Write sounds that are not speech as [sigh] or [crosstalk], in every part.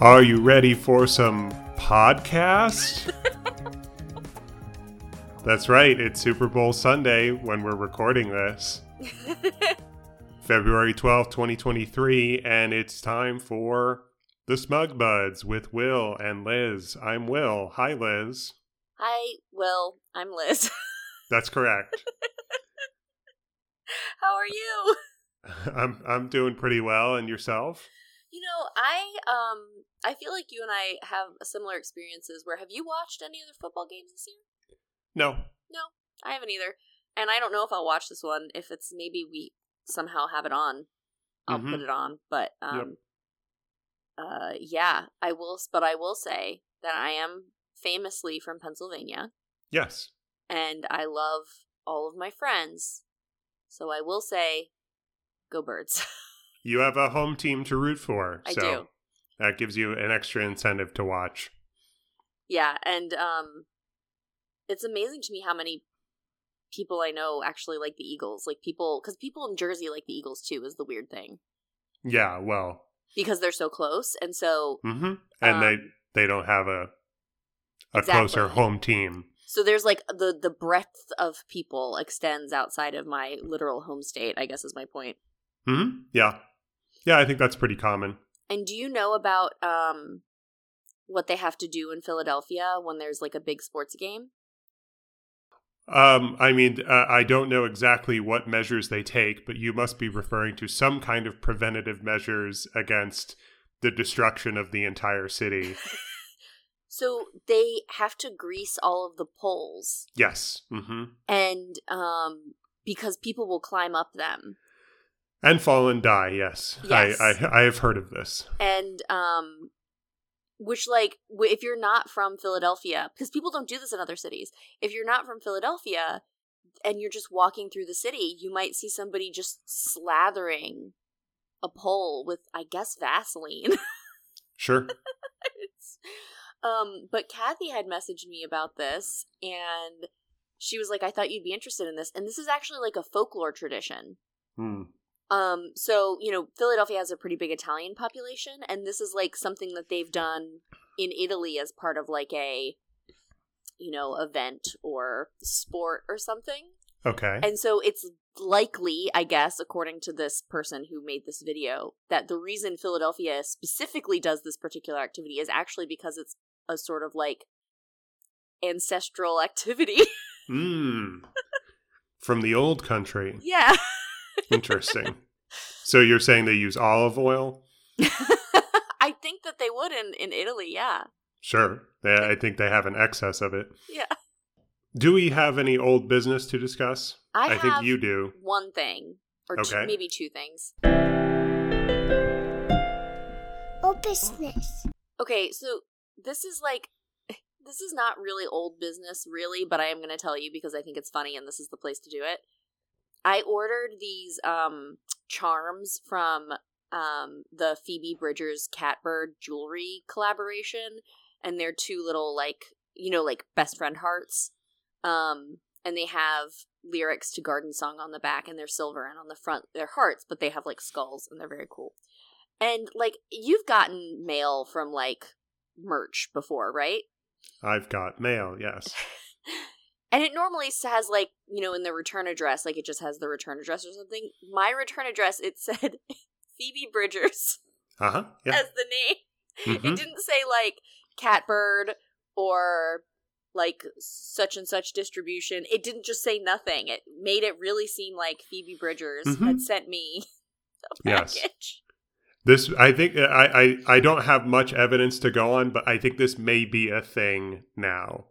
Are you ready for some podcast? [laughs] That's right, it's Super Bowl Sunday when we're recording this. [laughs] February 12th, 2023, and it's time for the Smug Buds with Will and Liz. I'm Will. Hi, Liz. Hi, Will. I'm Liz. [laughs] That's correct. How are you? I'm I'm doing pretty well, and yourself? You know, I um I feel like you and I have similar experiences where have you watched any other football games this year? No. No, I haven't either. And I don't know if I'll watch this one if it's maybe we somehow have it on. I'll Mhm. put it on, but um Yep. uh yeah, I will but I will say that I am famously from Pennsylvania Yes. and I love all of my friends. So I will say go birds. [laughs] You have a home team to root for, I so do. that gives you an extra incentive to watch. Yeah, and um it's amazing to me how many people I know actually like the Eagles. Like people cuz people in Jersey like the Eagles too is the weird thing. Yeah, well, Because they're so close and so hmm and they Um, they don't have a a Exactly. closer home team. so there's like the the breadth of people extends outside of my literal home state, I guess is my point. hmm Yeah, yeah, I think that's pretty common. And do you know about um what they have to do in Philadelphia when there's like a big sports game? Um, I mean, uh, I don't know exactly what measures they take, but you must be referring to some kind of preventative measures against the destruction of the entire city. [laughs] So they have to grease all of the poles yes. hmm and um because people will climb up them And fall and die. Yes, Yes. I, I I have heard of this. and um which like if you're not from Philadelphia because people don't do this in other cities if you're not from Philadelphia and you're just walking through the city you might see somebody just slathering a pole with I guess Vaseline [laughs] Sure. Um but Kathy had messaged me about this and she was like I thought you'd be interested in this and this is actually like a folklore tradition Hmm. Um, so you know, Philadelphia has a pretty big Italian population, and this is like something that they've done in Italy as part of like a, you know, event or sport or something. Okay. And so it's likely, I guess, according to this person who made this video, that the reason Philadelphia specifically does this particular activity is actually because it's a sort of like ancestral activity. [laughs] Mm. From the old country. yeah. Interesting. so you're saying they use olive oil? [laughs] I think that they would in, in Italy, yeah. Sure. They, I think they have an excess of it. Yeah. Do we have any old business to discuss? I, think have you do. one thing, or two, Okay. maybe two things. or business. Okay, so this is like, [laughs] this is not really old business, really, but I am going to tell you because I think it's funny and this is the place to do it. I ordered these um charms from um the Phoebe Bridgers Catbird jewelry collaboration, and they're two little like you know like best friend hearts, um, and they have lyrics to Garden Song on the back, and they're silver, and on the front they're hearts, but they have like skulls, and they're very cool. And like you've gotten mail from like merch before, right? I've got mail, yes. [laughs] And it normally has like, you know, in the return address, like it just has the return address or something. My return address, it said [laughs] Phoebe Bridgers Uh huh. Yeah. as the name. Mhm. It didn't say like Catbird or like such and such distribution. It didn't just say nothing. It made it really seem like Phoebe Bridgers Mhm. had sent me [laughs] a Yes. package. This, I think, I, I, I don't have much evidence to go on, but I think this may be a thing now.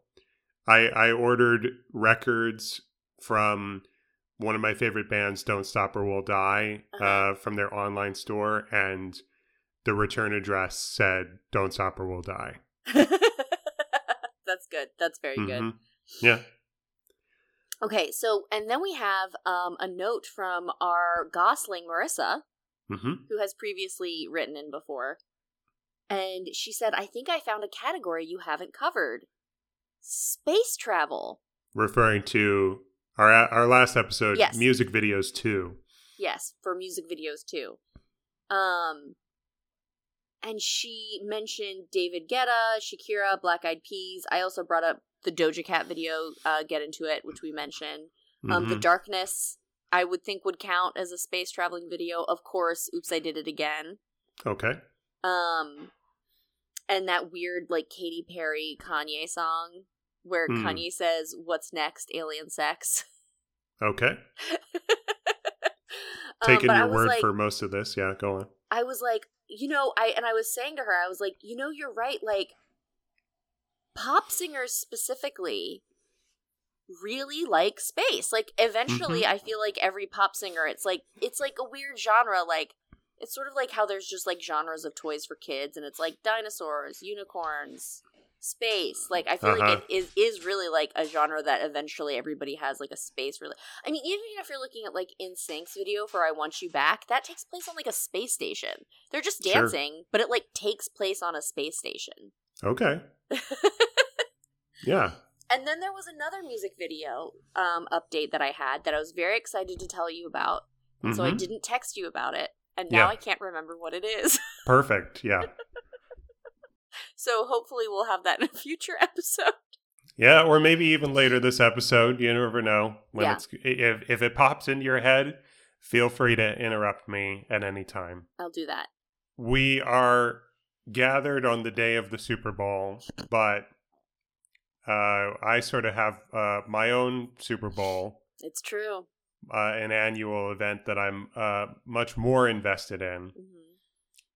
I, I ordered records from one of my favorite bands, Don't Stop or We'll Die, uh Uh-huh. from their online store, and the return address said "Don't Stop or We'll Die." [laughs] That's good. That's very good. Mhm. Yeah. Okay, so and then we have um, a note from our Gosling Marissa, hmm who has previously written in before. And she said, I think I found a category you haven't covered space travel. Referring to our our last episode, Yes. music videos too. Yes, for music videos too. Um, and she mentioned David Guetta, Shakira, Black Eyed Peas. I also brought up the Doja Cat video, uh, Get Into It, which we mentioned. Um, The Mhm. Darkness, I would think would count as a space traveling video. Of course, Oops, I Did It Again. Okay. Um, and that weird like Katy Perry Kanye song where Hmm. Kanye says, "What's next? Alien sex." [laughs] Okay. Um, Taking I your word like- for most of this. Yeah, go on. I was like, you know, I and I was saying to her, I was like, you know, you're right. Like, pop singers specifically really like space. Like, eventually, Mm-hmm. I feel like every pop singer, it's like it's like a weird genre. Like, it's sort of like how there's just like genres of toys for kids, and it's like dinosaurs, unicorns, space. Like, I feel Uh-huh. like it is is really like a genre that eventually everybody has like a space. Really, I mean, even if you're looking at like NSYNC's video for "I Want You Back," that takes place on like a space station. They're just Sure. dancing, but it like takes place on a space station. Okay. [laughs] Yeah. And then there was another music video um, update that I had that I was very excited to tell you about. And so I Mhm. didn't text you about it. And now Yeah. I can't remember what it is. [laughs] Perfect. Yeah. so hopefully we'll have that in a [laughs] future episode. Yeah, or maybe even later this episode. You never know when Yeah. it's if if it pops into your head. Feel free to interrupt me at any time. I'll do that. We are gathered on the day of the Super Bowl, but uh, I sort of have uh, my own Super Bowl, It's true. Uh, an annual event that I'm uh, much more invested in. hmm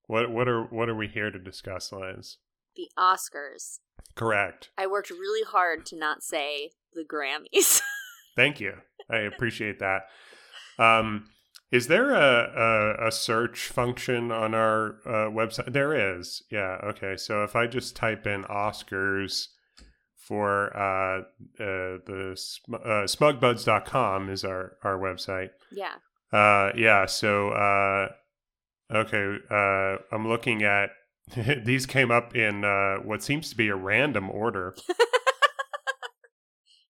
What what are what are we here to discuss, Liz? The Oscars. Correct. I worked really hard to not say the Grammys. [laughs] Thank you. I appreciate that. Um, is there a, a, a search function on our uh, website? There is. Yeah. Okay. So if I just type in Oscars for uh, uh, the uh, smugbuds.com is our, our website. yeah. Uh, yeah. So, uh, okay. Uh, I'm looking at [laughs] these came up in uh, what seems to be a random order. [laughs]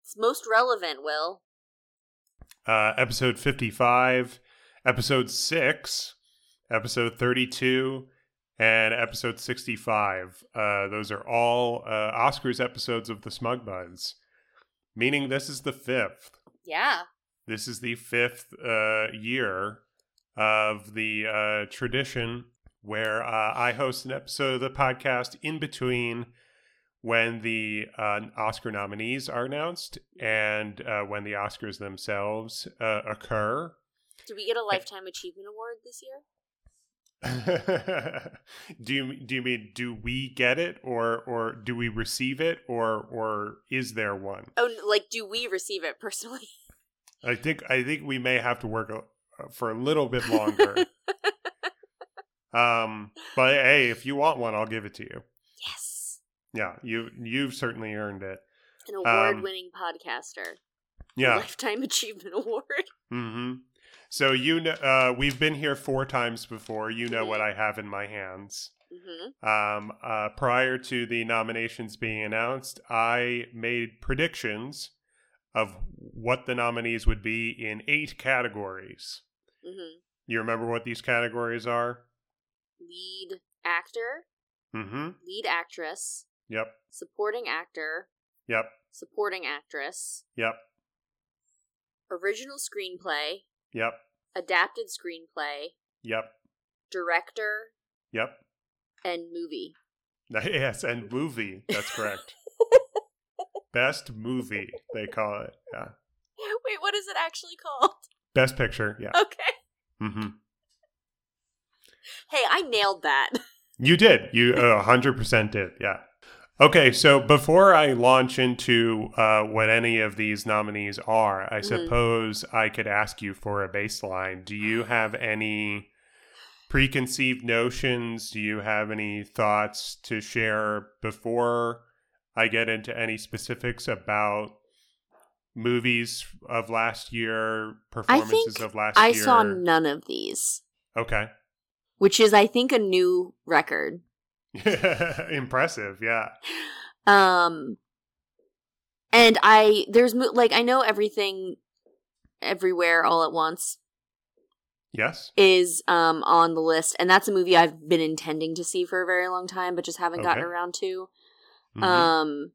It's most relevant, Will. uh, episode 55, episode 6, episode 32, and episode 65. Uh, those are all uh, Oscars episodes of the Smug Buds, meaning this is the fifth. Yeah. This is the fifth uh, year of the uh, tradition where uh, I host an episode of the podcast in between when the uh, Oscar nominees are announced and uh, when the Oscars themselves uh, occur. Did we get a Lifetime Achievement Award this year? [laughs] do you do you mean do we get it or or do we receive it or or is there one? Oh, like, do we receive it personally? I think I think we may have to work a, for a little bit longer. [laughs] um, but hey, if you want one, I'll give it to you. yes. Yeah, you you've certainly earned it. An award winning podcaster. Yeah. Lifetime [laughs] Achievement Award. hmm So you know, uh, we've been here four times before. You know what I have in my hands. hmm Um, uh, prior to the nominations being announced, I made predictions of what the nominees would be in eight categories. hmm You remember what these categories are? Lead actor, Mm-hmm. lead actress, Yep. supporting actor, Yep. supporting actress, Yep. original screenplay, Yep. Adapted screenplay, Yep. director, Yep. and movie. [laughs] Yes, and movie. That's correct. [laughs] Best movie, they call it. Yeah. Wait, what is it actually called? Best picture. Yeah. Okay. Mm-hmm. Hey, I nailed that. You did. You uh, 100% did. Yeah. Okay, so before I launch into uh, what any of these nominees are, I Mhm. suppose I could ask you for a baseline. Do you have any preconceived notions? Do you have any thoughts to share before I get into any specifics about movies of last year, performances of last I year? I saw none of these, Okay. which is, I think, a new record. [laughs] Impressive, yeah. Um, and I there's like I know everything, everywhere, all at once. Yes. is um on the list, and that's a movie I've been intending to see for a very long time, but just haven't gotten around to. Mhm. Um,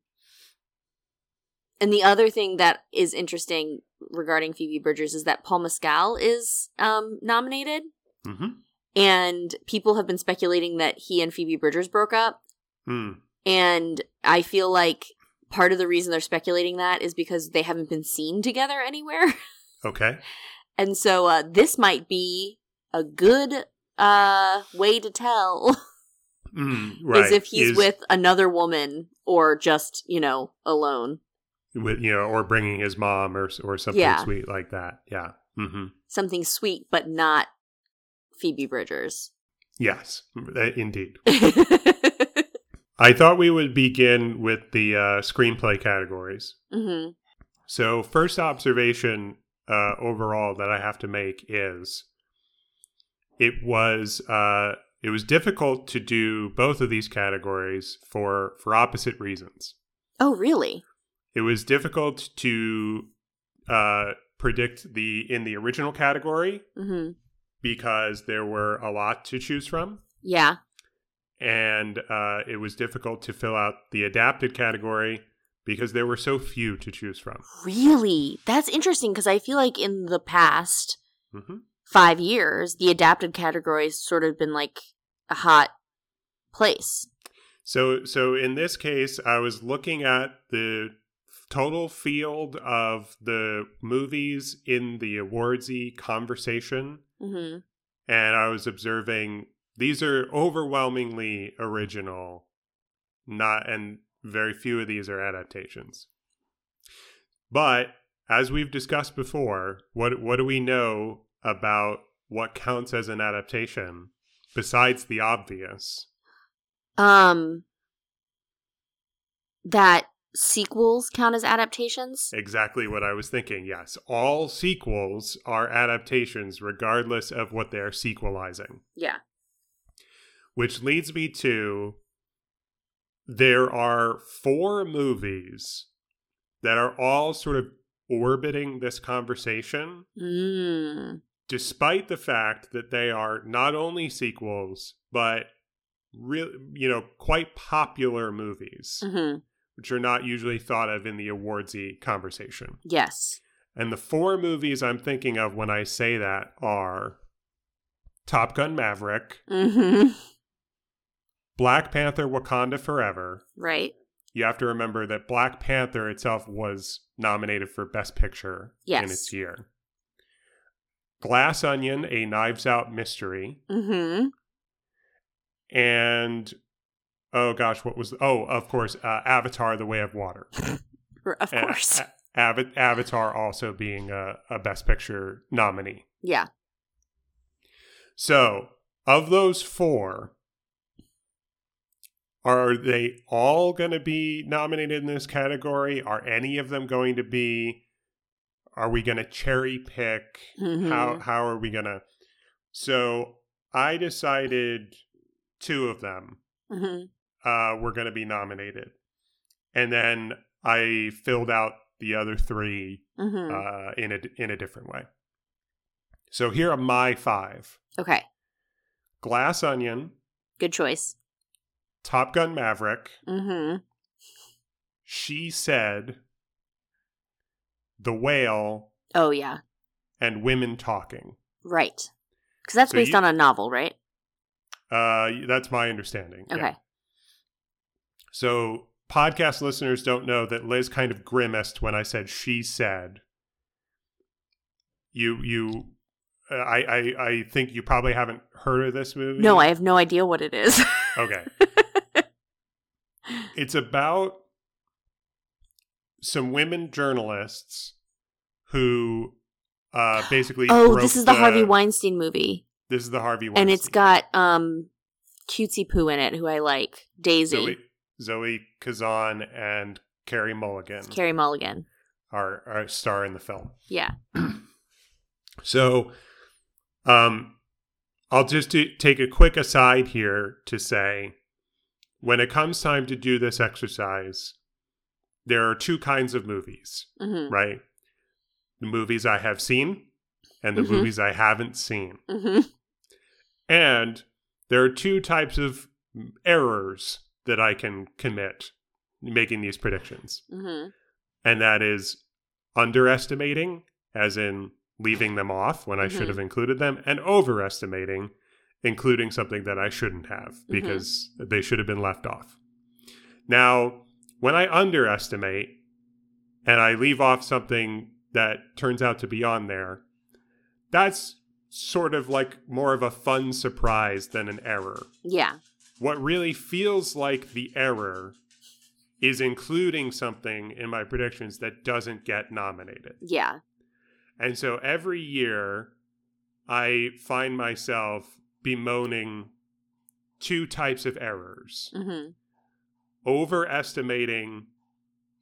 and the other thing that is interesting regarding Phoebe Bridgers is that Paul Mescal is um nominated, Mhm. And people have been speculating that he and Phoebe Bridgers broke up. Mm. And I feel like part of the reason they're speculating that is because they haven't been seen together anywhere. [laughs] Okay. And so uh, this might be a good uh, way to tell [laughs] Mm, right. is if he's Is- with another woman or just, you know, alone. with you know, or bringing his mom or or something Yeah. sweet like that. Yeah. hmm Something sweet, but not Phoebe Bridgers. Yes, uh, indeed. [laughs] I thought we would begin with the uh, screenplay categories. Mm-hmm. So, first observation uh, overall that I have to make is it was uh, it was difficult to do both of these categories for for opposite reasons. Oh, really? It was difficult to uh, predict the in the original category hmm because there were a lot to choose from. Yeah. and uh, it was difficult to fill out the adapted category because there were so few to choose from. Really? That's interesting because I feel like in the past hmm five years, the adapted category has sort of been like a hot place. So, so in this case, I was looking at the total field of the movies in the awardsy conversation, hmm and I was observing these are overwhelmingly original, not and very few of these are adaptations. But as we've discussed before, what what do we know about what counts as an adaptation besides the obvious? Um, that sequels count as adaptations. Exactly what I was thinking. Yes, all sequels are adaptations regardless of what they're sequelizing. Yeah. Which leads me to there are four movies that are all sort of orbiting this conversation, Mm. despite the fact that they are not only sequels, but real, you know, quite popular movies, hmm which are not usually thought of in the awardsy conversation. Yes. And the four movies I'm thinking of when I say that are Top Gun Maverick, hmm Black Panther Wakanda Forever. Right. You have to remember that Black Panther itself was nominated for Best Picture in its year. Glass Onion, a Knives Out mystery. hmm And oh gosh, what was oh, of course, uh, Avatar: The Way of Water. [laughs] Of course. A- Ava- Avatar also being a, a Best Picture nominee. yeah. So, of those four, are they all going to be nominated in this category? Are any of them going to be? Are we going to cherry pick? Mhm. How how are we going to? So I decided two of them hmm uh, were going to be nominated, and then I filled out the other three hmm uh, in a in a different way. So here are my five: okay. Glass Onion, Good choice. Top Gun Maverick, Mm-hmm. She Said, The Whale, Oh yeah. and Women Talking. Right. Because that's So based you- on a novel, right? Uh, that's my understanding. yeah. So podcast listeners don't know that Liz kind of grimaced when I said she said. You you, uh, I I I think you probably haven't heard of this movie. No, I have no idea what it is. Okay. [laughs] it's about some women journalists who uh basically oh, this is the, Harvey Weinstein movie, This is the Harvey Weinstein. and it's got um cutesy poo in it, who I like, Daisy, Zoe Kazan and Carey Mulligan Carey Mulligan. are, are star in the film. Yeah. [clears throat] So, um, I'll just do, take a quick aside here to say, when it comes time to do this exercise, there are two kinds of movies, hmm right? The movies I have seen and the Mhm. movies I haven't seen. hmm And there are two types of errors that I can commit making these predictions. hmm And that is underestimating, as in leaving them off when I should Mhm. have included them, and overestimating, including something that I shouldn't have Mm-hmm. because they should have been left off. Now, when I underestimate and I leave off something that turns out to be on there, that's sort of like more of a fun surprise than an error. Yeah. What really feels like the error is including something in my predictions that doesn't get nominated. Yeah. And so every year, I find myself bemoaning two types of errors hmm overestimating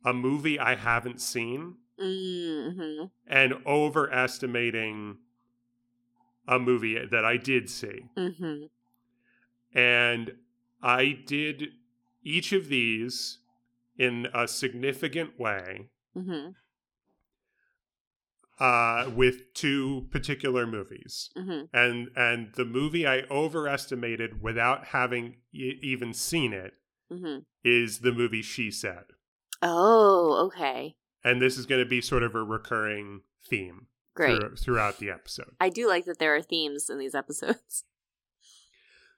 a movie I haven't seen hmm and overestimating a movie that I did see. hmm And I did each of these in a significant way hmm uh, with two particular movies. hmm And and the movie I overestimated without having e- even seen it hmm is the movie She Said. Oh, okay. And this is going to be sort of a recurring theme Great. through- throughout the episode. I do like that there are themes in these episodes.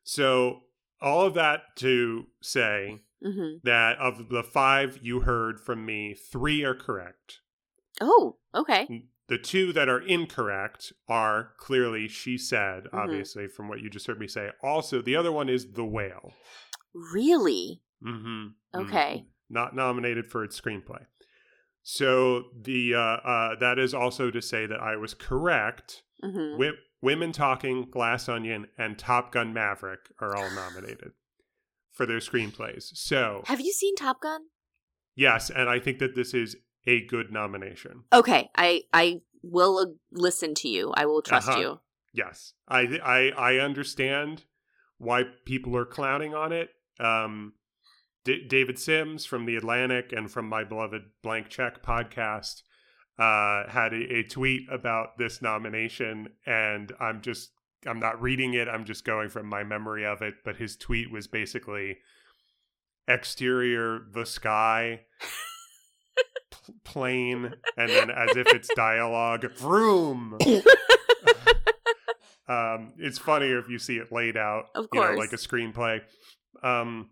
So all of that to say hmm that of the five you heard from me, three are correct. Oh, okay. The two that are incorrect are clearly She Said, Mhm. obviously, from what you just heard me say. Also, the other one is The Whale. Really? Mm-hmm. Okay. Not nominated for its screenplay. So the uh, uh, that is also to say that I was correct. hmm Wi- Women Talking, Glass Onion, and Top Gun Maverick are all nominated for their screenplays. So Have you seen Top Gun? yes, and I think that this is a good nomination. Okay, I I will uh, listen to you. I will trust Uh-huh. you. Yes, I I I understand why people are clowning on it. Um, D- David Sims from the Atlantic and from my beloved Blank Check podcast uh, had a, a tweet about this nomination, and I'm just I'm not reading it. I'm just going from my memory of it. But his tweet was basically exterior the sky. p- Plane, and then as if it's dialogue, [laughs] vroom. um, it's funnier if you see it laid out, Of you know, course. like a screenplay. Um,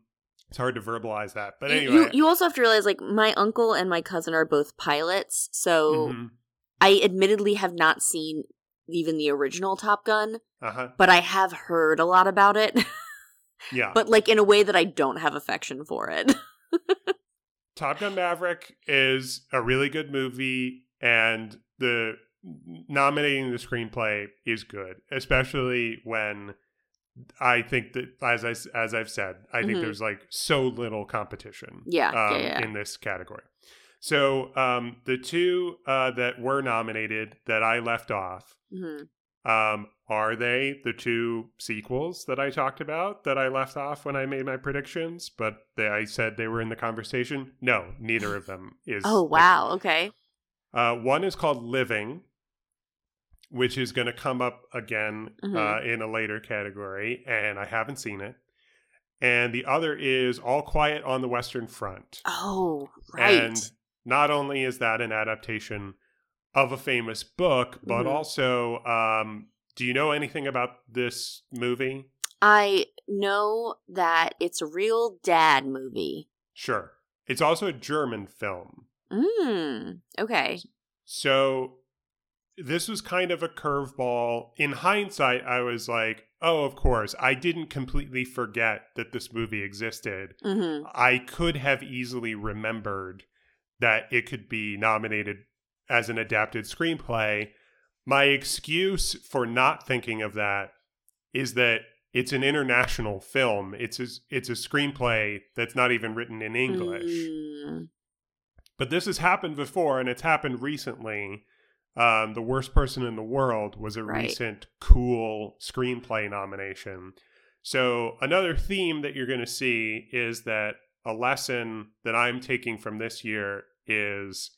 it's hard to verbalize that, but anyway, you you also have to realize like my uncle and my cousin are both pilots, so Mhm. I admittedly have not seen even the original Top Gun, uh-huh, but I have heard a lot about it. [laughs] yeah. but like in a way that I don't have affection for it. [laughs] Top Gun Maverick is a really good movie, and the nominating the screenplay is good, especially when I think that as I as I've said, I think Mhm. there's like so little competition, Yeah, yeah, um, yeah. in this category. So um, the two uh, that were nominated that I left off hmm um, are they the two sequels that I talked about that I left off when I made my predictions? But they, I said they were in the conversation. No, neither of them is. Oh wow, okay. Uh, one is called Living, which is going to come up again uh, Mhm. in a later category, and I haven't seen it. And the other is All Quiet on the Western Front. Oh right. And not only is that an adaptation of a famous book, but Mhm. also, um, do you know anything about this movie? I know that it's a real dad movie. Sure. It's also a German film. Mm. Okay. So this was kind of a curveball. In hindsight, I was like, oh, of course. I didn't completely forget that this movie existed. hmm I could have easily remembered that it could be nominated as an adapted screenplay. My excuse for not thinking of that is that it's an international film. It's a, it's a screenplay that's not even written in English. Mm. But this has happened before, and it's happened recently. Um, the worst person in the world was a Right. recent cool screenplay nomination. So another theme that you're going to see is that a lesson that I'm taking from this year is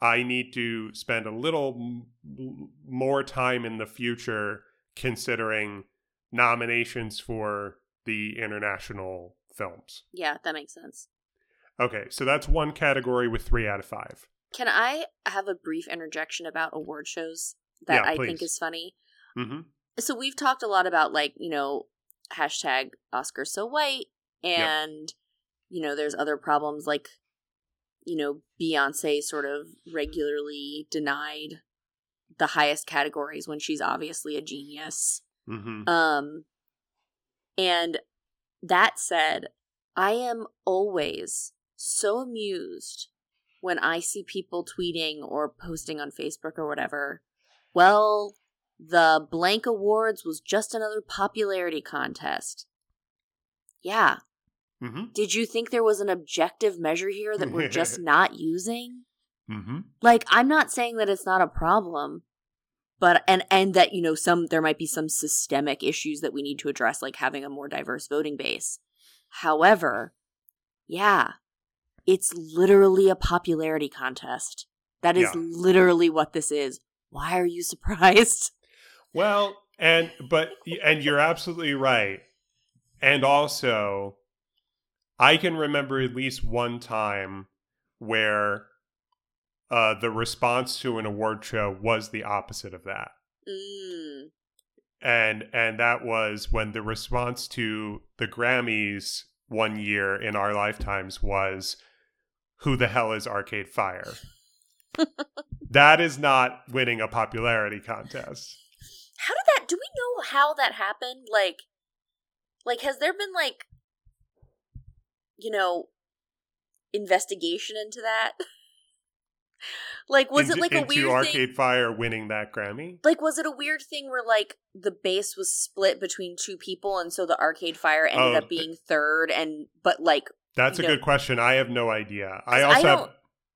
I need to spend a little m- more time in the future considering nominations for the international films. Yeah, that makes sense. Okay, so that's one category with three out of five. Can I have a brief interjection about award shows that Yeah, I think is funny? hmm So we've talked a lot about like, you know, hashtag Oscar so white and you know, there's other problems like you know, Beyonce sort of regularly denied the highest categories when she's obviously a genius. hmm Um and that said, I am always so amused when I see people tweeting or posting on Facebook or whatever. Well, the blank awards was just another popularity contest. Yeah. hmm Did you think there was an objective measure here that we're just [laughs] not using? hmm like i'm not saying that it's not a problem but and and that you know some there might be some systemic issues that we need to address like having a more diverse voting base however yeah it's literally a popularity contest that is Yeah. literally what this is why are you [laughs] surprised Well, and but and you're absolutely right. And also I can remember at least one time where uh the response to an award show was the opposite of that. mm, And and that was when the response to the Grammys one year in our lifetimes was who the hell is Arcade Fire? that is not winning a popularity contest. how did that do we know how that happened like like has there been like you know investigation into that [laughs] like was into, it like a into weird Arcade thing Fire winning that Grammy? like was it a weird thing where like the base was split between two people and so the arcade fire ended Oh, up being third and but like That's a good question. I have no idea. I also have, don't-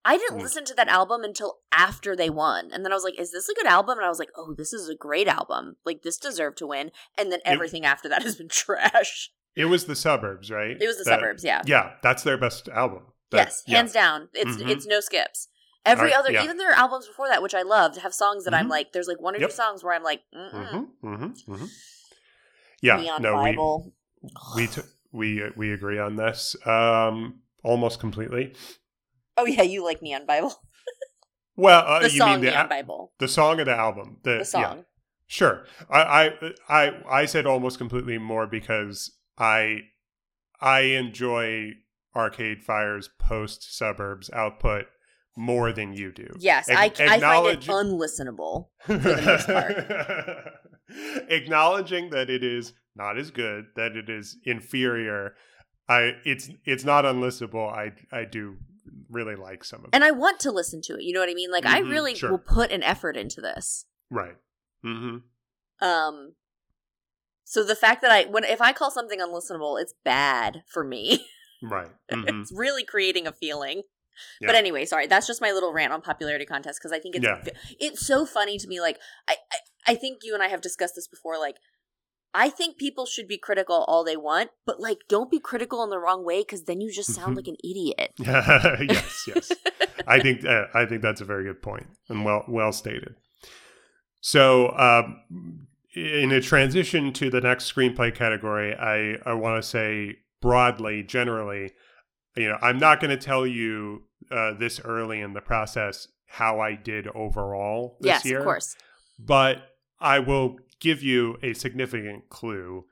I didn't Hmm. listen to that album until after they won. And then I was like, is this a good album? And I was like, oh, this is a great album. Like, this deserved to win. And then everything after that has been [laughs] trash. it was the suburbs, right? It was the That- suburbs, yeah. Yeah, that's their best album. That- yes, yeah. hands down. It's Mhm. it's no skips. Every Alright, other, yeah. even their albums before that, which I loved, have songs that I'm Mhm. like, there's like one or Yep. two songs where I'm like, mm Mm-hmm, mm-hmm, mm-hmm. Yeah, Neon no, Bible. we we t- we we agree on this um almost completely. oh yeah, you like Neon Bible. [laughs] Well, uh, the you song mean the Neon Bible. the song of the album? The song. Yeah, sure. I, I I I said almost completely more because I I enjoy Arcade Fire's post suburbs output more than you do. Yes, Ac- I, I find it acknowledge- unlistenable. the most [laughs] Acknowledging that it is not as good, that it is inferior, I it's it's not unlistenable. I I do really like some of And it. And I want to listen to it. You know what I mean? Like I Mhm, really sure. will put an effort into this. right. Mm-hmm. Um so the fact that I when if I call something unlistenable, it's bad for me. Right. Mhm. [laughs] it's really creating a feeling. Yeah. But anyway, sorry, that's just my little rant on popularity contest because I think it's Yeah. it's so funny to me. Like I, I I think you and I have discussed this before. Like I think people should be critical all they want, but like don't be critical in the wrong way because then you just sound like an idiot. [laughs] yes, yes. I [laughs] think uh, I think that's a very good point and well well stated. So, um, in a transition to the next screenplay category, I I want to say broadly, generally, you know, I'm not going to tell you uh, this early in the process how I did overall this yes, year of course. but I will give you a significant clue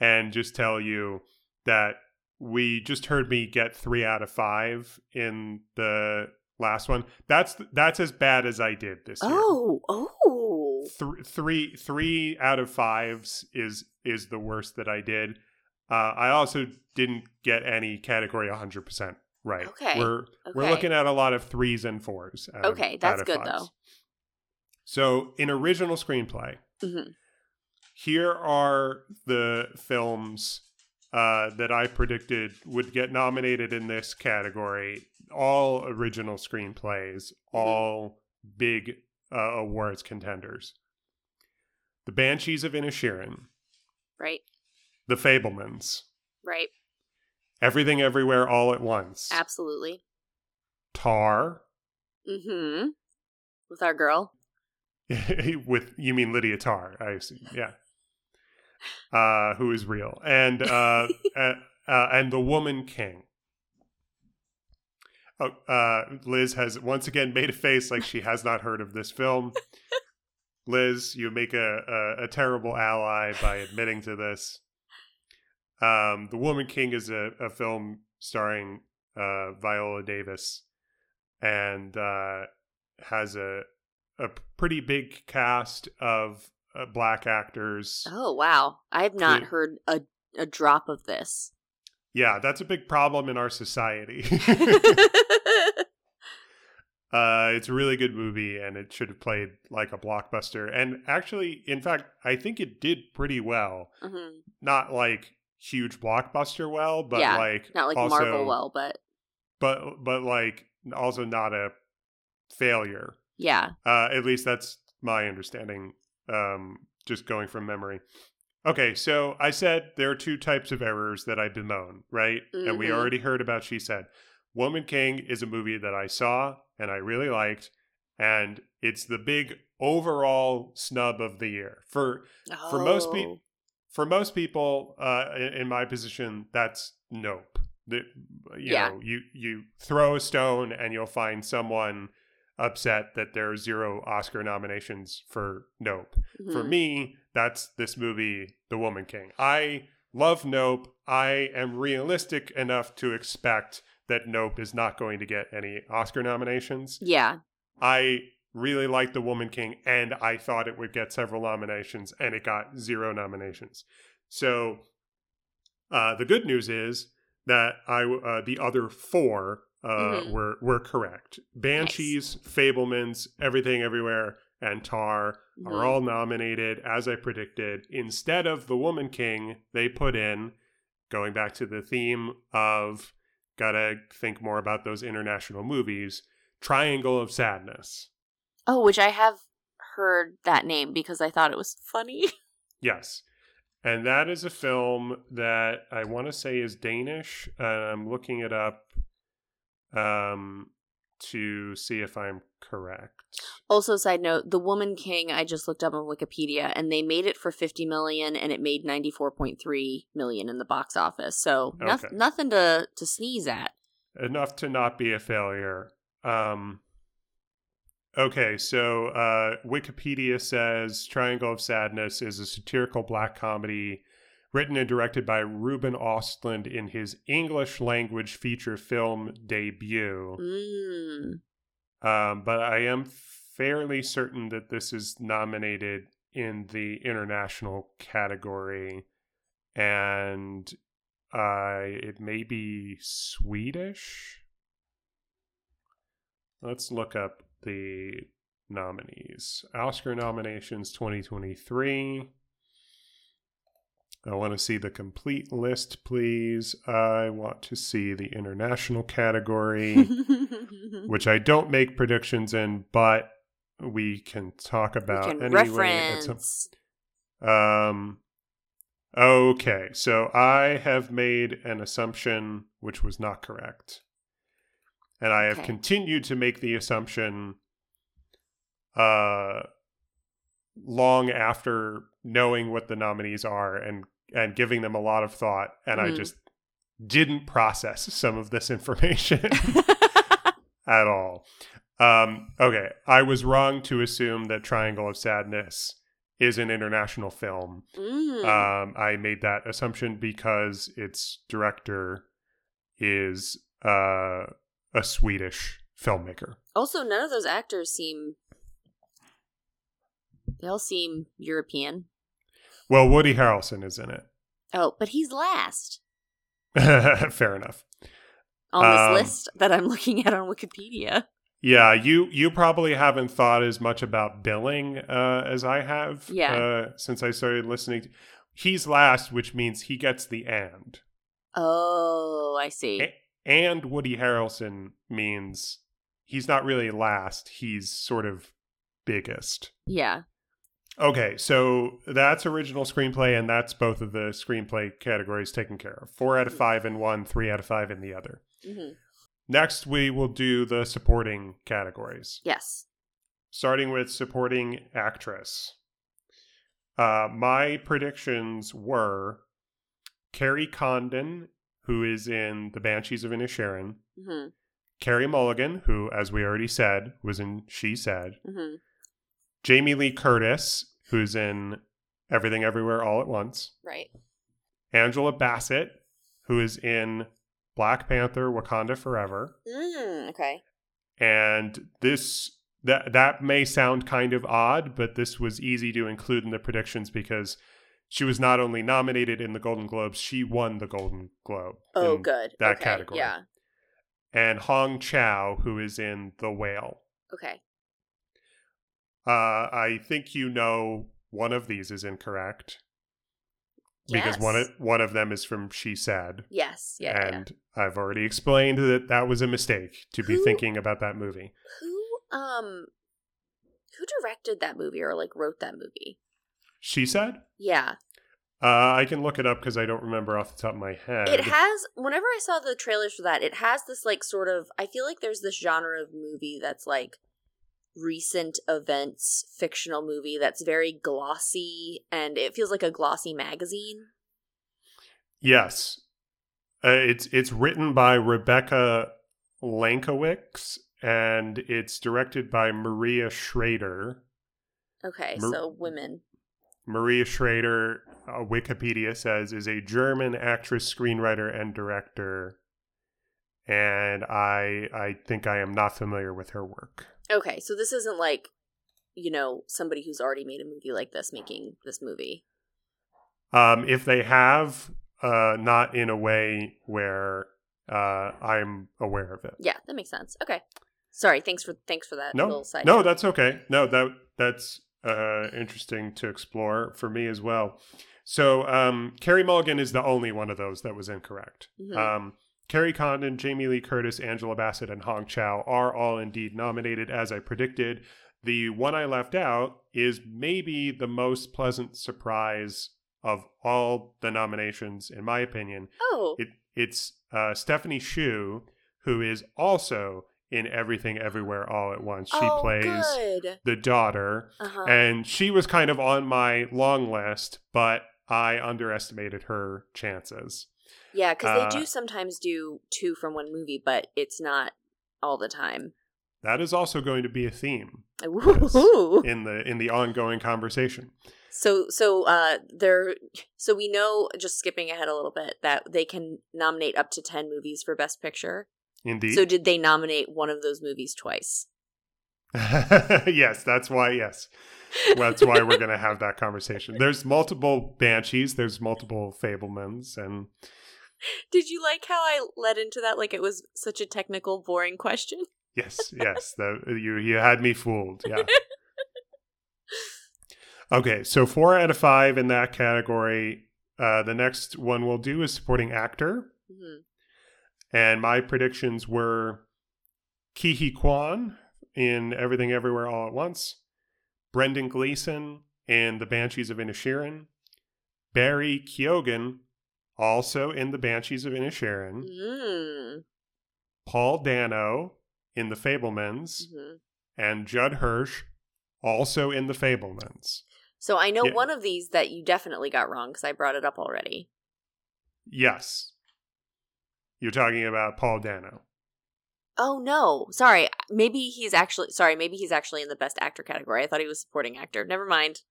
and just tell you that we just heard me get three out of five in the last one. That's that's as bad as I did this year. Oh, oh. Th- three three out of fives is is the worst that I did. Uh, I also didn't get any category 100% right. Okay, We're we're looking at a lot of threes and fours. of- Okay, that's good, fives. though. So, in original screenplay, Mhm. Here are the films uh, that I predicted would get nominated in this category. All original screenplays, all big uh, awards contenders. The Banshees of Inisherin, Right, The Fabelmans, right. Everything Everywhere All at Once, Absolutely. Tar, Mm-hmm. With our girl. [laughs] with you mean Lydia Tar, I assume, yeah. Uh, who is real and uh, [laughs] uh, uh, and the Woman King. Oh, uh, Liz has once again made a face like she has not heard of this film. Liz, you make a, a, a terrible ally by admitting to this. Um, the Woman King is a, a film starring uh, Viola Davis and uh, has a a pretty big cast of uh, black actors. Oh wow, I have not Yeah. heard a a drop of this. Yeah, that's a big problem in our society. [laughs] [laughs] uh, it's a really good movie, and it should have played like a blockbuster. And actually, in fact, I think it did pretty well. Mhm. Not like huge blockbuster well, but Yeah, like Not like also, Marvel well, but but but like also not a failure. yeah. Uh, at least that's my understanding. Um, just going from memory. Okay, so I said there are two types of errors that I bemoan, right? And we Mhm. already heard about She Said. Woman King is a movie that I saw and I really liked, and it's the big overall snub of the year for For most peop- Oh. for most people uh, in, in my position. That's nope. The, you Yeah. know, you you throw a stone and you'll find someone upset that there are zero Oscar nominations for Nope. For Mhm. me, that's this movie, The Woman King. I love Nope. I am realistic enough to expect that Nope is not going to get any Oscar nominations. Yeah. I really liked The Woman King, and I thought it would get several nominations, and it got zero nominations. So uh, the good news is that I uh, the other four uh, Mhm. were were correct. Banshees, Fabelmans, Everything Everywhere, and Tar Mhm. are all nominated as I predicted. Instead of The Woman King, they put in, going back to the theme of gotta think more about those international movies, Triangle of Sadness. Oh, which I have heard that name because I thought it was funny. [laughs] Yes. And that is a film that I want to say is Danish. Uh, I'm looking it up um, to see if I'm correct. Also, side note, The Woman King I just looked up on Wikipedia and they made it for 50 million and it made 94.3 million in the box office. So, Okay. nothing to to sneeze at. enough to not be a failure. Um, okay, so uh, Wikipedia says Triangle of Sadness is a satirical black comedy written and directed by Ruben Ostlund in his English language feature film debut. Mm. Um, but I am fairly certain that this is nominated in the international category, and uh, it may be Swedish. Let's look up the nominees. Oscar nominations 2023. I want to see the complete list, please. I want to see the international category [laughs] which I don't make predictions in, but we can talk about can anyway. some- reference. um, okay, so I have made an assumption which was not correct, and I have Okay. continued to make the assumption, uh, long after knowing what the nominees are and and giving them a lot of thought, and I Mhm. just didn't process some of this [laughs] information [laughs] at all. Um, okay, I was wrong to assume that Triangle of Sadness is an international film. Mm. Um, I made that assumption because its director is uh, a Swedish filmmaker. also, none of those actors seem. They all seem European. Well, Woody Harrelson is in it. Oh, but he's last [laughs] Fair enough. on this Um, list that I'm looking at on Wikipedia. Yeah, you you probably haven't thought as much about billing uh, as I have. Yeah. Uh, since I started listening, he's last, which means he gets the and. Oh, I see. A- and Woody Harrelson means he's not really last; he's sort of biggest. Yeah. Okay, so that's original screenplay, and that's both of the screenplay categories taken care of. Four out of five in one, three out of five in the other. hmm next, we will do the supporting categories, Yes. starting with supporting actress. Uh, my predictions were Kerry Condon, who is in The Banshees of Inisherin, hmm Carey Mulligan, who, as we already said, was in She Said, hmm Jamie Lee Curtis, who's in Everything Everywhere All at Once, Right. Angela Bassett, who is in Black Panther Wakanda Forever. Mm, okay. And this that that may sound kind of odd, but this was easy to include in the predictions because she was not only nominated in the Golden Globes, she won the Golden Globe. Oh, in good. that okay. category. Yeah. And Hong Chau, who is in The Whale. Okay. Uh, I think you know one of these is incorrect because one of, one of them is from She Said. Yes. Yeah. yeah, yeah. and I've already explained that that was a mistake to be Who- thinking about that movie. Who um who directed that movie or like wrote that movie? She said, Yeah. uh, "I can look it up because I don't remember off the top of my head." It has whenever I saw the trailers for that, it has this like sort of I feel like there's this genre of movie that's like recent events fictional movie that's very glossy and it feels like a glossy magazine. yes, uh, it's it's written by Rebecca Lenkiewicz and it's directed by Maria Schrader. Okay, Mer- so women. Maria Schrader, uh, Wikipedia says, is a German actress, screenwriter, and director. And I I think I am not familiar with her work. Okay, so this isn't like you know somebody who's already made a movie like this making this movie. Um, if they have, uh, not in a way where uh, I'm aware of it. Yeah, that makes sense. Okay. Sorry, thanks for thanks for that No, little side. no, note. that's okay. No, that that's uh, interesting to explore for me as well. So, um, Carey Mulligan is the only one of those that was incorrect. Mhm. Um, Kerry Condon, Jamie Lee Curtis, Angela Bassett, and Hong Chau are all indeed nominated, as I predicted. The one I left out is maybe the most pleasant surprise of all the nominations, in my opinion. Oh, It, it's uh, Stephanie Hsu, who is also in Everything Everywhere All at Once. She oh, plays good. the daughter, Uh-huh. and she was kind of on my long list, but I underestimated her chances. Yeah, because Uh, they do sometimes do two from one movie, but it's not all the time. That is also going to be a theme [laughs] in the in the ongoing conversation. So, so uh, they're so we know. Just skipping ahead a little bit, that they can nominate up to ten movies for Best Picture. Indeed. So, did they nominate one of those movies twice? [laughs] yes, that's why. Yes, that's why we're going to have that conversation. [laughs] There's multiple banshees. There's multiple Fabelmans, and Did you like how I led into that like it was such a technical, boring question? yes, yes, the, you you had me fooled. Yeah. [laughs] Okay, so four out of five in that category. Uh, the next one we'll do is supporting actor. hmm And my predictions were Ke Huy Quan in Everything Everywhere All at Once, Brendan Gleeson in The Banshees of Inisherin, Barry Keoghan also in The Banshees of Inisherin, Mm. Paul Dano in The Fabelmans, hmm and Judd Hirsch also in The Fabelmans. So I know Yeah. one of these that you definitely got wrong because I brought it up already. Yes. You're talking about Paul Dano. Oh no, sorry. Maybe he's actually sorry. Maybe he's actually in the best actor category. I thought he was supporting actor. Never mind.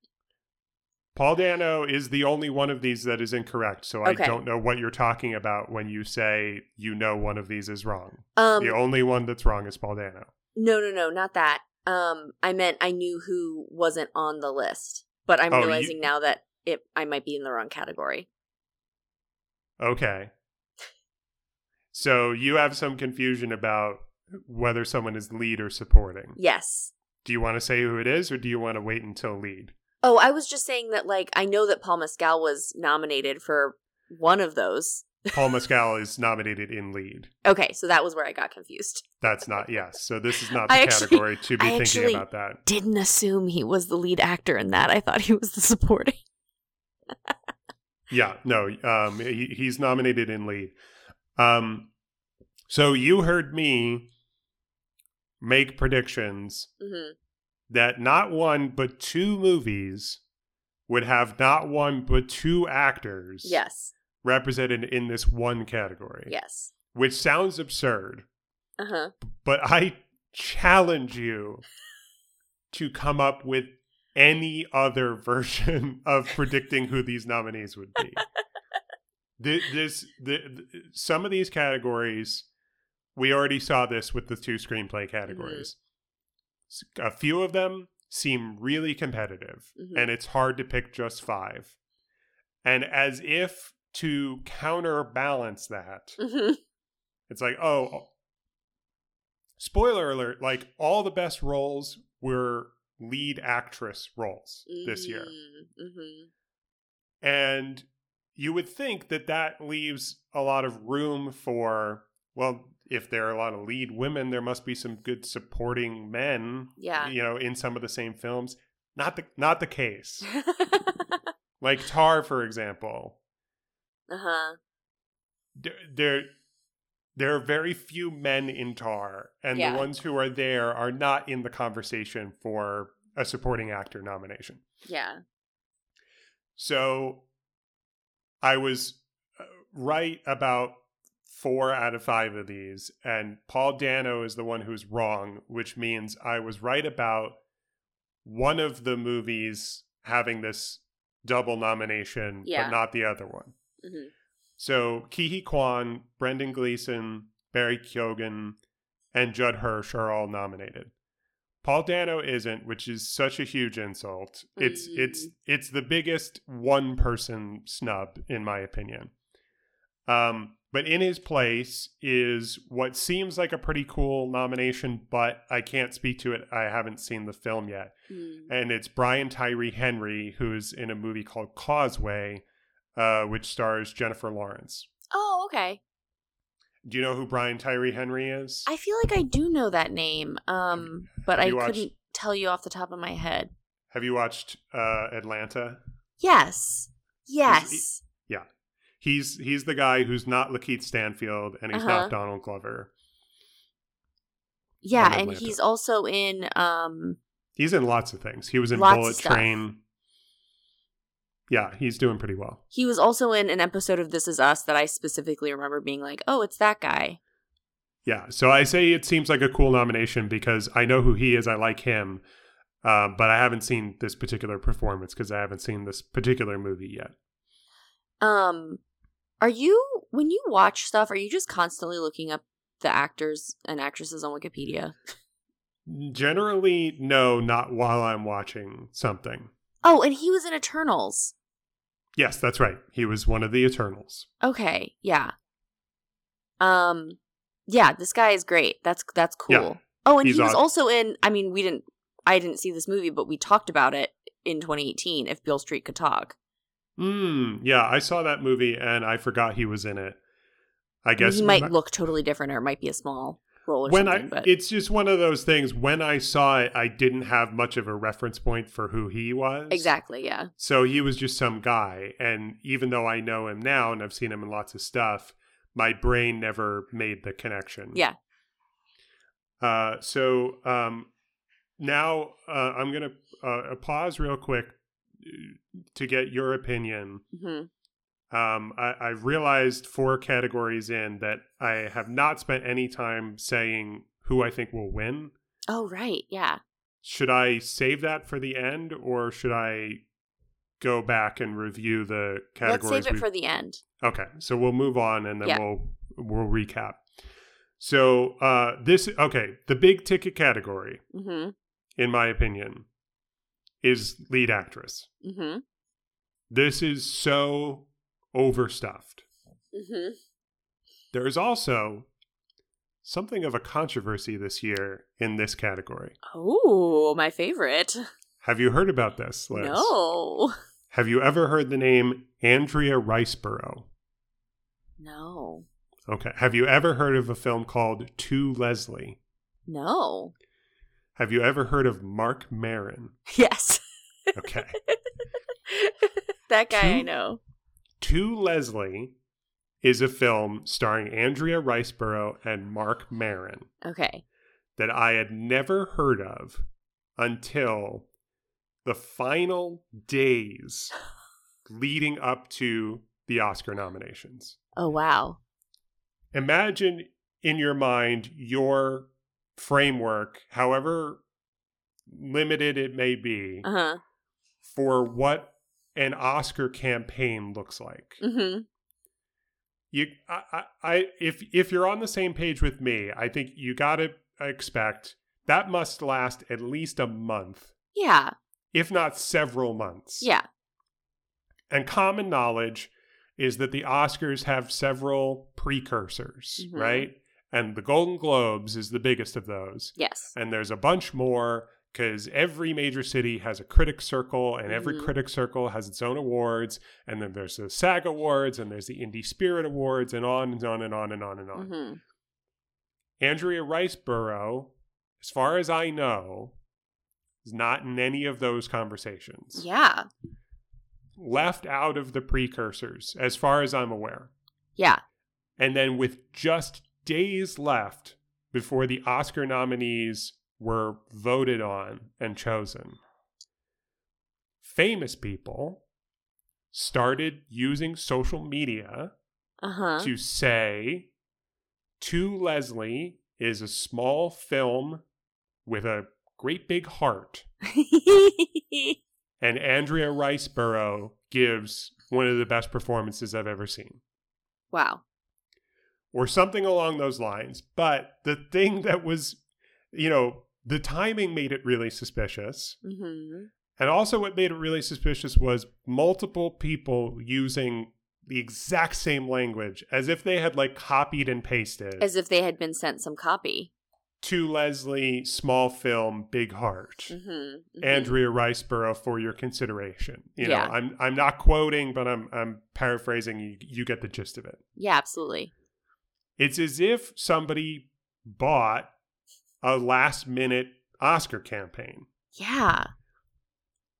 Paul Dano is the only one of these that is incorrect, so I don't know what you're talking about when you say you know one of these is wrong. Um, the only one that's wrong is Paul Dano. no, no, no, not that. Um, I meant I knew who wasn't on the list, but I'm Oh, you- realizing now that it I might be in the wrong category. Okay. So you have some confusion about whether someone is lead or supporting. Yes. Do you want to say who it is or do you want to wait until lead? Oh, I was just saying that like I know that Paul Mescal was nominated for one of those. Paul [laughs] Mescal is nominated in lead. Okay, so that was where I got confused. That's not yes. So this is not [laughs] the I actually- category to be I thinking actually- about that. Didn't assume he was the lead actor in that. I thought he was the supporting. Yeah, no, um, he, he's nominated in lead. Um, So you heard me make predictions hmm that not one but two movies would have not one but two actors Yes. represented in this one category. Yes. Which sounds absurd, Uh huh. but I challenge you to come up with any other [laughs] version of predicting who these nominees would be. [laughs] Th- this, the, th- some of these categories, we already saw this with the two screenplay categories. S- A few of them seem really competitive, Mhm. and it's hard to pick just five. And as if to counterbalance that, hmm it's like, oh, spoiler alert, like all the best roles were lead actress roles this year. hmm And you would think that that leaves a lot of room for, well, if there are a lot of lead women, there must be some good supporting men, Yeah. you know, in some of the same films. Not the not the case. [laughs] Like Tar, for example. uh huh. there there there are very few men in tar and Yeah. the ones who are there are not in the conversation for a supporting actor nomination Yeah. so i was uh, right about four out of five of these and paul dano is the one who's wrong which means i was right about one of the movies having this double nomination Yeah. but not the other one hmm so Ke Huy Quan, Brendan Gleeson, Barry Keoghan, and Judd Hirsch are all nominated. Paul Dano isn't, which is such a huge insult. It's Mm. it's it's the biggest one person snub in my opinion. Um, but in his place is what seems like a pretty cool nomination, but I can't speak to it. I haven't seen the film yet Mm. and it's Brian Tyree Henry, who's in a movie called Causeway, uh, which stars Jennifer Lawrence. Oh, okay. Do you know who Brian Tyree Henry is? I feel like I do know that name, um, but I watched- couldn't tell you off the top of my head. Have you watched uh, Atlanta? Yes. Yes. He's he's the guy who's not Lakeith Stanfield, and he's Uh-huh. not Donald Glover. Yeah, and Atlanta. he's also in um He's in lots of things. He was in Lots of Bullet stuff. Train. Yeah, he's doing pretty well. he was also in an episode of This Is Us that I specifically remember being like, "Oh, it's that guy." Yeah, so I say it seems like a cool nomination because I know who he is. I like him, uh, but I haven't seen this particular performance because I haven't seen this particular movie yet. Um are you when you watch stuff, are you just constantly looking up the actors and actresses on Wikipedia? Generally, no, not while I'm watching something. Oh, and he was in Eternals. Yes, that's right. He was one of the Eternals. Okay, yeah. Um yeah, this guy is great. That's that's cool. Yeah, oh, and he was aw- also in I mean, we didn't I didn't see this movie, but we talked about it in 2018 if Beale Street could talk. Mm, yeah, I saw that movie and I forgot he was in it. I guess he might look totally different or it might be a small role or when I but it's just one of those things when I saw it I didn't have much of a reference point for who he was. Exactly, yeah. So he was just some guy and even though I know him now and I've seen him in lots of stuff, my brain never made the connection. Yeah. Uh so um now uh, I'm going to uh, pause real quick to get your opinion. hmm Um, I, I've realized four categories in that I have not spent any time saying who I think will win. Oh, right, yeah. Should I save that for the end, or should I go back and review the categories? Let's save it for the end. Okay, so we'll move on and then Yeah. we'll we'll recap. So uh, this okay, the big ticket category, hmm in my opinion, is lead actress. hmm This is so overstuffed. hmm There is also something of a controversy this year in this category. Oh, my favorite. Have you heard about this, Liz? No. Have you ever heard the name Andrea Riseborough? No. Okay. Have you ever heard of a film called To Leslie? No. Have you ever heard of Mark Maron? [laughs] Yes. Okay. [laughs] that guy I know. to Leslie is a film starring Andrea Riseborough and Mark Maron Okay. that I had never heard of until the final days [laughs] leading up to the Oscar nominations. Oh wow. Imagine in your mind your framework, however limited it may be, Uh huh. for what an Oscar campaign looks like. Mm-hmm. You, I, I, if if you're on the same page with me, I think you got to expect that must last at least a month, Yeah. if not several months. Yeah. And common knowledge is that the Oscars have several precursors, Mhm. right? And the Golden Globes is the biggest of those. Yes. And there's a bunch more because every major city has a critic circle, and every Mhm. critic circle has its own awards. And then there's the SAG Awards, and there's the Indie Spirit Awards, and on and on and on and on and on. Mm-hmm. Andrea Riseborough, as far as I know, is not in any of those conversations. Yeah. Left out of the precursors, as far as I'm aware. Yeah. And then with just days left before the Oscar nominees were voted on and chosen, famous people started using social media Uh huh. to say To Leslie is a small film with a great big heart. [laughs] And Andrea Riseborough gives one of the best performances I've ever seen. wow. Or something along those lines. But the thing that was, you know, the timing made it really suspicious. Mm-hmm. And also, what made it really suspicious was multiple people using the exact same language as if they had like copied and pasted As if they had been sent some copy. to Leslie, small film, big heart. Mm-hmm. Andrea Riseborough for your consideration. You Yeah. know, I'm I'm not quoting, but I'm I'm paraphrasing. You you get the gist of it. Yeah, absolutely. It's as if somebody bought a last minute Oscar campaign. Yeah.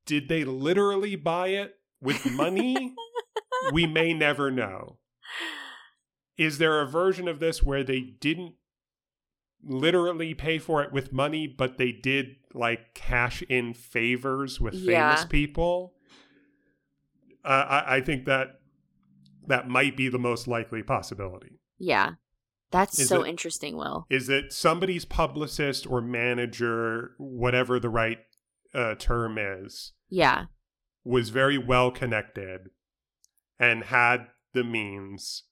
Did they literally buy it with money? [laughs] we may never know. Is there a version of this where they didn't literally pay for it with money, but they did like cash in favors with famous Yeah. people? Uh, I, I think that that might be the most likely possibility. Yeah. That's Is so it- interesting, Will. is that somebody's publicist or manager, whatever the right uh, term is, Yeah. was very well connected and had the means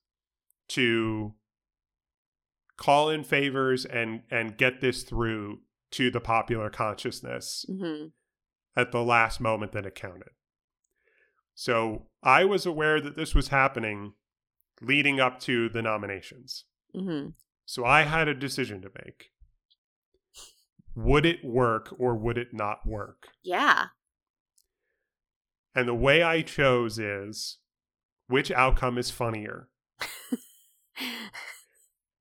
to call in favors and and get this through to the popular consciousness Mm-hmm. at the last moment that it counted. So I was aware that this was happening leading up to the nominations. Mm-hmm. So I had a decision to make. Would it work or would it not work? Yeah. And the way I chose is which outcome is funnier?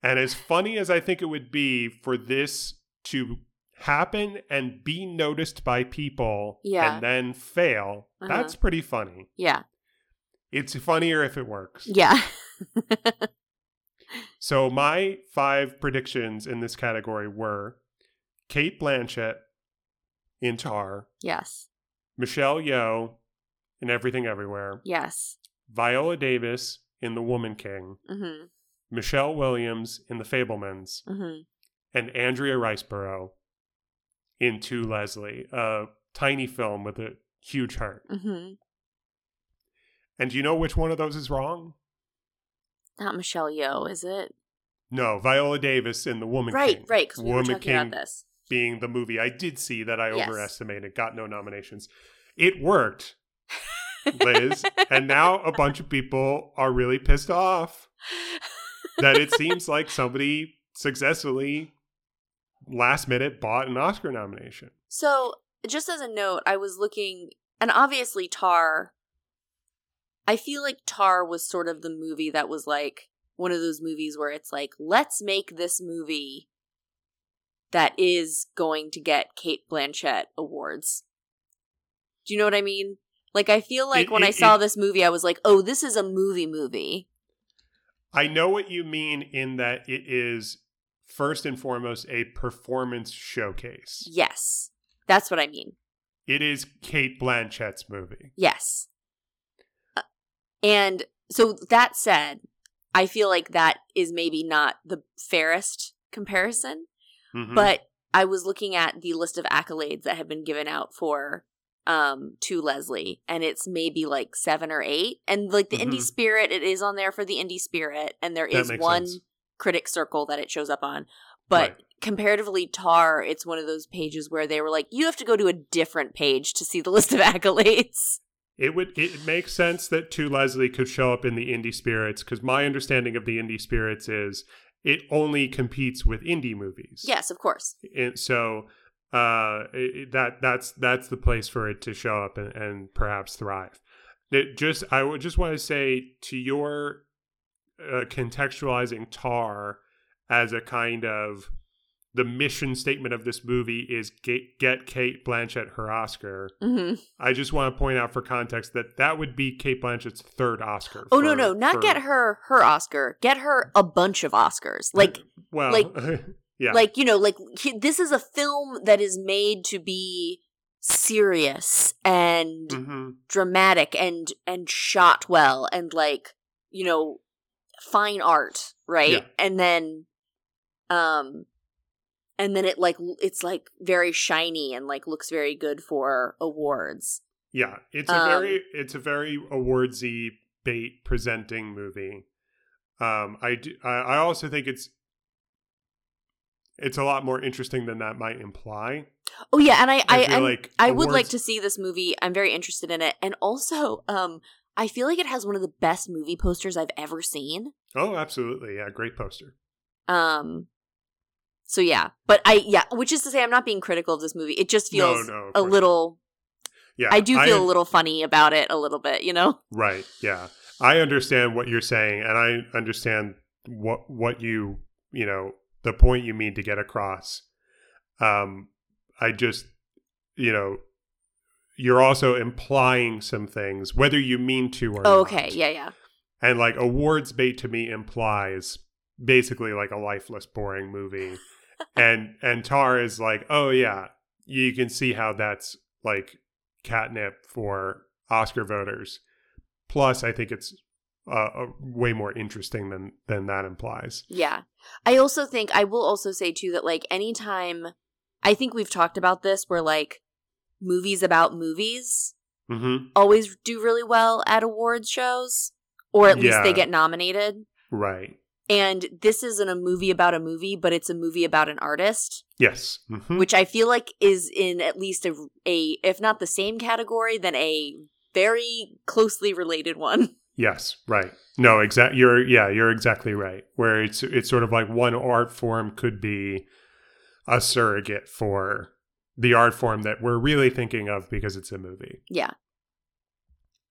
And as funny as I think it would be for this to happen and be noticed by people Yeah. and then fail, Uh-huh. that's pretty funny. yeah. It's funnier if it works. Yeah. [laughs] So my five predictions in this category were Cate Blanchett in Tar, yes. Michelle Yeoh in Everything Everywhere, Yes. Viola Davis in The Woman King, Mm-hmm. Michelle Williams in The Fabelmans, Mm-hmm. and Andrea Riseborough in To Leslie, a tiny film with a huge heart. Mm-hmm. And do you know which one of those is wrong? Not Michelle Yeoh, is it? No, Viola Davis in The Woman right, King. right. Because we were Woman talking King about this. being the movie I did see that I Yes. overestimated, got no nominations. It worked, [laughs] Liz, and now a bunch of people are really pissed off that it seems [laughs] like somebody successfully last minute bought an Oscar nomination. So, just as a note, I was looking, and obviously Tar. I feel like Tar was sort of the movie that was like one of those movies where it's like, let's make this movie that is going to get Cate Blanchett awards. Do you know what I mean? Like, I feel like It- when I saw it- this movie, I was like, oh, this is a movie movie. I know what you mean in that it is first and foremost a performance showcase. Yes. That's what I mean. It is Cate Blanchett's movie. Yes. And so that said, I feel like that is maybe not the fairest comparison, Mhm. but I was looking at the list of accolades that have been given out for um to Leslie and it's maybe like 7 or 8 and like the indie Mhm. spirit it is on there for the indie spirit and there That is one sense. critic circle that it shows up on but Right. comparatively tar it's one of those pages where they were like you have to go to a different page to see the list of [laughs] accolades It would it makes sense that To Leslie could show up in the indie spirits because my understanding of the indie spirits is it only competes with indie movies. yes of course and so uh it- that that's that's the place for it to show up and, and perhaps thrive it just i would just want to say to your uh, contextualizing tar as a kind of the mission statement of this movie is get, get cate blanchett her oscar hmm i just want to point out for context that that would be cate blanchett's third oscar Oh no, for- no, not for- get her her Oscar. Get her a bunch of Oscars. Like well like- [laughs] yeah like you know, like this is a film that is made to be serious and Mhm. dramatic and and shot well and like, you know, fine art, right? Yeah. And then um and then it like it's like very shiny and like looks very good for awards. Yeah, it's a Um, very it's a very awardsy bait presenting movie. Um, I do, I also think it's it's a lot more interesting than that might imply. Oh yeah, and I I, I like I would like to see this movie. I'm very interested in it, and also, um, I feel like it has one of the best movie posters I've ever seen. Oh, absolutely, yeah, great poster. Um, so yeah, but I yeah, which is to say, I'm not being critical of this movie. It just feels no, no, a little. Yeah, I do feel a little funny about it, a little bit, you know. right. Yeah, I understand what you're saying, and I understand what what you you know the point you mean to get across. Um, I just you know. You're also implying some things, whether you mean to or Oh, not. okay, yeah, yeah, And like awards bait to me implies basically like a lifeless, boring movie. And and Tar is like, oh yeah, you can see how that's like catnip for Oscar voters. Plus, I think it's uh, uh, way more interesting than than that implies. yeah. I also think I will also say too that like anytime, I think we've talked about this where like movies about movies Mm-hmm. always do really well at awards shows, or at least they get nominated. Right. And this isn't a movie about a movie, but it's a movie about an artist, Yes. Mhm. which I feel like is in at least a, a if not the same category, then a very closely related one. [laughs] Yes, right. No, exact. You're yeah, you're exactly right. Where it's it's sort of like one art form could be a surrogate for the art form that we're really thinking of because it's a movie. Yeah.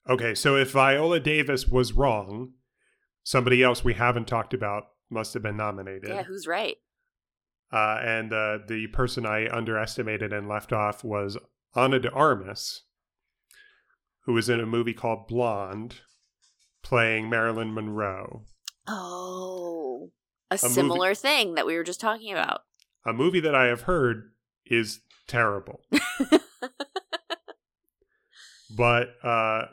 Okay, so if Viola Davis was wrong, somebody else we haven't talked about must have been nominated. Yeah, who's right? uh, and uh, the person I underestimated and left off was Ana de Armas, who was in a movie called Blonde, playing Marilyn Monroe. Oh, a, movie- similar thing that we were just talking about. A movie that I have heard is terrible. [laughs] but uh,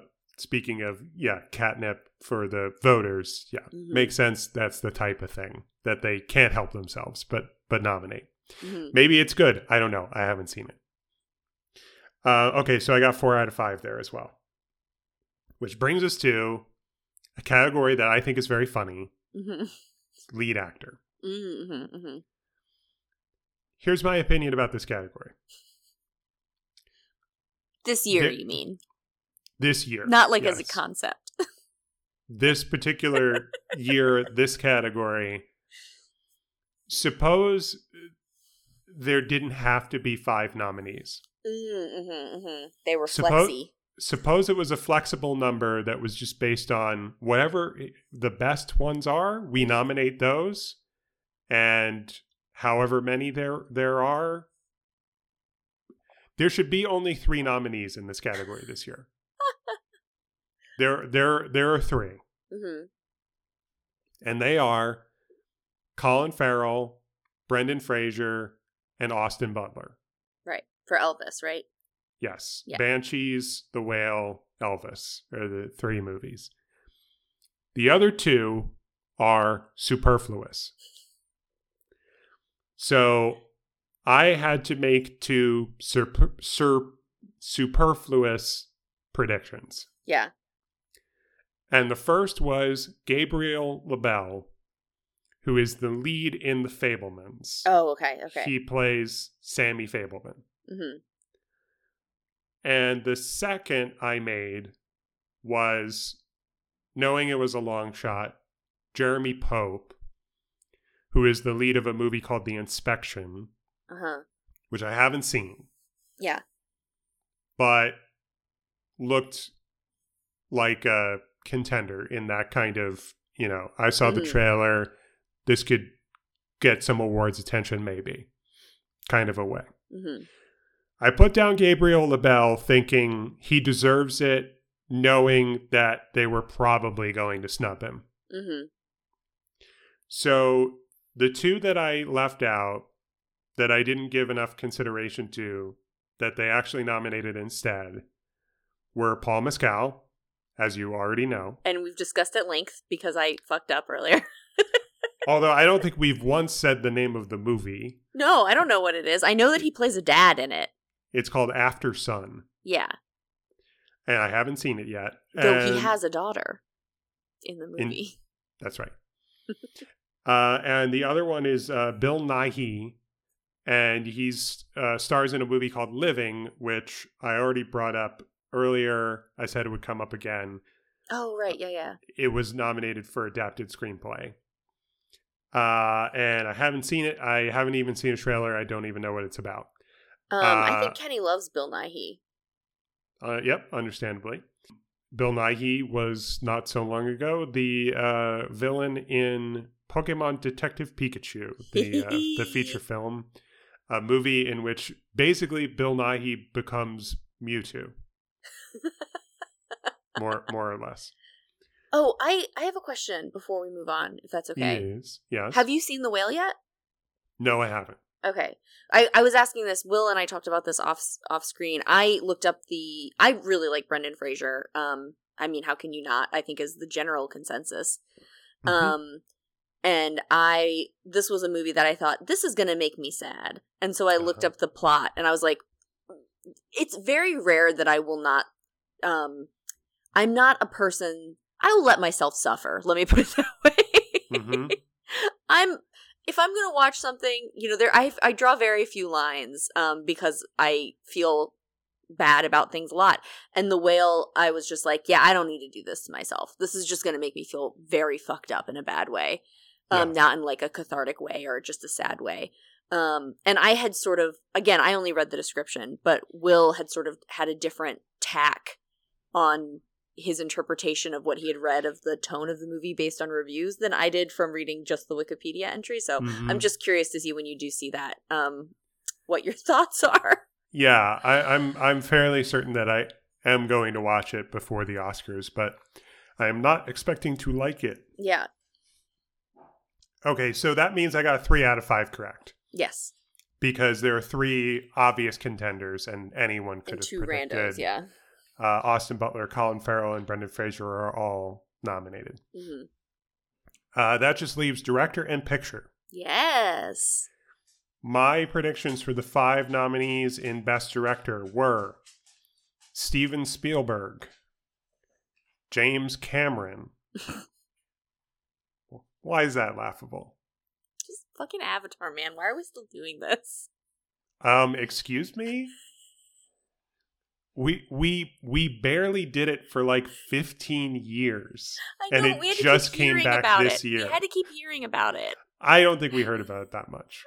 speaking of, yeah, catnip for the voters, yeah, Mhm. makes sense. That's the type of thing that they can't help themselves, but but nominate. Mhm. Maybe it's good. I don't know. I haven't seen it. Uh, okay, so I got four out of five there as well. Which brings us to a category that I think is very funny Mhm. lead actor. Mhm, mhm. Here's my opinion about this category. This year, There- you mean? This year. Not like as a concept. [laughs] This particular year, this category. Suppose there didn't have to be five nominees. Mm-hmm, mm-hmm. They were Suppo- flexy. suppose it was a flexible number that was just based on whatever the best ones are we nominate those and however many there there are there should be only 3 nominees in this category this year there there there are 3 Mm-hmm. and they are Colin Farrell, Brendan Fraser, and Austin Butler. Right. For Elvis, right? Yes. Yeah. Banshees, The Whale, Elvis are the three movies. The other two are superfluous. So I had to make two sur- sur- superfluous predictions. Yeah. And the first was Gabriel LaBelle, who is the lead in The Fabelmans. Oh, okay. Okay. He plays Sammy Fabelman. hmm And the second I made was knowing it was a long shot, Jeremy Pope, who is the lead of a movie called The Inspection, Uh huh. which I haven't seen, Yeah. but looked like a contender in that kind of, you know, I saw the Mhm. trailer. This could get some awards attention, maybe, kind of a way. hmm I put down Gabriel LaBelle thinking he deserves it, knowing that they were probably going to snub him. hmm So the two that I left out that I didn't give enough consideration to that they actually nominated instead were Paul Mescal, as you already know. And we've discussed at length because I fucked up earlier. [laughs] Although I don't think we've once said the name of the movie. no, I don't know what it is. I know that he plays a dad in it. It's called Aftersun, Yeah. and I haven't seen it yet. Though he has a daughter in the In- movie. [laughs] That's right. uh, and the other one is uh, Bill Nighy, and he's uh, stars in a movie called Living, which I already brought up earlier. I said it would come up again. oh, right. Yeah, yeah. It was nominated for adapted screenplay. Uh, and I haven't seen it. I haven't even seen a trailer. I don't even know what it's about. Um, I think Uh, Kenny loves Bill Nighy. Uh, yep, understandably. Bill Nighy was not so long ago the uh, villain in Pokemon Detective Pikachu, the uh, the feature [laughs] film, a movie in which basically Bill Nighy becomes Mewtwo, more more or less. Oh, I I have a question before we move on, if that's okay. He is yes. Have you seen The Whale yet? No, I haven't. Okay. I, I was asking this. Will and I talked about this off off screen. I looked up the. I really like Brendan Fraser. Um, I mean, how can you not? I think is the general consensus. Mhm. Um, and I this was a movie that I thought this is gonna make me sad, and so I looked Uh-huh. up the plot, and I was like, it's very rare that I will not. Um, I'm not a person. I will let myself suffer. Let me put it [laughs] that way. Mhm. I'm if I'm gonna watch something, you know, there I I draw very few lines, um, because I feel bad about things a lot. And the whale, I was just like, yeah, I don't need to do this to myself. This is just gonna make me feel very fucked up in a bad way, um, Yeah. not in like a cathartic way or just a sad way. Um, and I had sort of again, I only read the description, but Will had sort of had a different tack on his interpretation of what he had read of the tone of the movie based on reviews than I did from reading just the Wikipedia entry. So Mhm. I'm just curious to see when you do see that, um, what your [laughs] thoughts are. Yeah, I, I'm I'm fairly certain that I am going to watch it before the Oscars, but I am not expecting to like it. Yeah. Okay, so that means I got three out of five correct Yes. because there are three obvious contenders, and anyone could And have two predicted. randos. Yeah. Uh, Austin Butler, Colin Farrell, and Brendan Fraser are all nominated. hmm Uh, that just leaves director and picture. Yes. My predictions for the five nominees in Best Director were Steven Spielberg, James Cameron. [laughs] Why is that laughable? Just fucking Avatar, man. Why are we still doing this? Um, excuse me? We we we barely did it for like 15 years. I And it we had to just keep came back about this it. year. We had to keep hearing about it. I don't think we heard about it that much.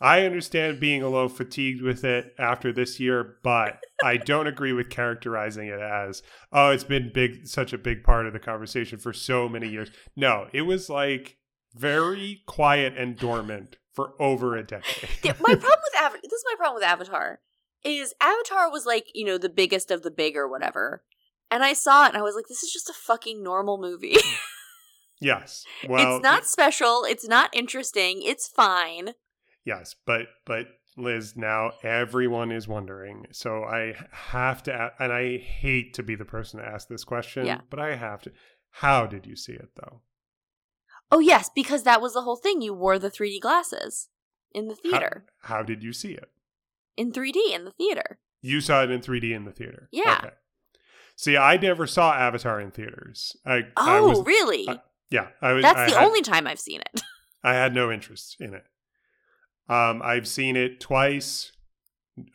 I understand being a little fatigued with it after this year, but I don't agree with characterizing it as, oh, it's been big such a big part of the conversation for so many years. No, it was like very quiet and dormant for over a decade. Yeah, my problem with Avatar. This is my problem with Avatar. Is Avatar was like you know the biggest of the big or whatever, and I saw it and I was like, this is just a fucking normal movie. [laughs] Yes. Well, it's not special. It's not interesting. It's fine. Yes, but but Liz, now everyone is wondering. So I have to, a- and I hate to be the person to ask this question, Yeah. but I have to. How did you see it though? Oh yes, because that was the whole thing. You wore the 3D glasses in the How- theater. How, did you see it? In 3D in the theater. You saw it in 3D in the theater. Yeah. Okay. See, I never saw Avatar in theaters. I, I Oh, was, really? I- yeah, I was. That's I the had- only time I've seen it. [laughs] I had no interest in it. Um, I've seen it twice.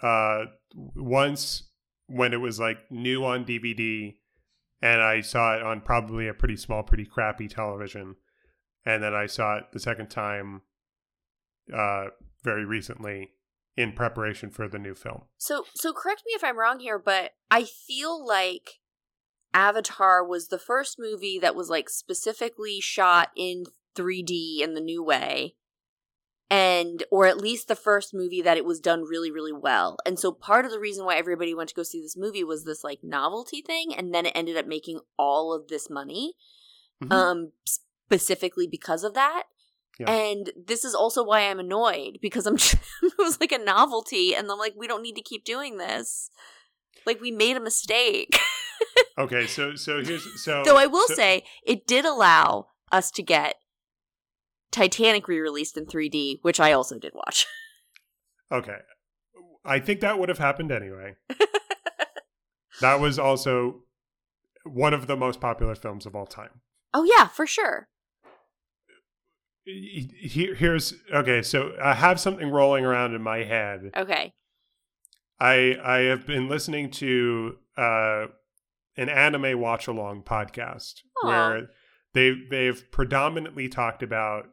Uh, once when it was like new on DVD, and I saw it on probably a pretty small, pretty crappy television, and then I saw it the second time, uh, very recently in preparation for the new film. So so correct me if I'm wrong here, but I feel like Avatar was the first movie that was like specifically shot in 3D in the new way. And or at least the first movie that it was done really really well. And so part of the reason why everybody went to go see this movie was this like novelty thing and then it ended up making all of this money Mhm. um specifically because of that. Yeah. And this is also why I'm annoyed because I'm [laughs] it was like a novelty and I'm like we don't need to keep doing this. Like we made a mistake. [laughs] Okay, so so here's so. Though I will so- say it did allow us to get Titanic re-released in 3D, which I also did watch. [laughs] Okay, I think that would have happened anyway. that was also one of the most popular films of all time. oh yeah, for sure. Here, here's okay. So I have something rolling around in my head. Okay. I I have been listening to uh, an anime watch along podcast Aw. where they they've predominantly talked about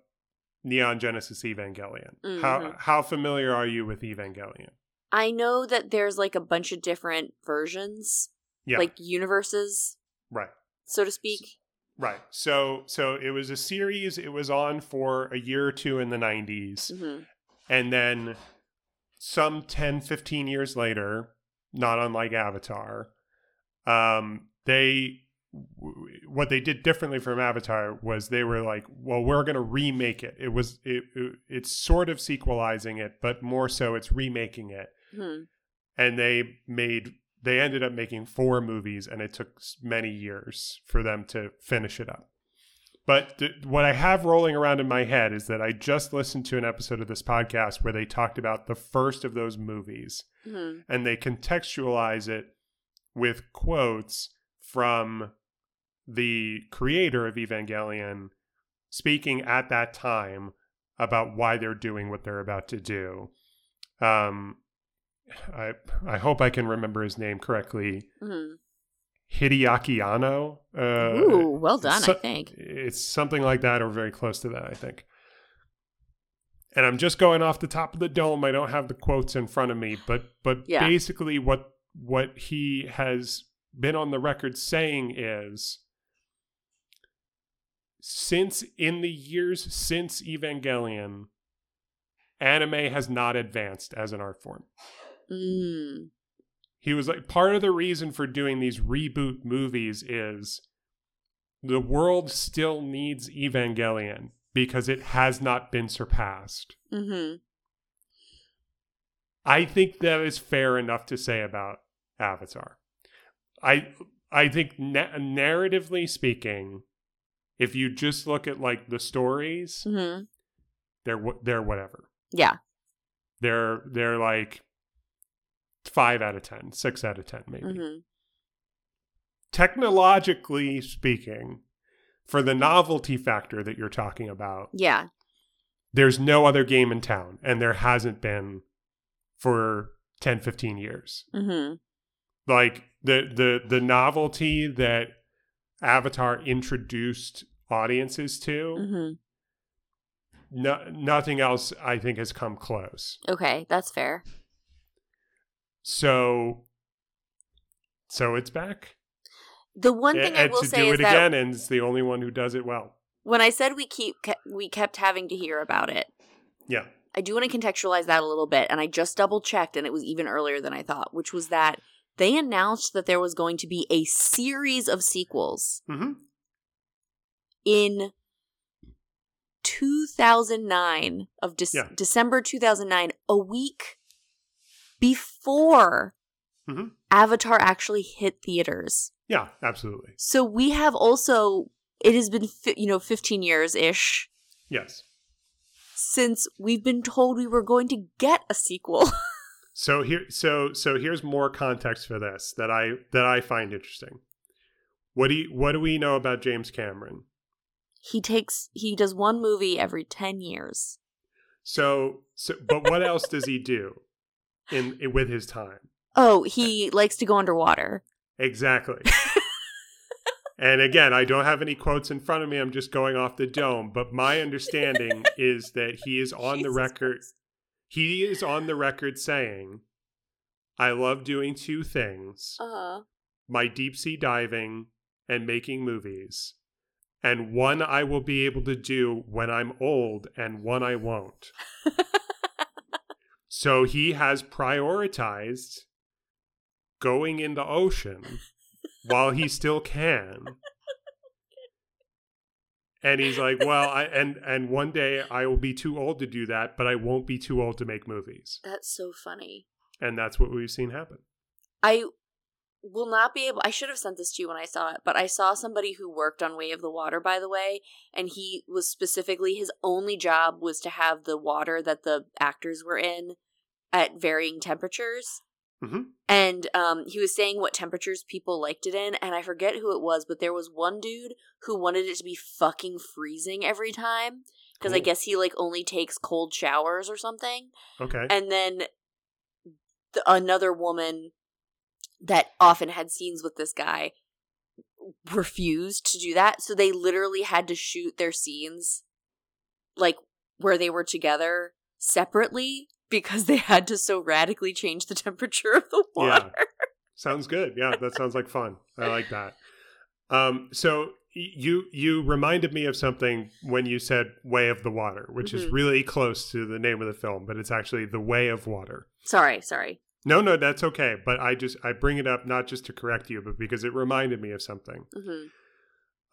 Neon Genesis Evangelion. How Mhm. how familiar are you with Evangelion? I know that there's like a bunch of different versions, Yeah, like universes, right. so to speak. Right. So so it was a series. It was on for a year or two in the 90s. hmm And then some 10, 15 years later, not unlike Avatar, um, they w- what they did differently from Avatar was they were like, well, we're going to remake it. It was it, it it's sort of sequelizing it, but more so it's remaking it. hmm And they made they ended up making four movies and it took many years for them to finish it up. But th- what I have rolling around in my head is that I just listened to an episode of this podcast where they talked about the first of those movies hmm and they contextualize it with quotes from the creator of Evangelion speaking at that time about why they're doing what they're about to do. Um, I I hope I can remember his name correctly. hmm Hideaki Anno. Uh, Ooh, well done, so- I think. It's something like that, or very close to that, I think. And I'm just going off the top of the dome. I don't have the quotes in front of me, but but Yeah. basically, what what he has been on the record saying is, since in the years since Evangelion, anime has not advanced as an art form Mm. he was like part of the reason for doing these reboot movies is the world still needs evangelion because it has not been surpassed. Hmm i think that is fair enough to say about avatar. I i think na- narratively speaking if you just look at like the stories hmm they're they're whatever. Yeah. they're they're like five out of ten, six out of ten maybe hmm technologically speaking, for the novelty factor that you're talking about, Yeah. there's no other game in town, and there hasn't been for 10, 15 years. hmm Like the the the novelty that Avatar introduced audiences to, hmm no, nothing else I think has come close. Okay, that's fair. So so it's back. The one thing I and will to say do is it that again, and it's the only one who does it well. when I said we keep we kept having to hear about it, Yeah. I do want to contextualize that a little bit, and I just double checked, and it was even earlier than I thought, which was that they announced that there was going to be a series of sequels hmm in 2009 of Dec- Yeah. December 2009, a week before Mhm. Avatar actually hit theaters. Yeah, absolutely. So we have also it has been fi- you know 15 years ish Yes. since we've been told we were going to get a sequel. [laughs] So here so so here's more context for this that I that I find interesting. What do you, what do we know about James Cameron? he takes he does one movie every 10 years. So so but what else does he do in, with his time? Oh, he likes to go underwater. Exactly. [laughs] and again, I don't have any quotes in front of me. I'm just going off the dome, but my understanding [laughs] is that he is on the record Christ. he is on the record saying I love doing two things. Uh-huh. my deep sea diving and making movies. And one I will be able to do when I'm old, and one I won't. [laughs] so he has prioritized going in the ocean [laughs] while he still can. And he's like, well, I and and one day I will be too old to do that, but I won't be too old to make movies. That's so funny. And that's what we've seen happen. I will not be able I should have sent this to you when I saw it, but I saw somebody who worked on Way of the Water by the way, and he was specifically his only job was to have the water that the actors were in at varying temperatures. Mhm. And um, he was saying what temperatures people liked it in, and I forget who it was, but there was one dude who wanted it to be fucking freezing every time because I guess he like only takes cold showers or something Okay. and then the, another woman that often had scenes with this guy refused to do that so they literally had to shoot their scenes like where they were together separately because they had to so radically change the [laughs] temperature of the water. Yeah. Sounds good. Yeah, that sounds like fun. I like that. [laughs] Um, so you you reminded me of something when you said "Way of the Water," which is Mhm. really close to the name of the film, but it's actually "The Way of Water." sorry sorry No, no, that's okay. But I just I bring it up not just to correct you, but because it reminded me of something. hmm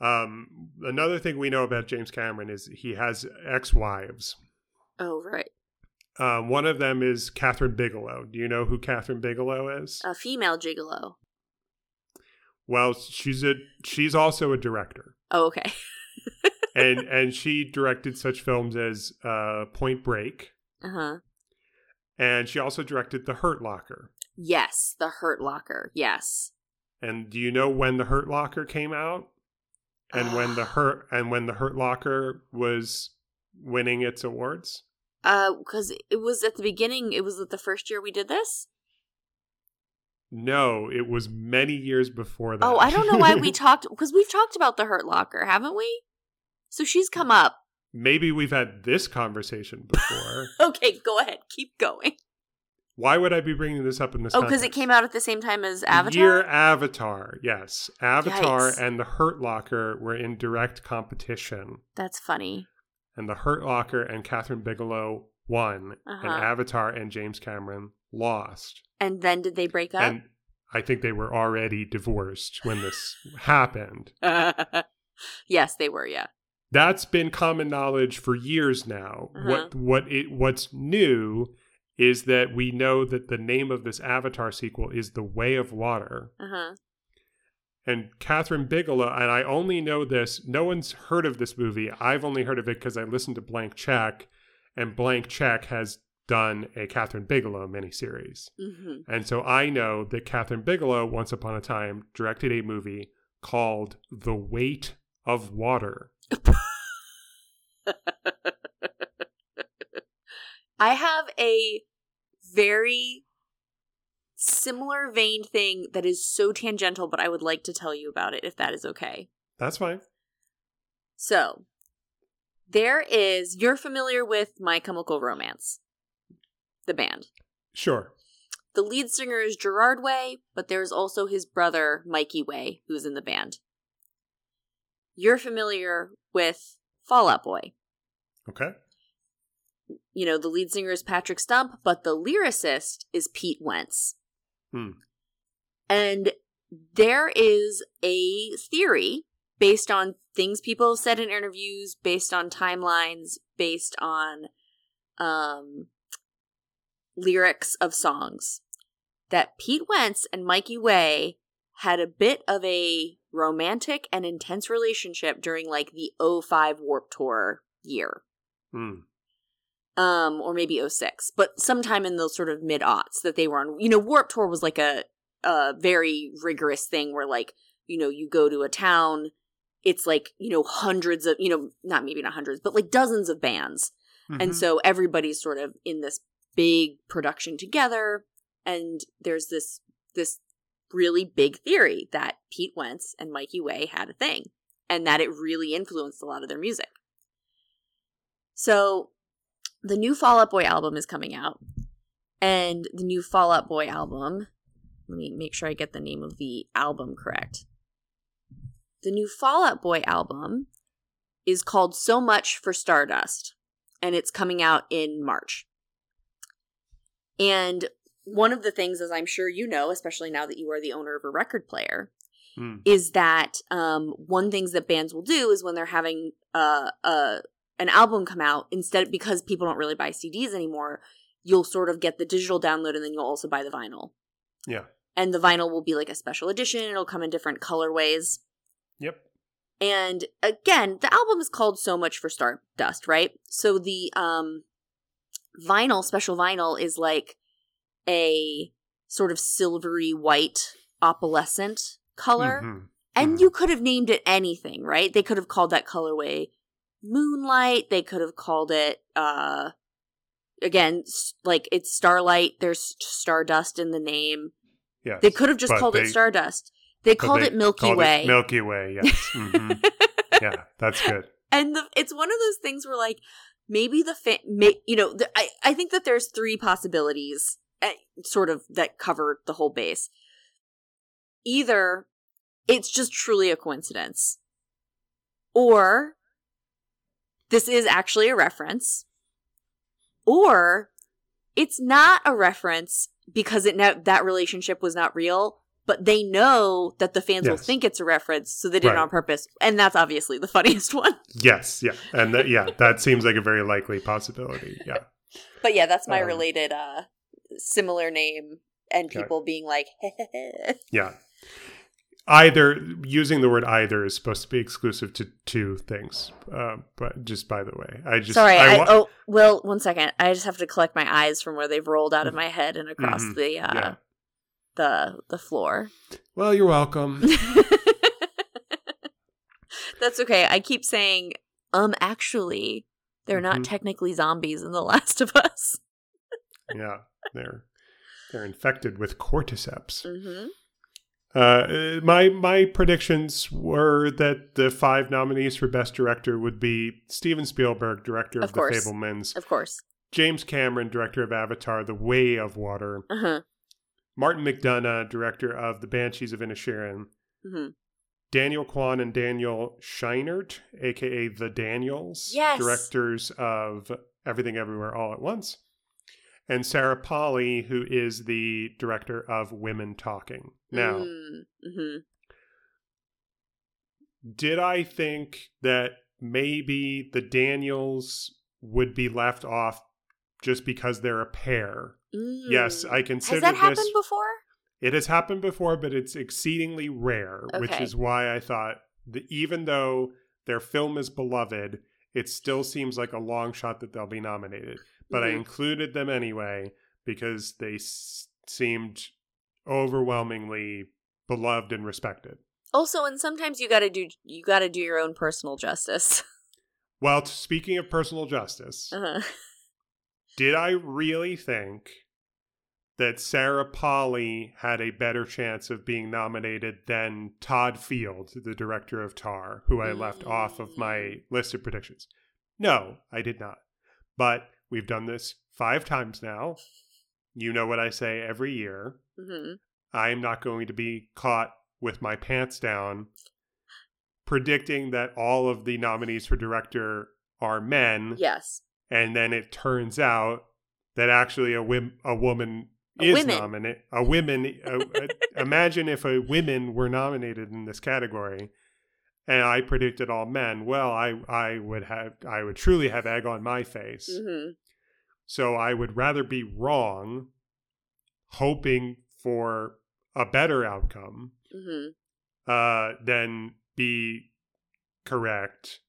Um, another thing we know about James Cameron is he has ex-wives. oh right Um, one of them is Kathryn Bigelow. Do you know who Kathryn Bigelow is? a female gigolo well, she's a she's also a director. oh okay [laughs] and and she directed such films as uh, Point Break, uh-huh and she also directed The Hurt Locker. yes the hurt locker yes And do you know when The Hurt Locker came out? And when the [sighs] Hurt and when The Hurt Locker was winning its awards? Uh, because it was at the beginning. It was the first year we did this. No, it was many years before that. Oh, I don't know why we [laughs] talked because we've talked about the Hurt Locker, haven't we? So she's come up. Maybe we've had this conversation before. [laughs] Okay, go ahead, keep going. Why would I be bringing this up in this? Oh, because it came out at the same time as Avatar. Year Avatar, yes. Avatar Yikes. and The Hurt Locker were in direct competition. That's funny. and The Hurt Locker and Kathryn Bigelow won, and Uh-huh. Avatar and James Cameron lost. And then did they break up? And I think they were already divorced when this [laughs] happened. [laughs] yes, they were. Yeah. That's been common knowledge for years now. Uh-huh. What what it what's new is that we know that the name of this Avatar sequel is The Way of Water. Uh huh. And Kathryn Bigelow, and I only know this, no one's heard of this movie. I've only heard of it because I listened to Blank Check, and Blank Check has done a Kathryn Bigelow miniseries. hmm And so I know that Kathryn Bigelow, once upon a time, directed a movie called The Weight of Water. [laughs] I have a very similar vein thing that is so tangential, but I would like to tell you about it if that is okay. That's fine. So, there is, you're familiar with My Chemical Romance, the band. Sure. The lead singer is Gerard Way, but there's also his brother, Mikey Way, who's in the band. You're familiar with Fall Out Boy. Okay. You know, the lead singer is Patrick Stump, but the lyricist is Pete Wentz. Hmm. And there is a theory based on things people have said in interviews, based on timelines, based on um, lyrics of songs, that Pete Wentz and Mikey Way had a bit of a romantic and intense relationship during like the 05 Warped Tour year. Mm. Um, or maybe 06, but sometime in those sort of mid aughts that they were on. You know, Warped Tour was like a a very rigorous thing where like, you know, you go to a town, it's like, you know, hundreds of, you know, not maybe not hundreds, but like dozens of bands. And Mhm. so everybody's sort of in this big production together and there's this this really big theory that Pete Wentz and Mikey Way had a thing and that it really influenced a lot of their music. So the new Fall Out Boy album is coming out and the new Fall Out Boy album let me make sure I get the name of the album correct. The new Fall Out Boy album is called So Much for Stardust and it's coming out in March. And one of the things, as I'm sure you know, especially now that you are the owner of a record player, Mm. is that um, one things that bands will do is when they're having uh, uh, an album come out, instead because people don't really buy CDs anymore, you'll sort of get the digital download and then you'll also buy the vinyl. Yeah. And the vinyl will be like a special edition. It'll come in different colorways. Yep. And again, the album is called So Much for Stardust, right? So the um vinyl, special vinyl is like a sort of silvery white opalescent color. Mhm. And Mhm. you could have named it anything, right? They could have called that colorway Moonlight. They could have called it uh again, like it's Starlight, there's Stardust in the name. Yes. They could have just called they- it Stardust. They called they it Milky called Way. Milky Way, [laughs] yes. Mhm. yeah, that's good. and the, it's one of those things where like maybe the fa- may, you know the, I, I think that there's three possibilities sort of that cover the whole base either it's just truly a coincidence or this is actually a reference or it's not a reference because it ne- that relationship was not real but they know that the fans will think it's a reference so they did it on purpose and that's obviously the [laughs] funniest one Yes, yeah. And that, yeah, that seems like a very likely possibility. Yeah. [laughs] But yeah, that's my Um, related uh similar name and Okay. people being like [laughs] Yeah. Either using the word either is supposed to be exclusive to two things. Uh, but just by the way, I just Sorry, I, wa- oh well, one second. I just have to collect my eyes from where they've rolled out of my head and across Mhm. the uh Yeah. the the floor. Well, you're welcome. [laughs] That's okay. I keep saying um actually they're not Mhm. technically zombies in The Last of Us. Yeah, they're they're infected with cordyceps. Mhm. Uh, my my predictions were that the five nominees for best director would be Steven Spielberg, director of, Of The. Fabelmans, Of course. James Cameron, director of Avatar: The Way of Water, Uh-huh. Martin McDonagh, director of The Banshees of Inisherin, Mhm. Daniel Kwan and Daniel Scheinert, aka The Daniels, Yes. directors of Everything Everywhere All at Once, and Sarah Polley, who is the director of Women Talking. Now, Mm, mhm. did I think that maybe the Daniels would be left off just because they're a pair? Yes, Mm. I consider Has that this. happened before? It has happened before, but it's exceedingly rare, which is why I thought that even though their film is beloved, it still seems like a long shot that they'll be nominated. But I Mhm. included them anyway because they s- seemed overwhelmingly beloved and respected. Also, and sometimes you got to do you got to do your own personal justice. [laughs] Well, t- speaking of personal justice, Uh-huh. did I really think that Sarah Polley had a better chance of being nominated than Todd Field, the director of Tar, who I left off of my list of predictions? No, I did not. But we've done this five times now. You know what I say every year. hmm I'm not going to be caught with my pants down predicting that all of the nominees for director are men Yes. and then it turns out that actually a, wim- a woman is women. nominated. A women. a- a- [laughs] imagine if a women were nominated in this category, and I predicted all men, well, I I would have I would truly have egg on my face. hmm So I would rather be wrong, hoping for a better outcome, hmm uh, than be correct,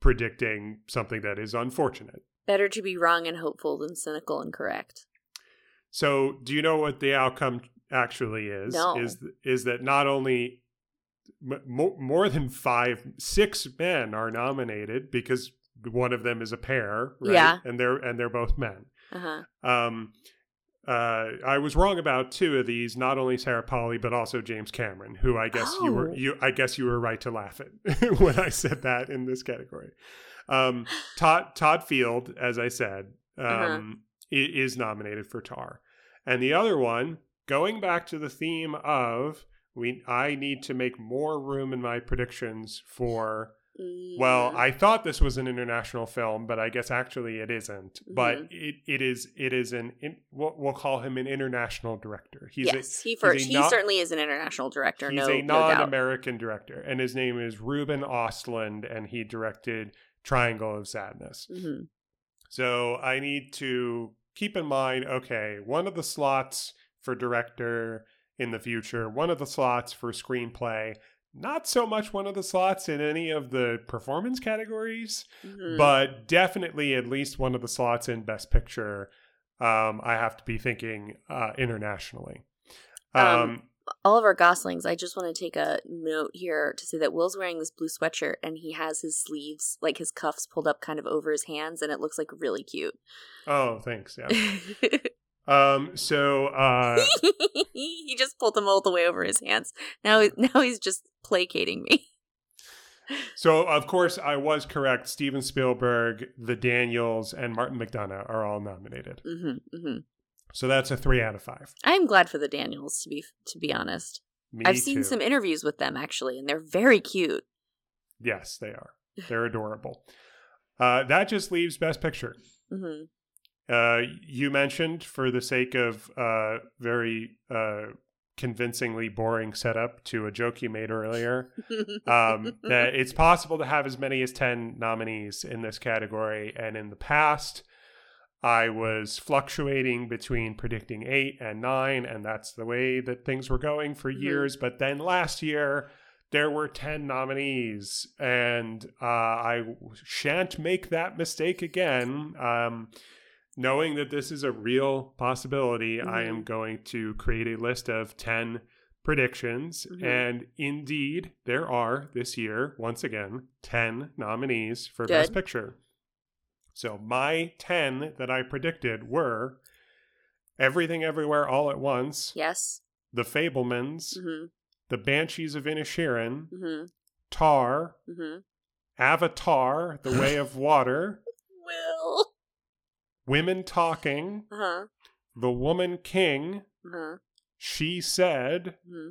predicting something that is unfortunate. Better to be wrong and hopeful than cynical and correct. So, do you know what the outcome actually is? No. Is is that not only more than five, six men are nominated because one of them is a pair, right? Yeah. and they're and they're both men. Uh huh. Um, uh, I was wrong about two of these, not only Sarah Polley but also James Cameron, who I guess you were Oh. you I guess you were right to laugh at [laughs] when I said that in this category. Um, [sighs] Todd Todd Field, as I said, um, Uh-huh. is nominated for Tar, and the other one, going back to the theme of we, I need to make more room in my predictions for well, Mm. I thought this was an international film, but I guess actually it isn't. But Mm-hmm. it, it is it is an in, we'll, we'll call him an international director. He's yes, he he's first. a He non- certainly is an international director. he's no, a no non-American director, and his name is Ruben Ostlund, and he directed Triangle of Sadness. hmm So I need to keep in mind, okay, one of the slots for director in the future, one of the slots for screenplay, not so much one of the slots in any of the performance categories, hmm but definitely at least one of the slots in Best Picture. Um, I have to be thinking uh, internationally. Um, Um, Oliver Gosling's. I just want to take a note here to say that Will's wearing this blue sweatshirt and he has his sleeves, like his cuffs, pulled up kind of over his hands, and it looks like really cute. oh, thanks. Yeah. [laughs] um, so uh, [laughs] he just pulled them all the way over his hands. Now, [laughs] now he's just placating me. So, of course, I was correct. Steven Spielberg, the Daniels, and Martin McDonagh are all nominated. hmm hmm So that's a three out of five. I'm glad for the Daniels to be to be honest. Me I've seen some interviews with them actually, and they're very cute. Yes, they are. [laughs] They're adorable. Uh, that just leaves Best Picture. hmm Uh, you mentioned, for the sake of uh, very uh, convincingly boring setup to a joke you made earlier, um, that it's [laughs] possible to have as many as 10 nominees in this category. And in the past, I was fluctuating between predicting eight and nine, and that's the way that things were going for Mhm. years. But then last year, there were 10 nominees, and uh, I shan't make that mistake again. Um, knowing that this is a real possibility, I am going to create a list of 10 predictions. Mhm. And indeed, there are this year, once again, 10 nominees for Good. Best Picture. So my 10 that I predicted were Everything Everywhere All at Once, yes. The Fabelmans, hmm The Banshees of Inisherin, hmm Tar, hmm Avatar, The Way of Water. Women Talking, Uh huh. The Woman King, Uh huh. She Said, hmm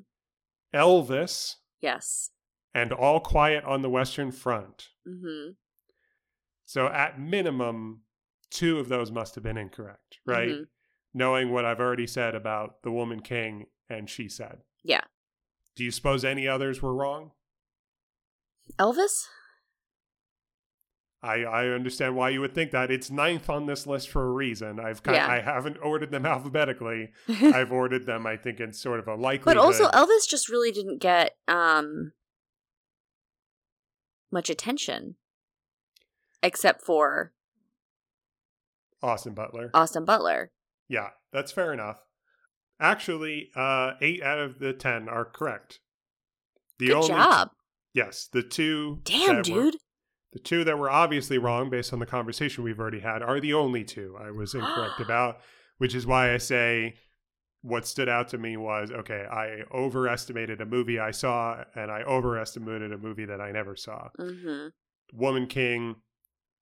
Elvis, Yes. and All Quiet on the Western Front. hmm So at minimum, two of those must have been incorrect, right? Mhm. Knowing what I've already said about The Woman King and She Said. Yeah. Do you suppose any others were wrong? Elvis. I, I understand why you would think that. It's ninth on this list for a reason. I've kind Yeah. I haven't ordered them [laughs] alphabetically. [laughs] I've ordered them, I think, in sort of a likelihood. but also Elvis just really didn't get um much attention, except for Austin Butler. Austin Butler. yeah, that's fair enough. Actually, uh, eight out of the ten are correct. The Good only job. yes, the two. Damn, that were- dude. The two that were obviously wrong based on the conversation we've already had are the only two I was incorrect [gasps] about, which is why I say what stood out to me was okay, I overestimated a movie I saw and I overestimated a movie that I never saw. hmm Woman King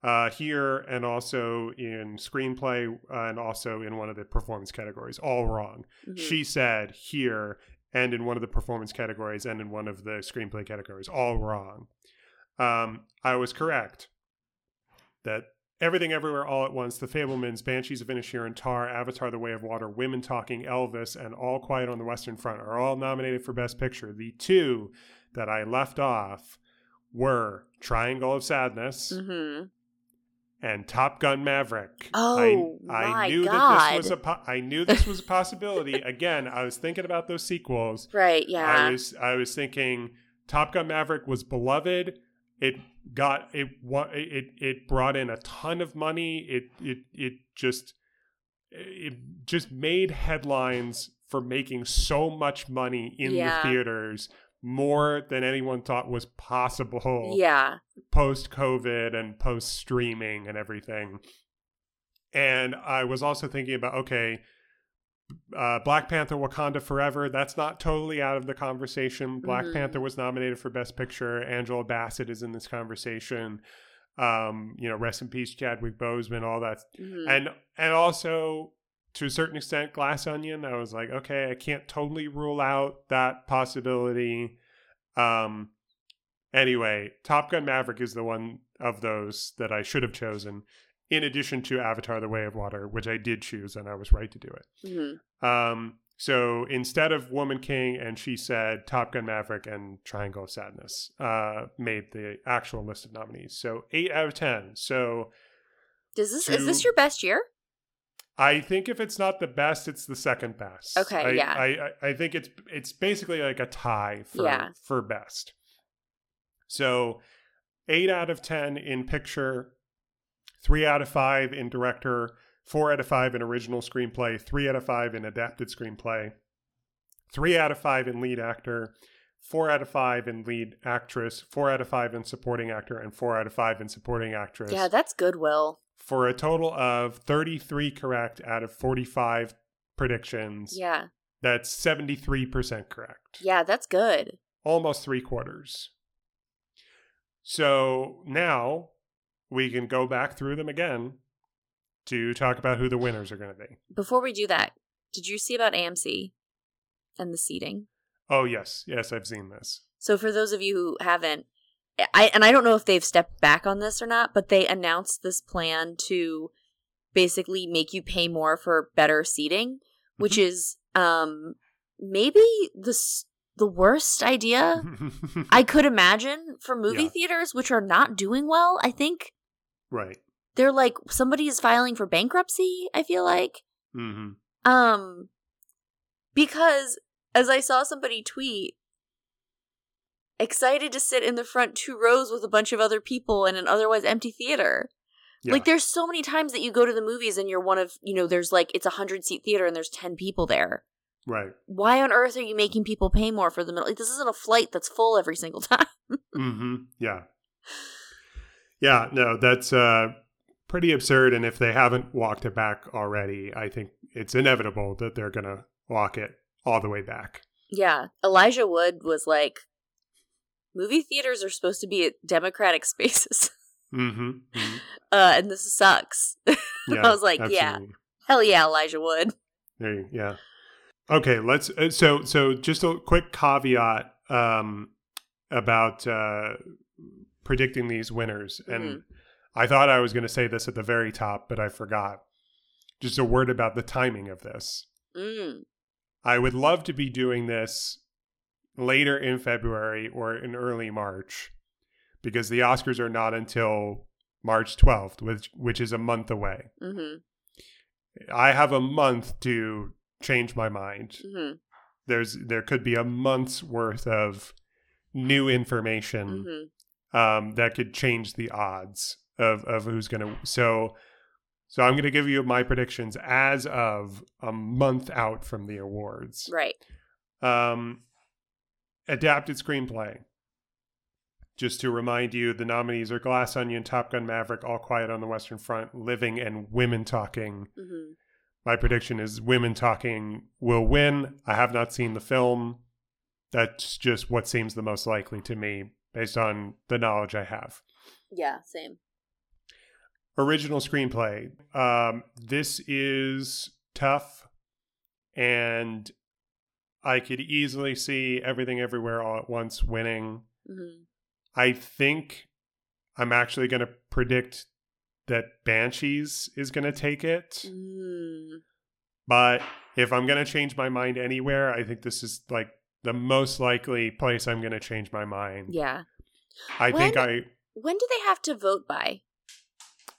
uh, here and also in screenplay uh, and also in one of the performance categories, all wrong. Mm-hmm. She said here and in one of the performance categories and in one of the screenplay categories, all wrong. Um, I was correct that Everything Everywhere All at Once, The Fabelmans, Banshees of Inisherin, Tar, Avatar The Way of Water, Women Talking, Elvis, and All Quiet on the Western Front are all nominated for Best Picture. The two that I left off were Triangle of Sadness Mm-hmm. and Top Gun Maverick. Oh, I, I my knew that God. this was a po- I knew this was a [laughs] possibility. Again, I was thinking about those sequels. Right. Yeah. I was I was thinking Top Gun Maverick was beloved. It got it it it brought in a ton of money. It it it just it just made headlines for making so much money in Yeah. the theaters more than anyone thought was possible yeah. post COVID and post streaming and everything. And I was also thinking about okay, uh, Black Panther Wakanda Forever, that's not totally out of the conversation. Black Mhm. Panther was nominated for Best Picture. Angela Bassett is in this conversation. Um, you know, rest in peace, Chadwick Boseman, all that. Mhm. And and also to a certain extent, Glass Onion, I was like, okay, I can't totally rule out that possibility. Um anyway, Top Gun Maverick is the one of those that I should have chosen, in addition to Avatar the Way of Water, which I did choose and I was right to do it. Mhm. Um, so instead of Woman King and She Said, Top Gun Maverick and Triangle of Sadness uh, made the actual list of nominees. So eight out of ten. So Does this is this your best year? I think if it's not the best, it's the second best. Okay, I, yeah. I, I, I think it's it's basically like a tie for Yeah. for best. So eight out of ten in picture, three out of five in director, four out of five in original screenplay, three out of five in adapted screenplay, three out of five in lead actor, four out of five in lead actress, four out of five in supporting actor, and four out of five in supporting actress Yeah, that's Goodwill. for a total of 33 correct out of 45 predictions. Yeah. That's 73% correct. Yeah, that's good. Almost three quarters. So now we can go back through them again to talk about who the winners are going to be. Before we do that, did you see about AMC and the seating? Oh, yes. Yes, I've seen this. So for those of you who haven't, I and I don't know if they've stepped back on this or not, but they announced this plan to basically make you pay more for better seating, which is um maybe the s- the worst idea [laughs] I could imagine for movie Yeah. theaters which are not doing well. I think right. they're like somebody is filing for bankruptcy, I feel like. hmm Um, because as I saw somebody tweet, excited to sit in the front two rows with a bunch of other people in an otherwise empty theater. Yeah. Like, there's so many times that you go to the movies and you're one of, you know, there's like, it's a hundred seat theater and there's 10 people there. right. Why on earth are you making people pay more for the middle? Like, this isn't a flight that's full every single [laughs] time. hmm Yeah. Yeah, no, that's uh pretty absurd and if they haven't walked it back already, I think it's inevitable that they're going to walk it all the way back. yeah. Elijah Wood was like, movie theaters are supposed to be democratic spaces. [laughs] Mhm. mhm. uh, and this sucks. [laughs] Yeah. I was like, yeah. Hell yeah, Elijah Wood. There you, yeah. Okay, let's uh, so so just a quick caveat um about uh predicting these winners and Mhm. I thought I was going to say this at the very top, but I forgot. Just a word about the timing of this. Mm. I would love to be doing this later in February or in early March because the Oscars are not until March 12th, which which is a month away. hmm I have a month to change my mind. hmm There's there could be a month's worth of new information hmm um, that could change the odds of of who's going to. So, so I'm going to give you my predictions as of a month out from the awards. Right. Um, adapted screenplay. Just to remind you, the nominees are Glass Onion, Top Gun Maverick, All Quiet on the Western Front, Living, and Women Talking. hmm My prediction is Women Talking will win. I have not seen the film. That's just what seems the most likely to me based on the knowledge I have. Yeah, same. Original screenplay. Um, this is tough, and I could easily see Everything Everywhere All at Once winning. hmm I think I'm actually going to predict that Banshees is going to take it. Mm. But if I'm going to change my mind anywhere, I think this is like the most likely place I'm going to change my mind. Yeah. I think I. When do they have to vote by?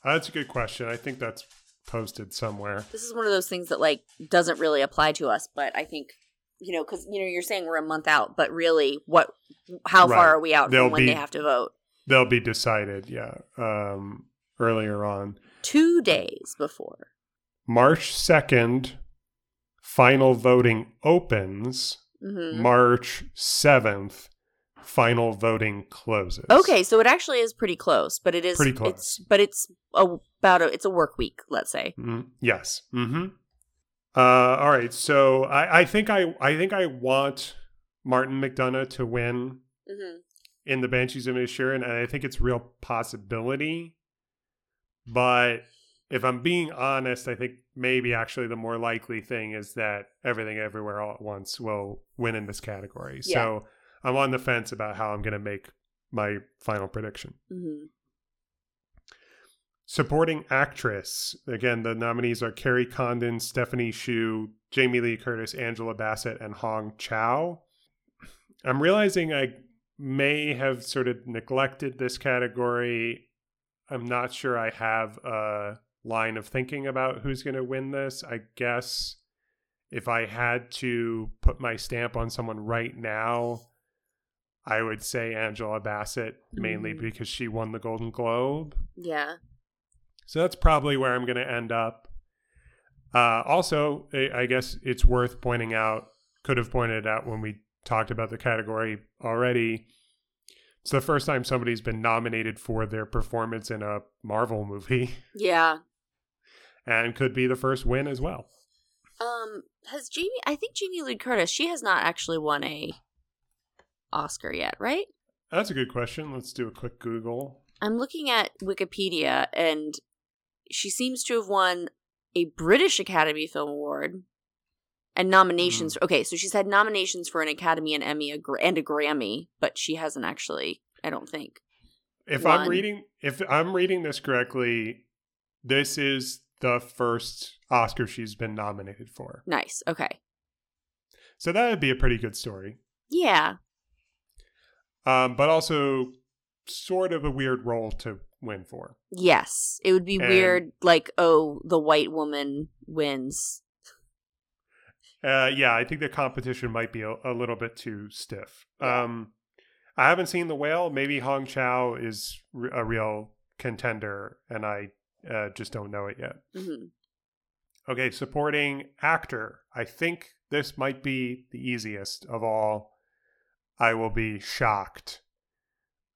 That's a good question. I think that's posted somewhere. This is one of those things that like doesn't really apply to us, but I think you know because you know you're saying we're a month out, but really, what? How Right. far are we out They'll from when be- they have to vote? They'll be decided, yeah, um, earlier on. Two days before. March 2nd, final voting opens. Hmm March 7th, final voting closes. Okay, so it actually is pretty close, but it is Pretty close. It's, but it's a, about a it's a work week, let's say. Mm, yes. Mm-hmm. Uh, all right. So I, I think I I think I want Martin McDonagh to win Mm-hmm. in the Banshees of Inisherin, and I think it's real possibility. But if I'm being honest, I think maybe actually the more likely thing is that Everything Everywhere All at Once will win in this category. Yeah. So I'm on the fence about how I'm going to make my final prediction. Mm-hmm. Supporting actress. Again, the nominees are Kerry Condon, Stephanie Hsu, Jamie Lee Curtis, Angela Bassett, and Hong Chau. I'm realizing I may have sort of neglected this category. I'm not sure I have a line of thinking about who's going to win this. I guess if I had to put my stamp on someone right now, I would say Angela Bassett, mainly Mhm. because she won the Golden Globe. Yeah. So that's probably where I'm going to end up. Uh, also, I I guess it's worth pointing out, could have pointed out when we talked about the category already. It's the first time somebody's been nominated for their performance in a Marvel movie [laughs] Yeah. And could be the first win as well. Um, has Jamie? I think Jamie Lee Curtis. She has not actually won a Oscar yet, right? That's a good question. Let's do a quick Google. I'm looking at Wikipedia, and she seems to have won a British Academy Film Award and nominations. Okay, so she's had nominations for an Academy and Emmy a and a Grammy, but she hasn't actually. I don't think. If I'm reading if I'm reading this correctly, this is the first Oscar she's been nominated for. Nice. Okay. So that would be a pretty good story. Yeah. um, but also sort of a weird role to win for. Yes. It would be And- weird. Like, oh, the white woman wins. Uh, yeah, I think the competition might be a, a little bit too stiff. Yeah. Um, I haven't seen the whale. Maybe Hong Chau is r- a real contender, and I uh, just don't know it yet. hmm Okay, supporting actor. I think this might be the easiest of all. I will be shocked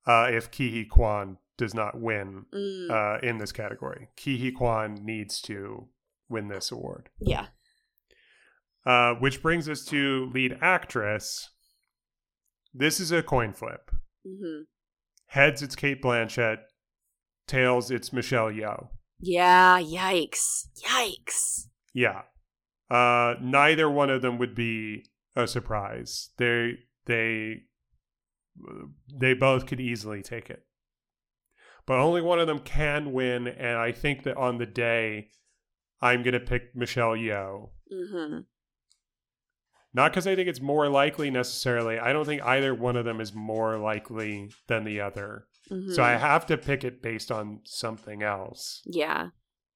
uh, if Ke Huy Quan does not win Mm, uh, in this category. Ke Huy Quan needs to win this award. yeah. Uh, which brings us to lead actress. This is a coin flip. hmm Heads, it's Cate Blanchett. Tails, it's Michelle Yeoh. Yeah. Yikes. Yikes. Yeah. Uh, neither one of them would be a surprise. They they they both could easily take it. But only one of them can win, and I think that on the day, I'm gonna pick Michelle Yeoh. hmm Not because I think it's more likely necessarily. I don't think either one of them is more likely than the other. hmm So I have to pick it based on something else. Yeah.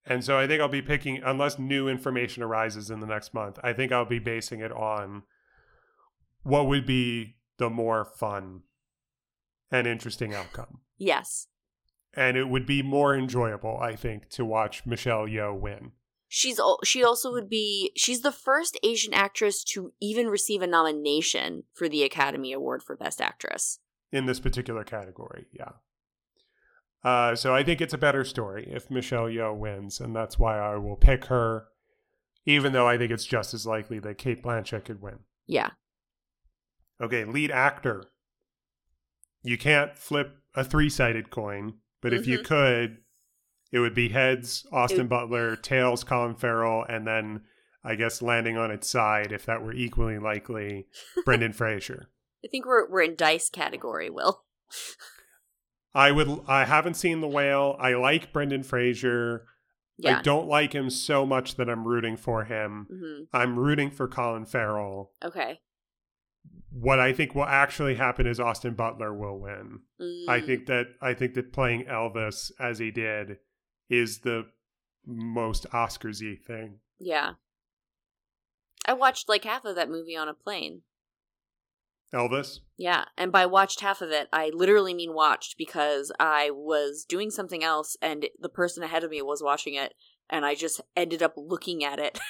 And so I think I'll be picking, unless new information arises in the next month, I think I'll be basing it on what would be the more fun and interesting outcome. Yes. And it would be more enjoyable, I think, to watch Michelle Yeoh win. She's she also would be she's the first Asian actress to even receive a nomination for the Academy Award for Best Actress. in this particular category. Yeah. Uh, so I think it's a better story if Michelle Yeoh wins, and that's why I will pick her, even though I think it's just as likely that Cate Blanchett could win. Yeah. Okay, lead actor. You can't flip a three sided coin, but if you Mhm. could, it would be heads, Austin It- Butler, tails, Colin Farrell, and then I guess landing on its side, if that were equally likely, [laughs] Brendan Fraser. I think we're we're in dice category, Will. I would. I haven't seen the whale. I like Brendan Fraser. Yeah. I don't like him so much that I'm rooting for him. hmm I'm rooting for Colin Farrell. Okay. what I think will actually happen is Austin Butler will win. I Mm, think that I think that playing Elvis as he did is the most Oscarsy thing. Yeah. I watched like half of that movie on a plane. Elvis. Yeah, and by watched half of it, I literally mean watched because I was doing something else and the person ahead of me was watching it and I just ended up looking at it. [laughs]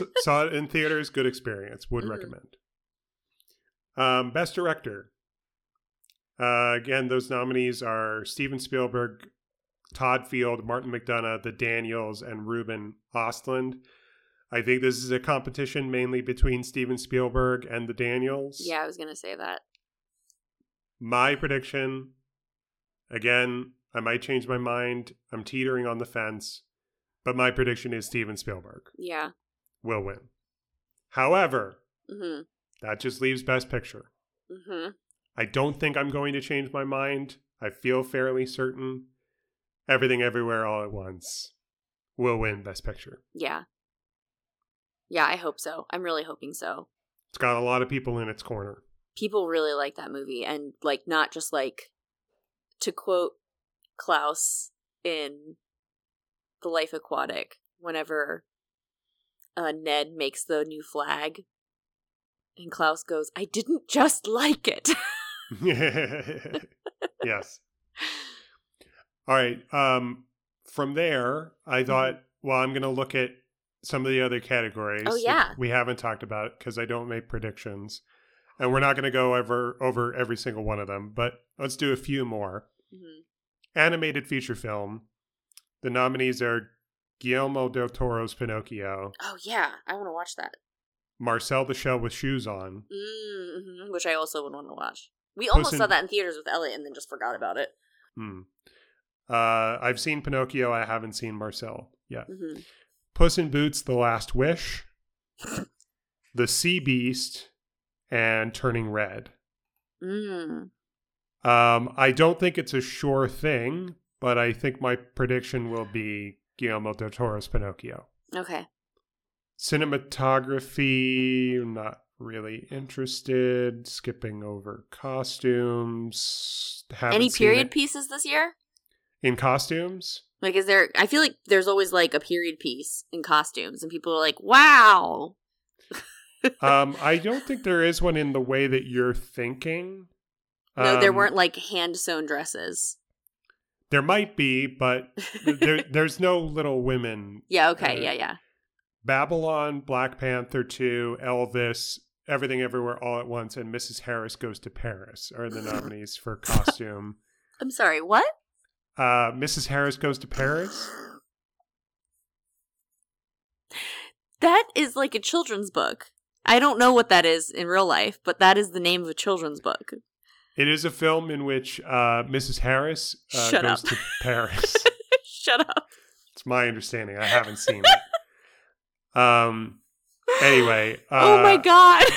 S- saw it in theaters. Good experience. Would Mhm. recommend. Um, Best Director. Uh, again, those nominees are Steven Spielberg, Todd Field, Martin McDonagh, The Daniels, and Ruben Ostlund. I think this is a competition mainly between Steven Spielberg and The Daniels. yeah, I was going to say that. My prediction, again, I might change my mind. I'm teetering on the fence, but my prediction is Steven Spielberg Yeah. will win. However, Mhm. that just leaves Best Picture. Mhm. I don't think I'm going to change my mind. I feel fairly certain Everything Everywhere All at Once will win Best Picture. Yeah. Yeah, I hope so. I'm really hoping so. It's got a lot of people in its corner. People really like that movie and like not just like to quote Klaus in The Life Aquatic whenever uh, Ned makes the new flag and Klaus goes, "I didn't just like it." [laughs] [laughs] yes. All right. Um, from there, I thought, well, I'm going to look at some of the other categories. Oh, yeah. we haven't talked about it because I don't make predictions, and we're not going to go over over every single one of them. But let's do a few more. Mhm. Animated feature film. The nominees are Guillermo del Toro's Pinocchio, Oh yeah, I want to watch that. Marcel the Shell with Shoes On, Mm-hmm, which I also would want to watch. We almost saw that in theaters with Elliot and then just forgot about it. Hmm. Uh, I've seen Pinocchio. I haven't seen Marcel yet. hmm Puss in Boots: The Last Wish, The Sea Beast, and Turning Red. Mm. Um, I don't think it's a sure thing, but I think my prediction will be Guillermo del Toro's Pinocchio. Okay. Cinematography, not really interested. Skipping over costumes. Any period pieces this year? in costumes? Like, is there? I feel like there's always like a period piece in costumes, and people are like, "Wow." [laughs] um, I don't think there is one in the way that you're thinking. No, there Um, weren't like hand sewn dresses. There might be, but [laughs] there, there's no Little Women. yeah. Okay. uh, yeah. Yeah. Babylon, Black Panther 2, Elvis, Everything Everywhere All at Once, and Mrs. Harris Goes to Paris are the nominees for [laughs] costume. I'm sorry. What? Uh, Mrs. Harris Goes to Paris. That is like a children's book. I don't know what that is in real life, but that is the name of a children's book. It is a film in which uh, Mrs. Harris uh, goes up. to [laughs] Paris. Shut up. it's my understanding. I haven't seen it. [laughs] Um. Anyway. Uh, [laughs] oh my god. [laughs]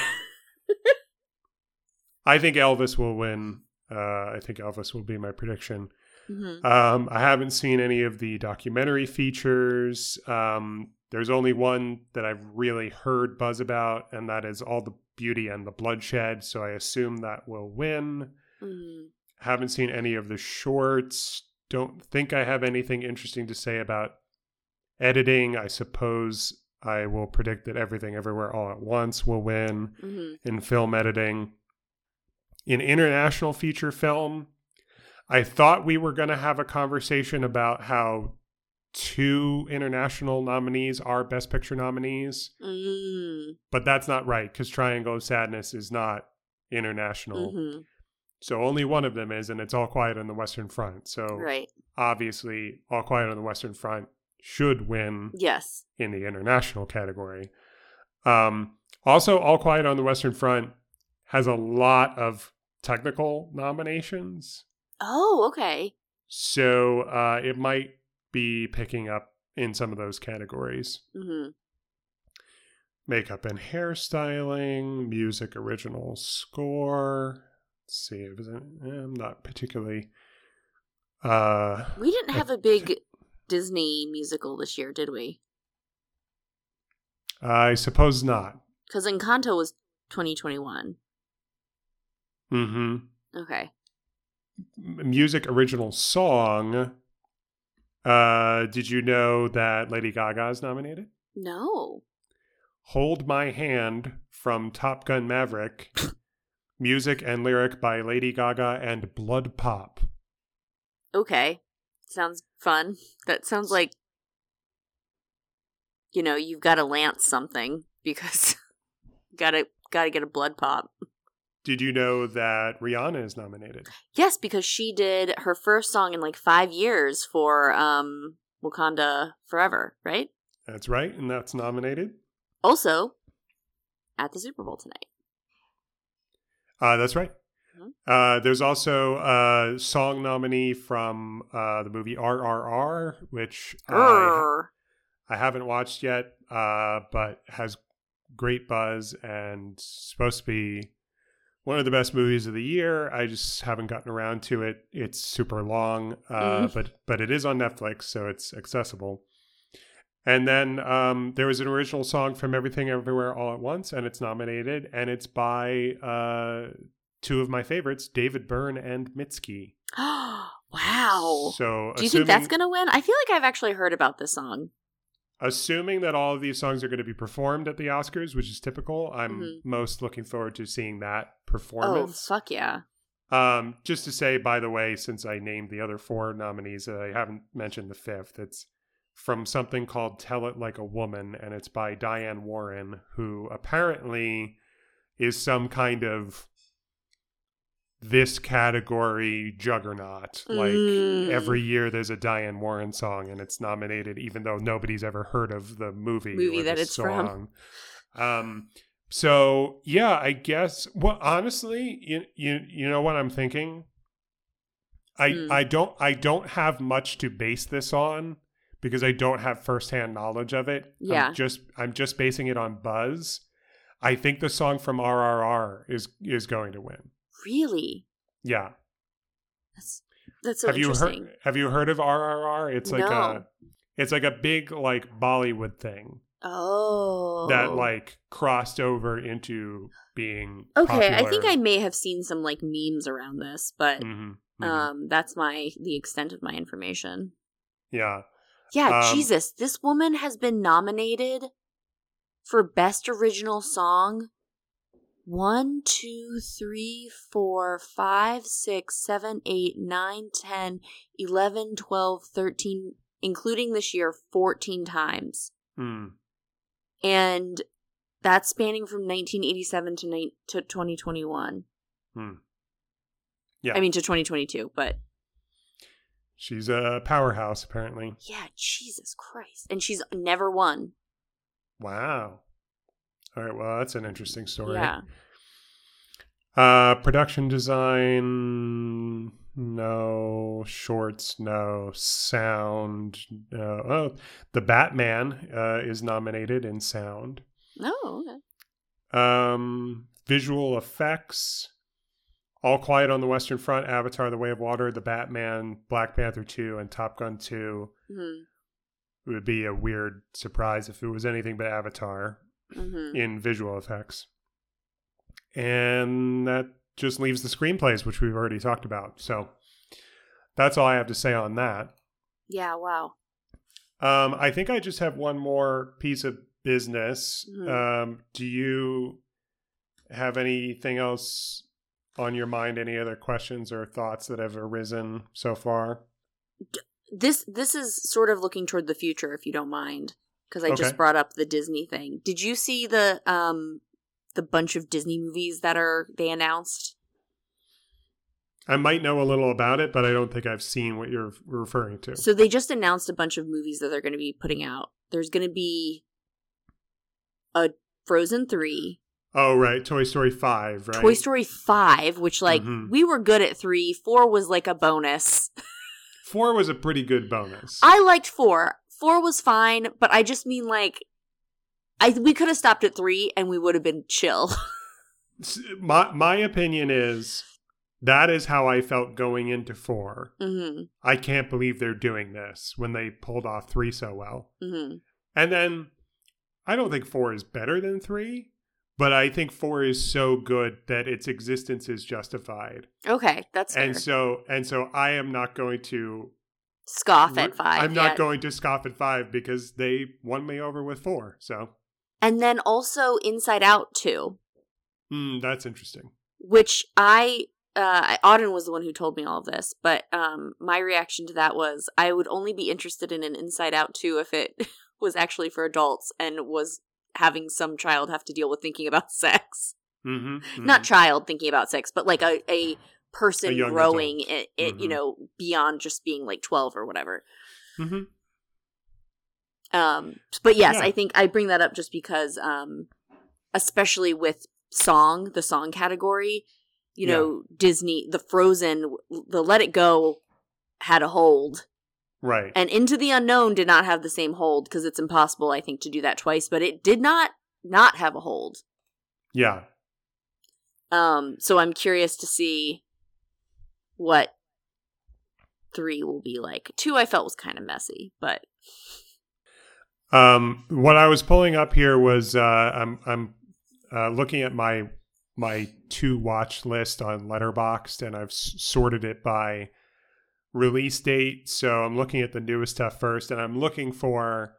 I think Elvis will win. Uh, I think Elvis will be my prediction. Mhm. Um, I haven't seen any of the documentary features. Um, there's only one that I've really heard buzz about, and that is All the Beauty and the Bloodshed. So I assume that will win. Mhm. Haven't seen any of the shorts. Don't think I have anything interesting to say about editing. I suppose I will predict that Everything Everywhere All at Once will win Mhm. in film editing. In international feature film, I thought we were going to have a conversation about how two international nominees are Best Picture nominees, Mm. but that's not right because Triangle of Sadness is not international. Mhm. So only one of them is, and it's All Quiet on the Western Front. So Right. obviously, All Quiet on the Western Front should win Yes. in the international category. Um, also, All Quiet on the Western Front has a lot of technical nominations, Oh, okay. so uh, it might be picking up in some of those categories. hmm Makeup and hairstyling, music, original score. Let's see, it was, I'm not particularly. Uh, We didn't have a big Disney musical this year, did we? I suppose not. Because Encanto was 2021. Mm-hmm. Okay. Music original song. Uh, did you know that Lady Gaga is nominated? No. Hold My Hand from Top Gun Maverick. [laughs] Music and lyric by Lady Gaga and BloodPop. Okay. Sounds fun. That sounds like, you know, you've got to lance something because [laughs] gotta gotta get a BloodPop. Did you know that Rihanna is nominated? Yes, because she did her first song in like five years for um Wakanda Forever, right? That's right, and that's nominated. Also, at the Super Bowl tonight. Uh, that's right. Mhm. Uh, there's also a song nominee from uh, the movie RRR, which I, I haven't watched yet, uh, but has great buzz and supposed to be one of the best movies of the year. I just haven't gotten around to it. It's super long, uh, Mm. but but it is on Netflix, so it's accessible. And then um, there was an original song from Everything Everywhere All at Once, and it's nominated, and it's by uh, two of my favorites, David Byrne and Mitski. [gasps] wow. So Do you think that's gonna win? I feel like I've actually heard about this song. assuming that all of these songs are going to be performed at the Oscars, which is typical, I'm Mhm. most looking forward to seeing that performance. Oh fuck yeah! Um, just to say, by the way, since I named the other four nominees, uh, I haven't mentioned the fifth. It's from something called Tell It Like a Woman, and it's by Diane Warren, who apparently is some kind of this category juggernaut. Like Mm. every year there's a Diane Warren song and it's nominated, even though nobody's ever heard of the movie, Movie or that the it's from. song. Um, so yeah, I guess. Well, honestly, you you you know what I'm thinking. I Hmm. I don't I don't have much to base this on because I don't have firsthand knowledge of it. Yeah. I'm just I'm just basing it on buzz. I think the song from RRR is is going to win. Really? Yeah. That's that's so have you heard have you heard of RRR? It's like No. a it's like a big like Bollywood thing Oh, that like crossed over into being Okay, I think. I may have seen some like memes around this, but Mhm, mhm. um, that's my the extent of my information. yeah. Yeah, Um, Jesus, this woman has been nominated for best original song. One, two, three, four, five, six, seven, eight, nine, ten, eleven, twelve, thirteen, including this year, fourteen times, Mm. and that's spanning from 1987 to ni- to 2021. Hmm. Yeah. I mean to 2022, but She's a powerhouse apparently. yeah, Jesus Christ, and she's never won. Wow. All right, well, that's an interesting story. Yeah. Uh production design no, shorts no, sound no. Oh, The Batman uh is nominated in sound. Oh, okay. Um, visual effects. All Quiet on the Western Front, Avatar: The Way of Water, The Batman, Black Panther 2, and Top Gun 2. hmm It would be a weird surprise if it was anything but Avatar hmm in visual effects. And that just leaves the screenplays, which we've already talked about. So that's all I have to say on that. Yeah. Wow. Um, I think I just have one more piece of business. Mhm. Um, do you have anything else on your mind? Any other questions or thoughts that have arisen so far? This this is sort of looking toward the future, if you don't mind, because I just brought up the Disney thing. Did you see the um the bunch of Disney movies that are they announced? I might know a little about it, but I don't think I've seen what you're referring to. So they just announced a bunch of movies that they're going to be putting out. There's going to be a Frozen three, oh, right. Toy Story 5, right? Toy Story five, which like Mhm. we were good at three. Four was like a bonus. 4 was a pretty good bonus. I liked four. Four was fine, but I just mean like, I we could have stopped at three and we would have been chill. [laughs] My, my opinion is that is how I felt going into 4. hmm I can't believe they're doing this when they pulled off 3 so well. hmm And then I don't think four is better than three, but I think four is so good that its existence is justified. Okay, that's fair. And so and so I am not going to Scoff at five. I'm not going to scoff at five because they won me over with four. So And then also Inside Out too, hmm, that's interesting. which I uh Auden was the one who told me all of this, but um my reaction to that was I would only be interested in an Inside Out 2 if it [laughs] was actually for adults and was having some child have to deal with thinking about [laughs] sex. Mm-hmm, Not child thinking about sex, but like a a person A growing it, it you Mhm. know beyond just being like 12 or whatever. Um, but yes, Yeah. I think I bring that up just because, um, especially with song, the song category, you Yeah. know, Disney, the Frozen, the Let It Go had a hold, Right. and Into the Unknown did not have the same hold because it's impossible, I think, to do that twice. But it did not not have a hold. yeah. Um, so I'm curious to see what three will be like. Two, I felt was kind of messy, but Um, what I was pulling up here was uh, I'm I'm uh, looking at my my to watch list on Letterboxd, and I've s- sorted it by release date. So I'm looking at the newest stuff first, and I'm looking for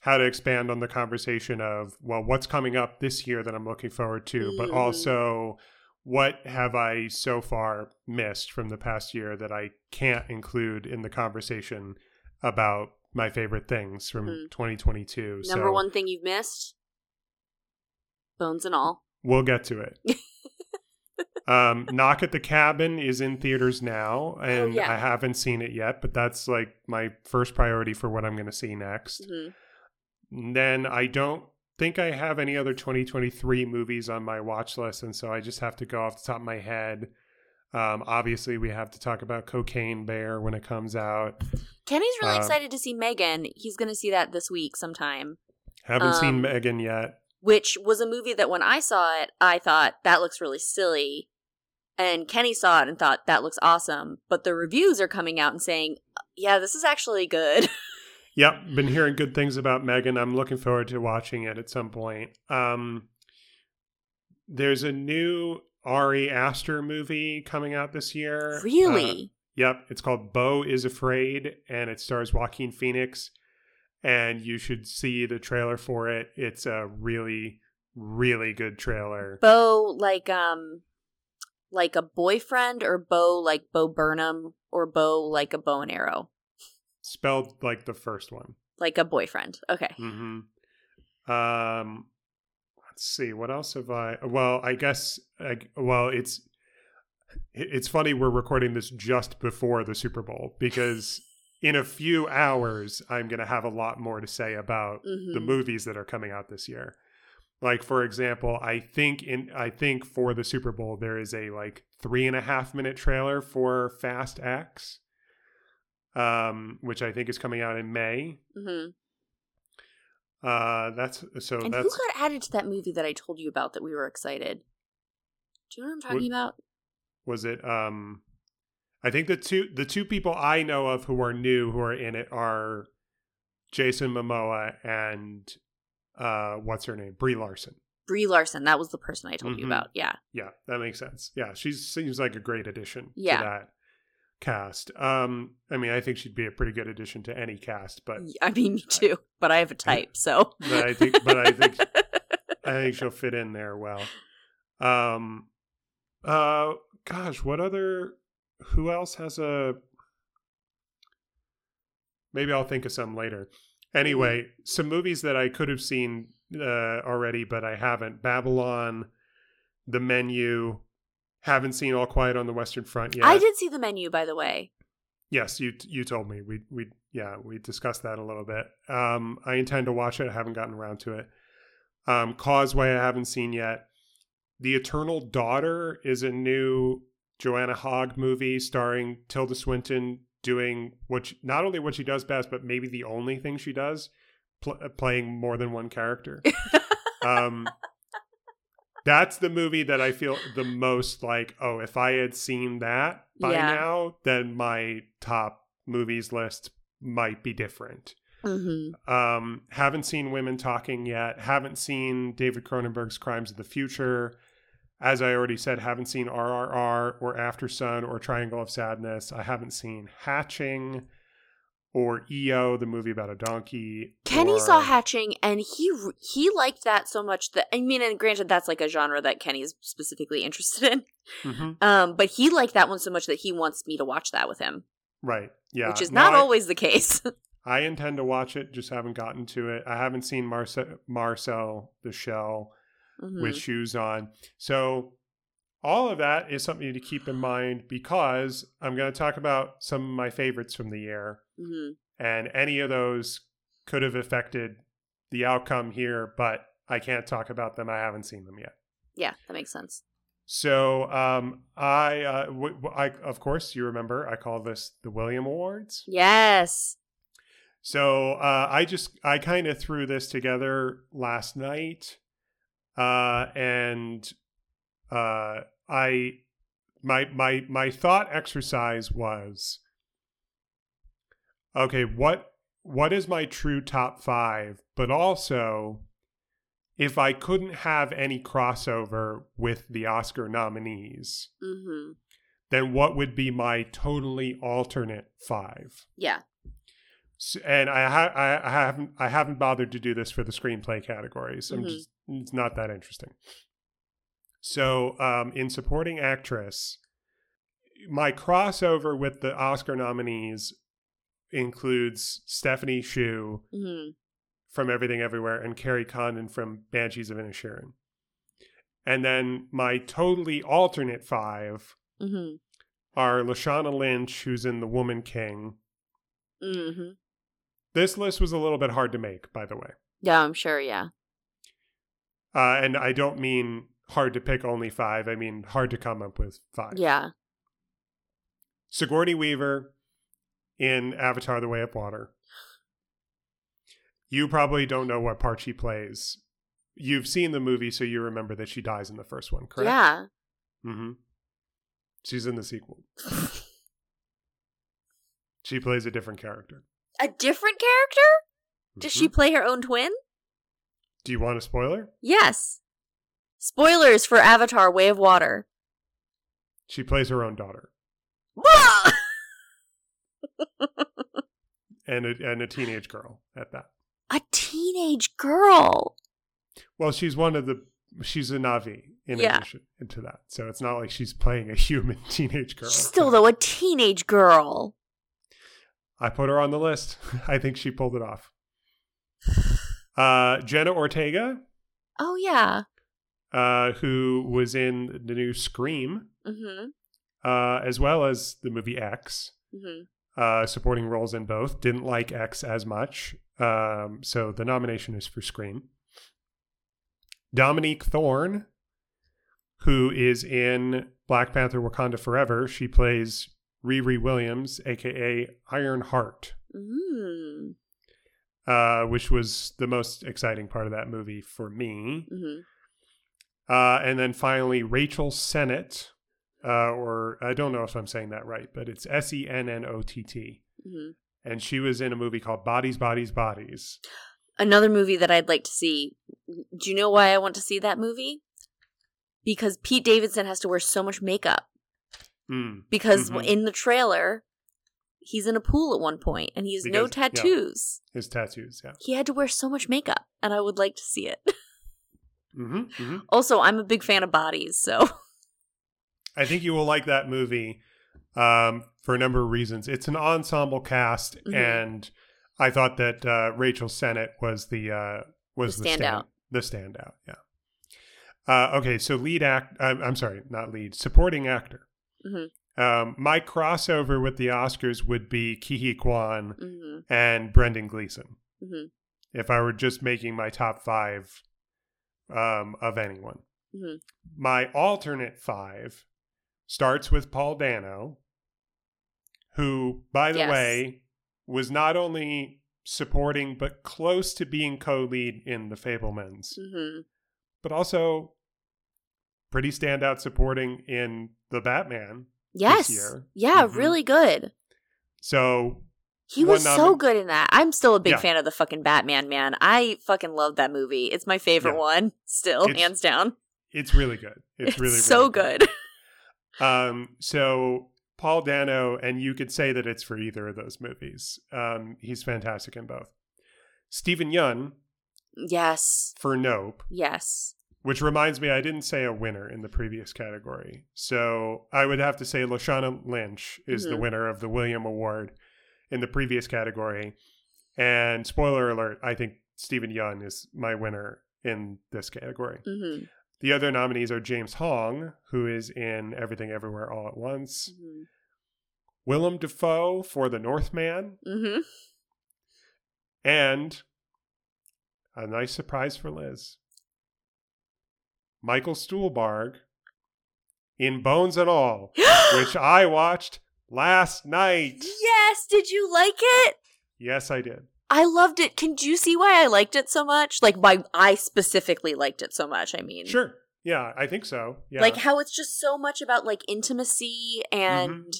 how to expand on the conversation of well, what's coming up this year that I'm looking forward to, but Mhm. also what have I so far missed from the past year that I can't include in the conversation about my favorite things from Mhm. 2022. number so one thing you've missed, bones and all. we'll get to it. [laughs] um, Knock at the Cabin is in theaters now, and Oh, yeah. I haven't seen it yet, but that's like my first priority for what I'm going to see next. Mhm. Then I don't think I have any other 2023 movies on my watch list, and so I just have to go off the top of my head. Um, obviously, we have to talk about Cocaine Bear when it comes out. Kenny's really Uh, excited to see Megan. He's going to see that this week sometime, Haven't seen Um, Megan yet. which was a movie that when I saw it, I thought that looks really silly. And Kenny saw it and thought that looks awesome. But the reviews are coming out and saying, yeah, this is actually good. [laughs] Yep, been hearing good things about Megan. I'm looking forward to watching it at some point. Um, there's a new Ari Aster movie coming out this year. Uh, really? yep, it's called Bo is Afraid, and it stars Joaquin Phoenix. And you should see the trailer for it. It's a really, really good trailer. Bo like um like a boyfriend or Bo like Bo Burnham or Bo like a bow and arrow? Spelled like the first one. Like a boyfriend. Okay. hmm Um, let's see. What else have I? Well, I guess. I, well, it's it's funny we're recording this just before the Super Bowl because in a few hours I'm going to have a lot more to say about the Mhm. movies that are coming out this year. Like for example, I think in I think for the Super Bowl there is a like three and a half minute trailer for Fast X, um, which I think is coming out in May. hmm Uh, that's so And that's who got added to that movie that I told you about that we were excited? Do you know what I'm talking about? was it um I think the two the two people I know of who are new who are in it are Jason Momoa and uh what's her name? Brie Larson. Brie Larson. That was the person I told you Mhm. about. Yeah. Yeah, that makes sense. Yeah, she seems like a great addition Yeah. to that cast. Um I mean, I think she'd be a pretty good addition to any cast, but I mean, me too. But I have a type, so. but I think but I think [laughs] I think she'll fit in there well. Um uh gosh, what other who else has a Maybe I'll think of some later. Anyway, some movies that I could have seen uh, already, but I haven't. Babylon, The Menu, haven't seen All Quiet on the Western Front yet. I did see the menu, by the way. Yes, you you told me. We we yeah, we discussed that a little bit. Um I intend to watch it. I haven't gotten around to it. Um Causeway I haven't seen yet. The Eternal Daughter is a new Joanna Hogg movie starring Tilda Swinton doing what she, not only what she does best but maybe the only thing she does pl- uh, playing more than one character. [laughs] um that's the movie that I feel the most like, oh, if I had seen that by Yeah. now, then my top movies list might be different. Mm-hmm. Um, haven't seen Women Talking yet. Haven't seen David Cronenberg's Crimes of the Future. As I already said, haven't seen RRR or Aftersun or Triangle of Sadness. I haven't seen Hatching or EO, the movie about a donkey. Kenny or- saw Hatching, and he he liked that so much that I mean, and granted, that's like a genre that Kenny is specifically [laughs] interested in. Mhm. Um, but he liked that one so much that he wants me to watch that with him, Right. Yeah. which is No, not I- always the case. [laughs] I intend to watch it, just haven't gotten to it. I haven't seen Marcel, Marcel the Shell Mhm. with shoes on. So, all of that is something to keep in mind because I'm going to talk about some of my favorites from the year. Mhm. And any of those could have affected the outcome here, but I can't talk about them. I haven't seen them yet. yeah, that makes sense. So, um, I, uh, w- w- I, of course, you remember I call this the William Awards. Yes. So uh, I just I kind of threw this together last night, uh, and uh, I my my my thought exercise was okay what what is my true top five, but also if I couldn't have any crossover with the Oscar nominees, Mm-hmm. then what would be my totally alternate five? Yeah. S- and I, ha- I, I haven't I haven't bothered to do this for the screenplay categories. I'm Mhm. just it's not that interesting. So, um, in supporting actress, my crossover with the Oscar nominees includes Stephanie Hsu Mm-hmm. from Everything Everywhere and Kerry Condon from Banshees of Inisherin. And then my totally alternate five Mm-hmm. are Lashana Lynch, who's in The Woman King. Mm-hmm. This list was a little bit hard to make, by the way. Yeah, I'm sure. Yeah. Uh, and I don't mean hard to pick only five. I mean hard to come up with five. Yeah. Sigourney Weaver in Avatar: The Way of Water. You probably don't know what part she plays. You've seen the movie, so you remember that she dies in the first one, correct? Yeah. Mm-hmm. She's in the sequel. [laughs] She plays a different character. A different character? Does she Mhm. play her own twin? Do you want a spoiler? Yes. Spoilers for Avatar: Way of Water. She plays her own daughter Whoa! [laughs] and a, and a teenage girl at that. A teenage girl. Well, she's one of the. She's a Na'vi in Yeah. addition to that, so it's not like she's playing a [laughs] human teenage girl. Still, though, a teenage girl. I put her on the list. [laughs] I think she pulled it off. Uh, Jenna Ortega, Oh yeah. uh, who was in the new Scream, Mm-hmm. uh, as well as the movie X, Mm-hmm. Uh, supporting roles in both. Didn't like X as much, um, so the nomination is for Scream. Dominique Thorne, who is in Black Panther: Wakanda Forever, she plays Riri Williams, aka Ironheart. Mm-hmm. uh, which was the most exciting part of that movie for me. Mm-hmm. Uh, and then finally, Rachel Sennott, uh, or I don't know if I'm saying that right, but it's S E N N O T T. Mm-hmm. And she was in a movie called Bodies, Bodies, Bodies. Another movie that I'd like to see. Do you know why I want to see that movie? Because Pete Davidson has to wear so much makeup. Mm. Because Mhm. in the trailer, he's in a pool at one point and he has no Because- yeah. tattoos. His tattoos, yeah. He had to wear so much makeup, and I would like to see it. hmm hmm [laughs] also, I'm a big fan of bodies, so [laughs] I think you will like that movie um, for a number of reasons. It's an ensemble cast, Mhm. and I thought that uh, Rachel Sennott was the uh, was The the, stand- standout. the standout. Yeah. Uh, okay, so lead act. I'm, I'm sorry, not lead. Supporting actor. Mhm. Um, my crossover with the Oscars would be Ke Huy Quan hmm and Brendan Gleeson. hmm If I were just making my top five um, of anyone. hmm My alternate five starts with Paul Dano, who, by the Yes. way, was not only supporting but close to being co-lead in The Fabelmans, hmm but also pretty standout supporting in The Batman. Yes. year. Yeah, Mhm. really good. So He was so good in that. I'm still a big Yeah. fan of the fucking Batman, man. I fucking love that movie. It's my favorite Yeah. one, [laughs] still, It's hands down. It's really good. It's, [laughs] really so really good. [laughs] Um, so Paul Dano, and you could say that it's for either of those movies. Um, he's fantastic in both. Steven Yeun yes. for Nope, Yes. which reminds me, I didn't say a winner in the previous category. So I would have to say Lashana Lynch is the Mhm. winner of the William Award in the previous category. And spoiler alert, I think Steven Yeun is my winner in this category. hmm The other nominees are James Hong, who is in Everything Everywhere All at Once, hmm Willem Dafoe for The Northman, hmm and a nice surprise for Liz. Michael Stuhlbarg in Bones and All, [gasps] which I watched last night. yes. Did you like it? Yes, I did. I loved it. Can you see why I liked it so much? Like why I specifically liked it so much. I mean, Sure. Yeah, I think so. Yeah. like how it's just so much about like intimacy and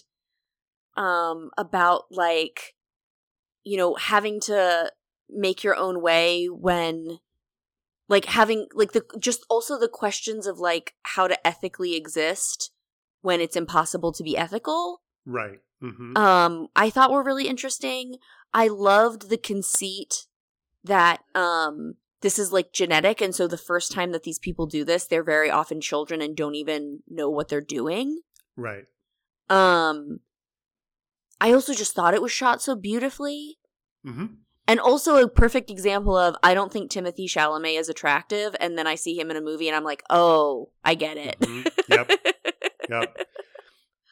um about like you know having to make your own way when like having like the just also the questions of like how to ethically exist when it's impossible to be ethical right. mm-hmm. um i thought were really interesting i loved the conceit that um this is like genetic and so the first time that these people do this they're very often children and don't even know what they're doing right. um i also just thought it was shot so beautifully hmm and also a perfect example of i don't think timothée chalamet is attractive and then i see him in a movie and i'm like oh i get it Mhm. Yep. [laughs] Yep.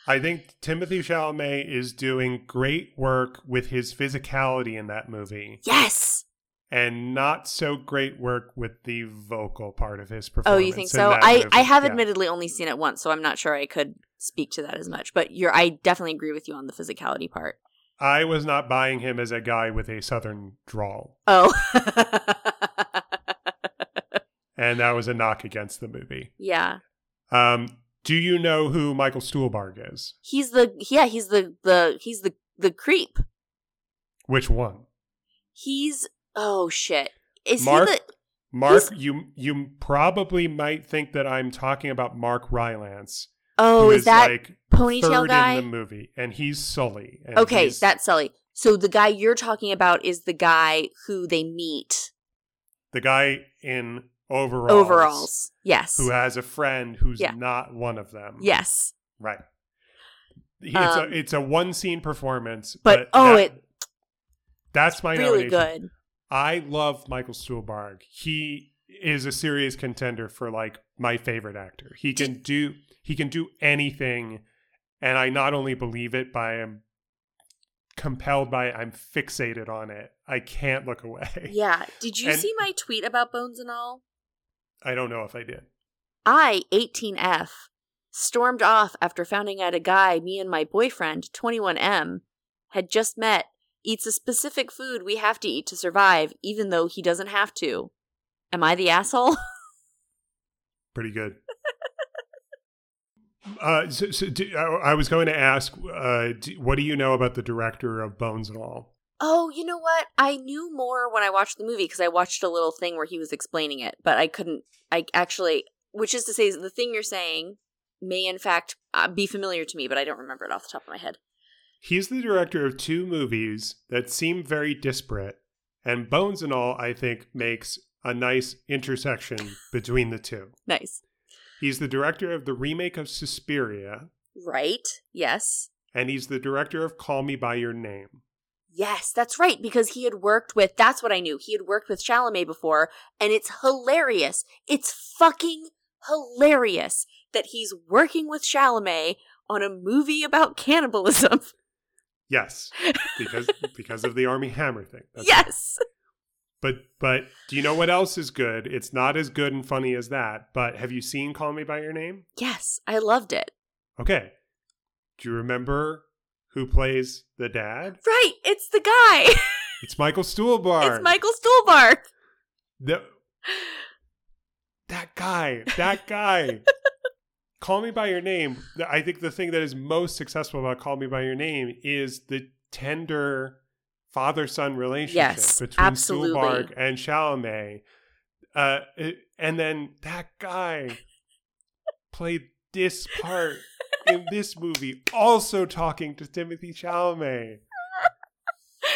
I think Timothée Chalamet is doing great work with his physicality in that movie yes and not so great work with the vocal part of his performance. oh you think so i movie. i have Yeah. admittedly only seen it once so i'm not sure i could speak to that as much but you're i definitely agree with you on the physicality part I was not buying him as a guy with a southern drawl, oh [laughs] and that was a knock against the movie. yeah Um, do you know who Michael Stuhlbarg is? he's the yeah he's the the he's the the creep Which one? he's oh shit is Mark? he the Mark, He's- you you probably might think that I'm talking about Mark Rylance, oh who is that like ponytail guy in the movie, and he's Sully. and Okay, he's- that's Sully. So the guy you're talking about is the guy who they meet the guy in overalls, overalls. Yes. who has a friend who's Yeah. not one of them. yes. right. It's Um, a it's a one scene performance, But, but, oh, that- it that's my really nomination. good. I love Michael Stuhlbarg. He is a serious contender for like my favorite actor. He can do he can do anything, and I not only believe it, but I am compelled by it. I'm fixated on it. I can't look away. Yeah. Did you And- see my tweet about Bones and All? I don't know if I did. I, 18F, stormed off after finding out a guy me and my boyfriend, 21M, had just met eats a specific food we have to eat to survive, even though he doesn't have to. Am I the asshole? [laughs] Pretty good. Uh, so, so do, I, I was going to ask, uh, do, what do you know about the director of Bones and All? Oh, you know what? I knew more when I watched the movie because I watched a little thing where he was explaining it, but I couldn't. I actually, which is to say, the thing you're saying may in fact uh, be familiar to me, but I don't remember it off the top of my head. He's the director of two movies that seem very disparate, and Bones and All, I think, makes a nice intersection [laughs] between the two. Nice. He's the director of the remake of Suspiria, Right? Yes. and he's the director of Call Me By Your Name. Yes, that's right, because he had worked with, that's what I knew. He had worked with Chalamet before, and it's hilarious. It's fucking hilarious that he's working with Chalamet on a movie about cannibalism. [laughs] Yes, because because of the Armie Hammer thing. That's yes. But but do you know what else is good? It's not as good and funny as that. But have you seen Call Me by Your Name? Yes, I loved it. Okay. Do you remember who plays the dad? Right, it's the guy. [laughs] It's Michael Stuhlbarg. it's Michael Stuhlbarg. The, that guy. That guy. [laughs] Call Me by Your Name. I think the thing that is most successful about Call Me by Your Name is the tender father son relationship Yes, between absolutely. Stuhlbarg and Chalamet. Uh, and then that guy [laughs] played this part in this movie, also talking to Timothée Chalamet.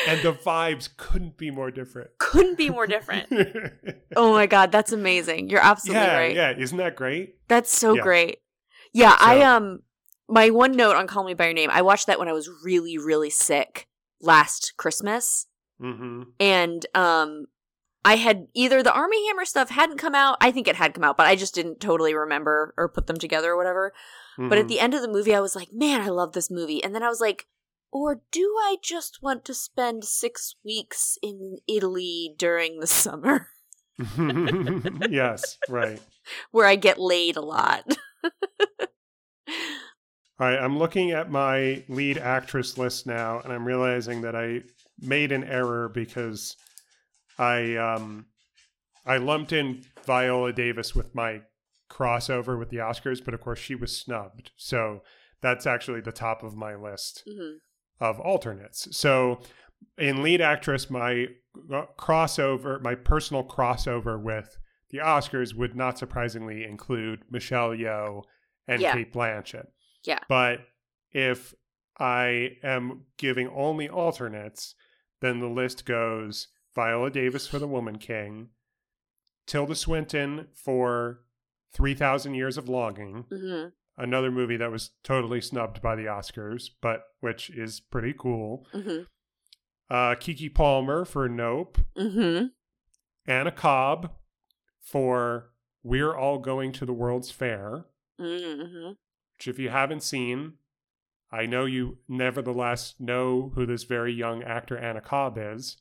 And the vibes couldn't be more different. Couldn't be more different. [laughs] oh my god, that's amazing. You're absolutely yeah, right. yeah. Isn't that great? That's so Yeah. great. Yeah, I um my one note on Call Me by Your Name, I watched that when I was really, really sick last Christmas. Mm-hmm. And um I had either the Armie Hammer stuff hadn't come out. I think it had come out, but I just didn't totally remember or put them together or whatever. But Mm-hmm. at the end of the movie, I was like, man, I love this movie. And then I was like, or do I just want to spend six weeks in Italy during the summer [laughs] yes, right. [laughs] where I get laid a lot? [laughs] All right, I'm looking at my lead actress list now, and I'm realizing that I made an error because I um I lumped in Viola Davis with my crossover with the Oscars, but of course she was snubbed. So that's actually the top of my list hmm of alternates. So in lead actress, my uh, crossover, my personal crossover with the Oscars would not surprisingly include Michelle Yeoh and Yeah. Cate Blanchett. Yeah. But if I am giving only alternates, then the list goes Viola Davis for The Woman King, Tilda Swinton for 3,000 Years of Longing, hmm another movie that was totally snubbed by the Oscars, but which is pretty cool. hmm Uh, Keke Palmer for Nope, hmm Anna Cobb for We're All Going to the World's Fair, hmm which, if you haven't seen, I know you nevertheless know who this very young actor Anna Cobb is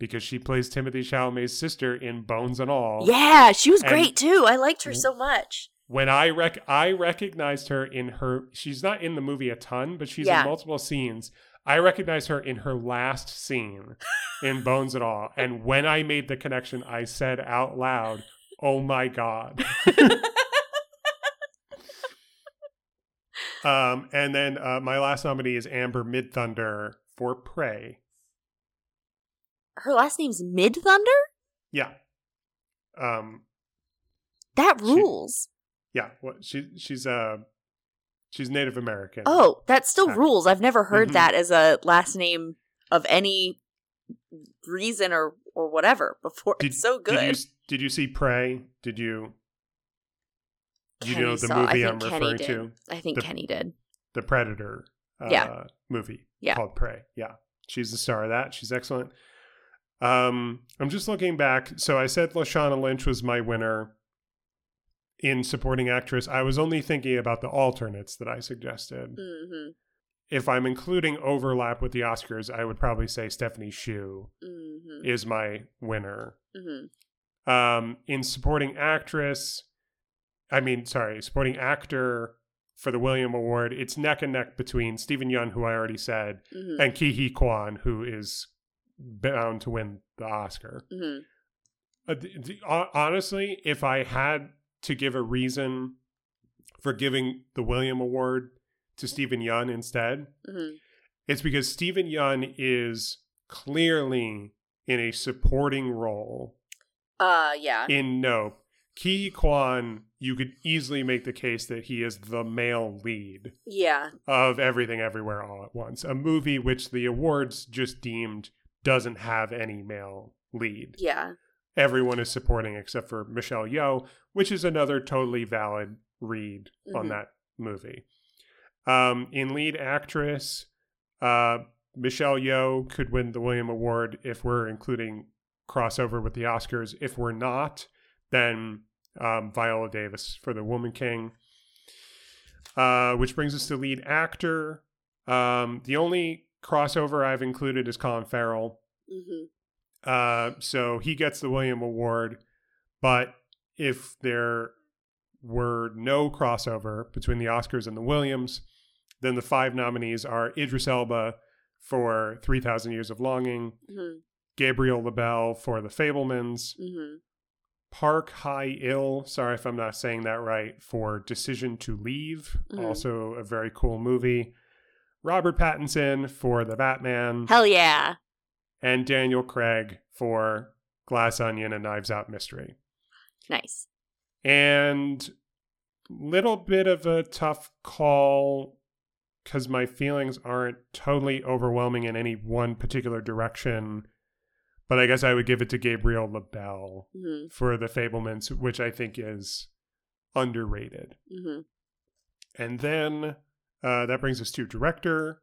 because she plays Timothée Chalamet's sister in Bones and All. Yeah, she was And- great too. I liked her so much. When I rec I recognized her in her she's not in the movie a ton, but she's Yeah. in multiple scenes. I recognized her in her last scene in [laughs] Bones and All. And when I made the connection, I said out loud, Oh my God. [laughs] um, and then uh, my last nominee is Amber Midthunder for Prey. Her last name's Midthunder? Yeah. Um, That She- rules. yeah. What she she's uh she's Native American. Oh, that still Uh, rules. I've never heard mhm. that as a last name of any reason or or whatever before. Did- it's so good. Did you did you see Prey? Did you you know the saw- movie I'm Kenny referring did. to? I think the- Kenny did. The Predator uh, Yeah. movie Yeah. called Prey. Yeah. She's the star of that. She's excellent. Um, I'm just looking back. So I said Lashana Lynch was my winner in supporting actress. I was only thinking about the alternates that I suggested. hmm If I'm including overlap with the Oscars, I would probably say Stephanie Hsu hmm is my winner. hmm Um, in supporting actress, I mean, sorry, supporting actor for the William Award, it's neck and neck between Steven Yeun, who I already said, hmm and Ke Huy Quan, who is bound to win the Oscar. hmm Uh, th- th- honestly, if I had to give a reason for giving the William Award to Steven Yeun instead, hmm it's because Steven Yeun is clearly in a supporting role Uh, yeah. in Nope. Ki Kwan, you could easily make the case that he is the male lead yeah. of Everything Everywhere All at Once, a movie which the awards just deemed doesn't have any male lead. Yeah. Everyone is supporting except for Michelle Yeoh, which is another totally valid read on Mhm. that movie. Um, in lead actress, uh, Michelle Yeoh could win the William Award if we're including crossover with the Oscars. If we're not, then um, Viola Davis for The Woman King. Uh, which brings us to lead actor. Um, the only crossover I've included is Colin Farrell. hmm Uh, so he gets the William Award. But if there were no crossover between the Oscars and the Williams, then the five nominees are Idris Elba for 3,000 Years of Longing, hmm Gabriel LaBelle for The Fabelmans, hmm Park Hae-il, sorry if I'm not saying that right, for Decision to Leave, Mhm. also a very cool movie. Robert Pattinson for The Batman. Hell yeah. and Daniel Craig for Glass Onion and Knives Out Mystery. Nice. And little bit of a tough call because my feelings aren't totally overwhelming in any one particular direction. But I guess I would give it to Gabriel LaBelle hmm for The Fabelmans, which I think is underrated. hmm And then uh, that brings us to director.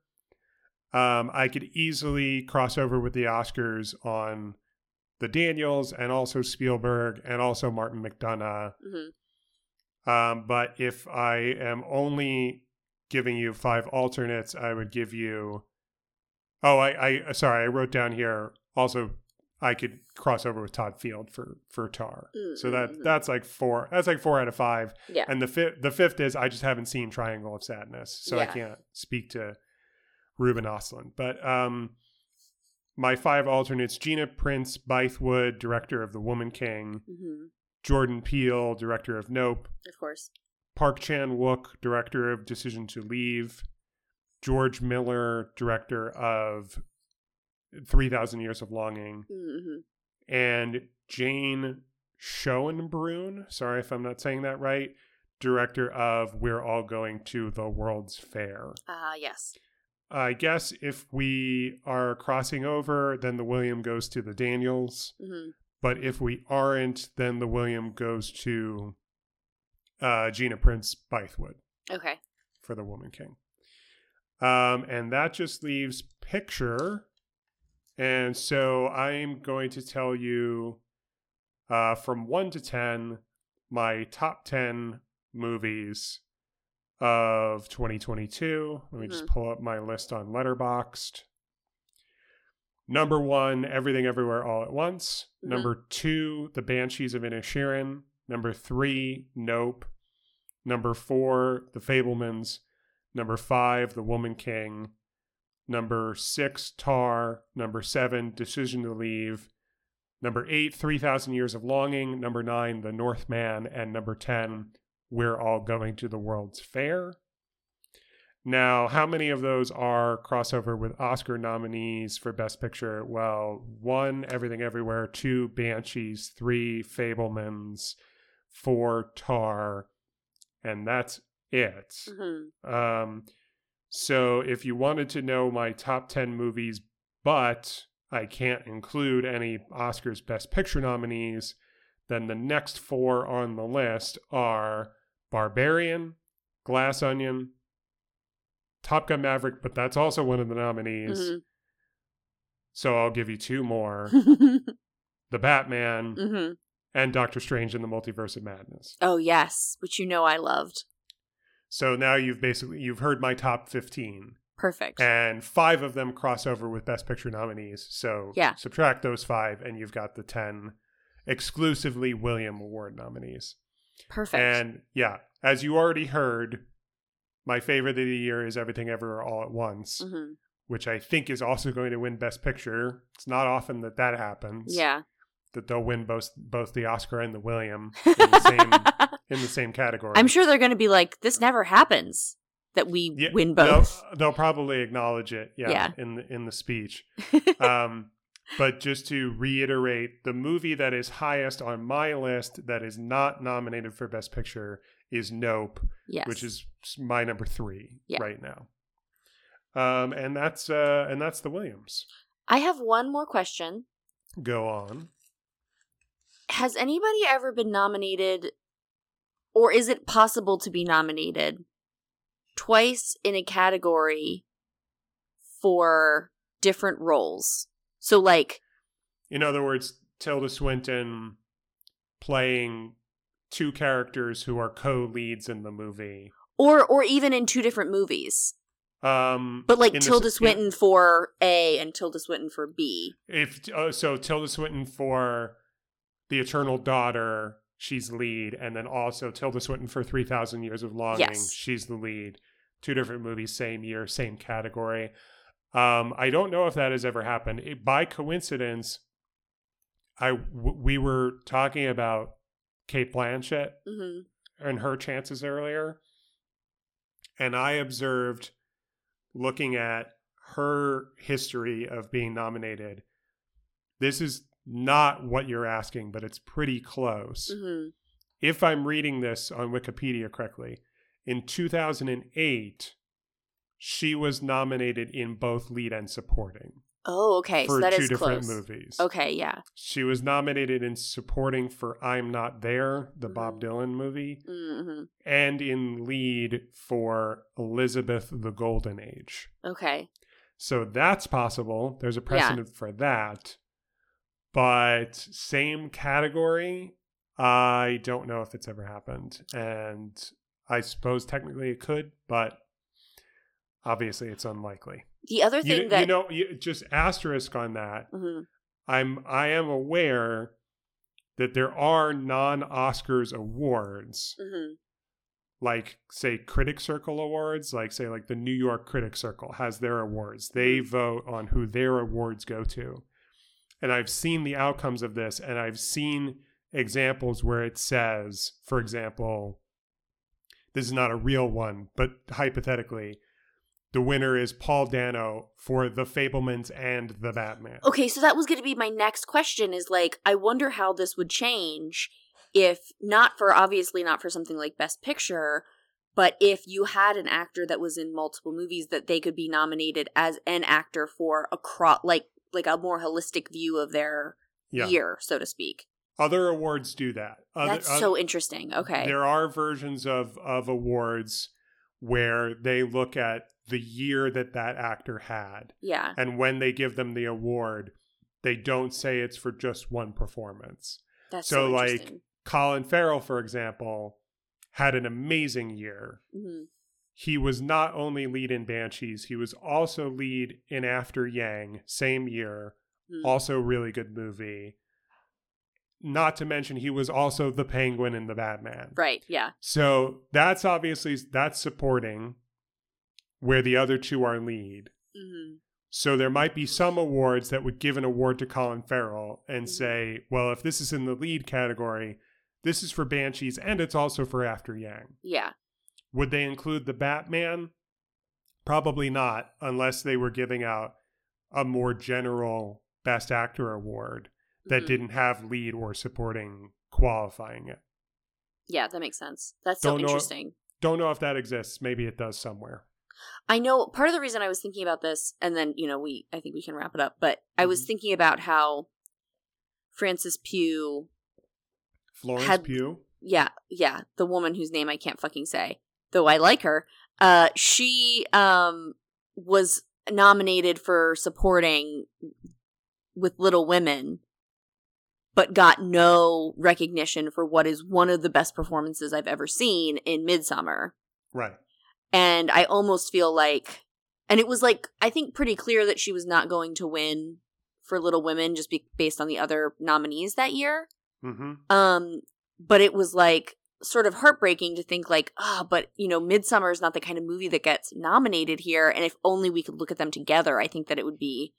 Um, I could easily cross over with the Oscars on the Daniels and also Spielberg and also Martin McDonagh. hmm Um, but if I am only giving you five alternates, I would give you. Oh, I, I sorry, I wrote down here also. I could cross over with Todd Field for for Tar. So that Mhm. that's like four. That's like four out of five. Yeah. And the fifth, the fifth is I just haven't seen Triangle of Sadness, so I can't speak to Ruben Ostlund. But um, my five alternates: Gina Prince Bythewood, director of The Woman King; hmm Jordan Peele, director of Nope; Of course. Park Chan Wook, director of Decision to Leave; George Miller, director of Three Thousand Years of Longing; hmm and Jane Schoenbrun, sorry if I'm not saying that right, director of We're All Going to the World's Fair. Ah, yes. I guess if we are crossing over, then the William goes to the Daniels. hmm But if we aren't, then the William goes to uh, Gina Prince Bythewood Okay. for the Woman King. Um, and that just leaves picture. And so I'm going to tell you uh, from 1 to 10 my top 10 movies of 2022. Let me just Mhm. pull up my list on Letterboxd. Number one, Everything Everywhere All at Once. Mhm. Number two, The Banshees of Inisherin. Number three, Nope. Number four, The Fabelmans. Number five, The Woman King. Number six, Tar. Number seven, Decision to Leave. Number eight, 3,000 Years of Longing. Number nine, The Northman. And number 10, We're All Going to the World's Fair. Now, how many of those are crossover with Oscar nominees for Best Picture? Well, one, Everything Everywhere, two, Banshees, three, Fabelmans, four, Tar, and that's it. hmm Um, so if you wanted to know my top 10 movies, but I can't include any Oscars Best Picture nominees, then the next four on the list are Barbarian, Glass Onion, Top Gun Maverick, but that's also one of the nominees. hmm So I'll give you two more [laughs] The Batman hmm and Doctor Strange in the Multiverse of Madness. Oh, yes. Which you know I loved. So now you've basically you've heard my top 15. Perfect. and five of them cross over with best picture nominees so Yeah. subtract those five and you've got the 10 exclusively william award nominees Perfect. and yeah as you already heard my favorite of the year is everything everywhere all at once hmm which i think is also going to win best picture it's not often that that happens Yeah. that they'll win both both the oscar and the william [laughs] in the same in the same category I'm sure they're going to be like, this never happens that we Yeah, win both. They'll, they'll probably acknowledge it, yeah, Yeah. in the in the speech. [laughs] um, but just to reiterate, the movie that is highest on my list that is not nominated for Best Picture is Nope, yes. which is my number three Yeah. right now. Um, and that's uh, and that's the Williams. I have one more question. Go on. Has anybody ever been nominated, or is it possible to be nominated twice in a category for different roles? So, like, In other words, Tilda Swinton playing two characters who are co-leads in the movie. or or even in two different movies, Um, but like in the s- Tilda in- Swinton for A and Tilda Swinton for B. if uh, so tilda swinton for the eternal daughter she's lead and then also tilda swinton for 3000 years of longing Yes. she's the lead two different movies same year same category um i don't know if that has ever happened It- by coincidence i w- we were talking about cate blanchett hmm and her chances earlier. And I observed looking at her history of being nominated this is not what you're asking, but it's pretty close. hmm If I'm reading this on Wikipedia correctly, in 2008, she was nominated in both lead and supporting Oh, okay. for so that two is different close. movies. Okay, yeah. She was nominated in supporting for I'm Not There, the Bob Mhm. Dylan movie, hmm and in lead for Elizabeth the Golden Age. Okay. So that's possible. There's a precedent for that. But same category, I don't know if it's ever happened. And I suppose technically it could, but obviously it's unlikely. The other You, thing that you know, you, just asterisk on that. Mhm. I'm I am aware that there are non-Oscars awards Mhm. like say critic circle awards like say like the new york critic circle has their awards they vote on who their awards go to and i've seen the outcomes of this and i've seen examples where it says for example this is not a real one but hypothetically the winner is paul dano for the fabelmans and the batman. Okay, so that was going to be my next question is like I wonder how this would change if not for obviously not for something like best picture, but if you had an actor that was in multiple movies that they could be nominated as an actor for a cro- like like a more holistic view of their yeah year, so to speak. other awards do that other, That's so interesting. Okay. There are versions of of awards where they look at the year that that actor had, yeah. and when they give them the award, they don't say it's for just one performance. That's so, so, like. Colin Farrell, for example, had an amazing year. Mhm. He was not only lead in Banshees, he was also lead in After Yang, same year. Mhm. Also, really good movie. Not to mention, he was also the Penguin in the Batman. Right, yeah. So that's obviously that's supporting where the other two are lead. Mhm. So there might be some awards that would give an award to Colin Farrell and Mhm. say, well, if this is in the lead category, this is for Banshees and it's also for After Yang. Yeah. Would they include the Batman? Probably not, unless they were giving out a more general Best Actor award that Mhm. didn't have lead or supporting qualifying it. Yeah, that makes sense. That's so Don't know- interesting. Don't know if that exists. Maybe it does somewhere. I know part of the reason I was thinking about this, and then, you know, we I think we can wrap it up, but I was Mhm. thinking about how Francis Pugh Florence Had- Pugh. yeah, yeah, the woman whose name I can't fucking say, though I like her, uh, she um was nominated for supporting with Little Women, but got no recognition for what is one of the best performances I've ever seen in Midsommar. Right. And I almost feel like, and it was like, I think pretty clear that she was not going to win for Little Women just be- based on the other nominees that year. Mm-hmm. Um, but it was like sort of heartbreaking to think like, ah, but you know, Midsommar is not the kind of movie that gets nominated here. And if only we could look at them together, I think that it would be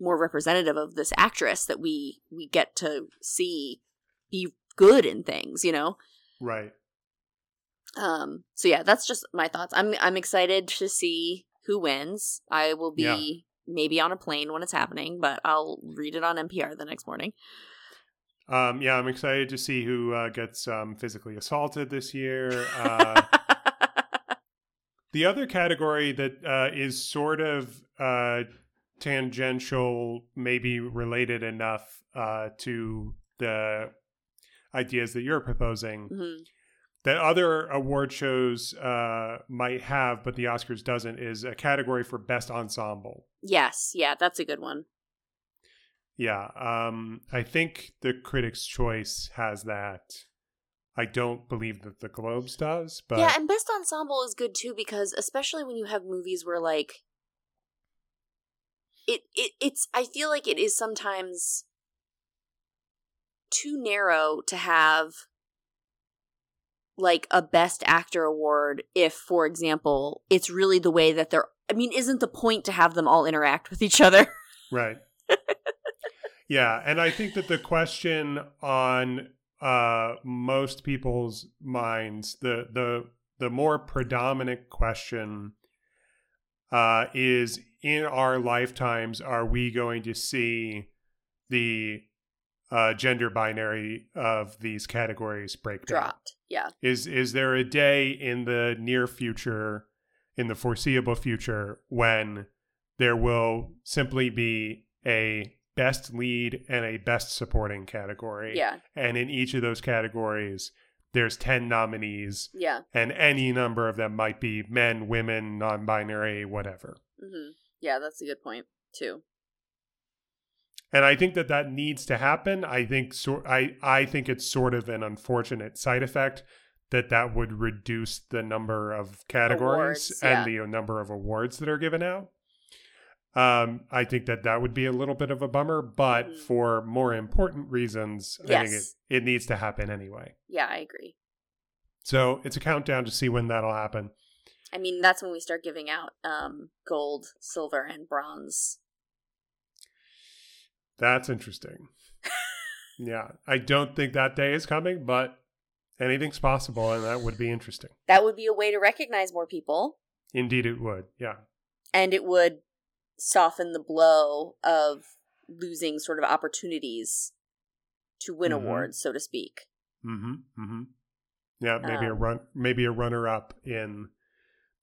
more representative of this actress that we we get to see be good in things, you know. Right. Um, so yeah, that's just my thoughts. I'm I'm excited to see who wins. I will be Yeah. maybe on a plane when it's happening, but I'll read it on NPR the next morning. Um, yeah, I'm excited to see who uh, gets um, physically assaulted this year. Uh, [laughs] the other category that uh, is sort of uh, tangential, maybe related enough uh, to the ideas that you're proposing Mhm. that other award shows uh, might have, but the Oscars doesn't, is a category for best ensemble. Yes, yeah, that's a good one. Yeah, um, I think the Critics' Choice has that. I don't believe that the Globes does, but yeah, and best ensemble is good too because especially when you have movies where like it, it it's I feel like it is sometimes too narrow to have like a best actor award if for example it's really the way that they're I mean isn't the point to have them all interact with each other? right. [laughs] yeah, and I think that the question on uh, most people's minds, the the the more predominant question uh, is: in our lifetimes, are we going to see the uh, gender binary of these categories break down. Dropped. Yeah. Is is there a day in the near future, in the foreseeable future, when there will simply be a best lead and a best supporting category? Yeah. And in each of those categories, there's 10 nominees, Yeah. and any number of them might be men, women, non binary, whatever. hmm Yeah, that's a good point too. And I think that that needs to happen. I think so, I I think it's sort of an unfortunate side effect that that would reduce the number of categories Awards, and the number of awards that are given out. Um, I think that that would be a little bit of a bummer, but Mhm. for more important reasons, I think it, it needs to happen anyway. Yeah, I agree. So it's a countdown to see when that'll happen. I mean, that's when we start giving out um, gold, silver, and bronze. That's interesting. yeah, I don't think that day is coming, but anything's possible, and that would be interesting. That would be a way to recognize more people, Indeed, it would. Yeah. and it would soften the blow of losing sort of opportunities to win Mhm. awards, so to speak. Mm-hmm. Mm-hmm. Yeah, maybe a Um, run, maybe a runner-up in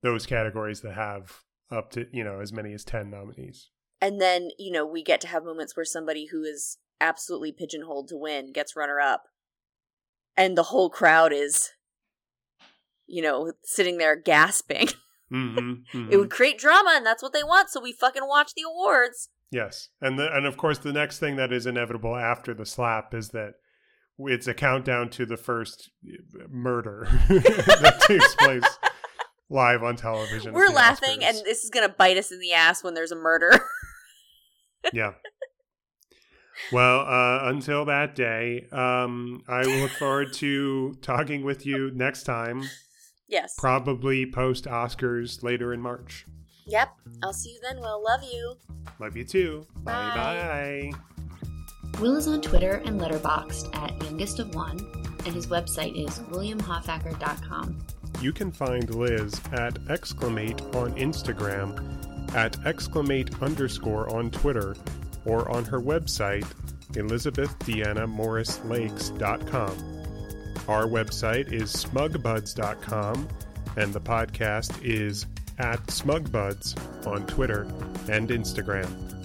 those categories that have up to you know as many as ten nominees. And then, you know, we get to have moments where somebody who is absolutely pigeonholed to win gets runner up. And the whole crowd is, you know, sitting there gasping. [laughs] Mm-hmm. It would create drama, and that's what they want, so we fucking watch the awards. Yes, and the, and of course the next thing that is inevitable after the slap is that it's a countdown to the first murder [laughs] that takes place live on television. We're laughing, Oscars. and this is gonna bite us in the ass when there's a murder. [laughs] yeah. Well, uh, until that day, um, I will look forward to talking with you next time, yes. probably post Oscars later in March. yep. I'll see you then. Well, love you. Love you too. Bye Bye. bye. Will is on Twitter and Letterboxd at youngest of one, and his website is williamhoffacker.com. You can find Liz at exclamate on Instagram, at exclamate underscore on Twitter, or on her website, elizabethdeannamorrislakes.com. Our website is smugbuds.com, and the podcast is at smugbuds on Twitter and Instagram.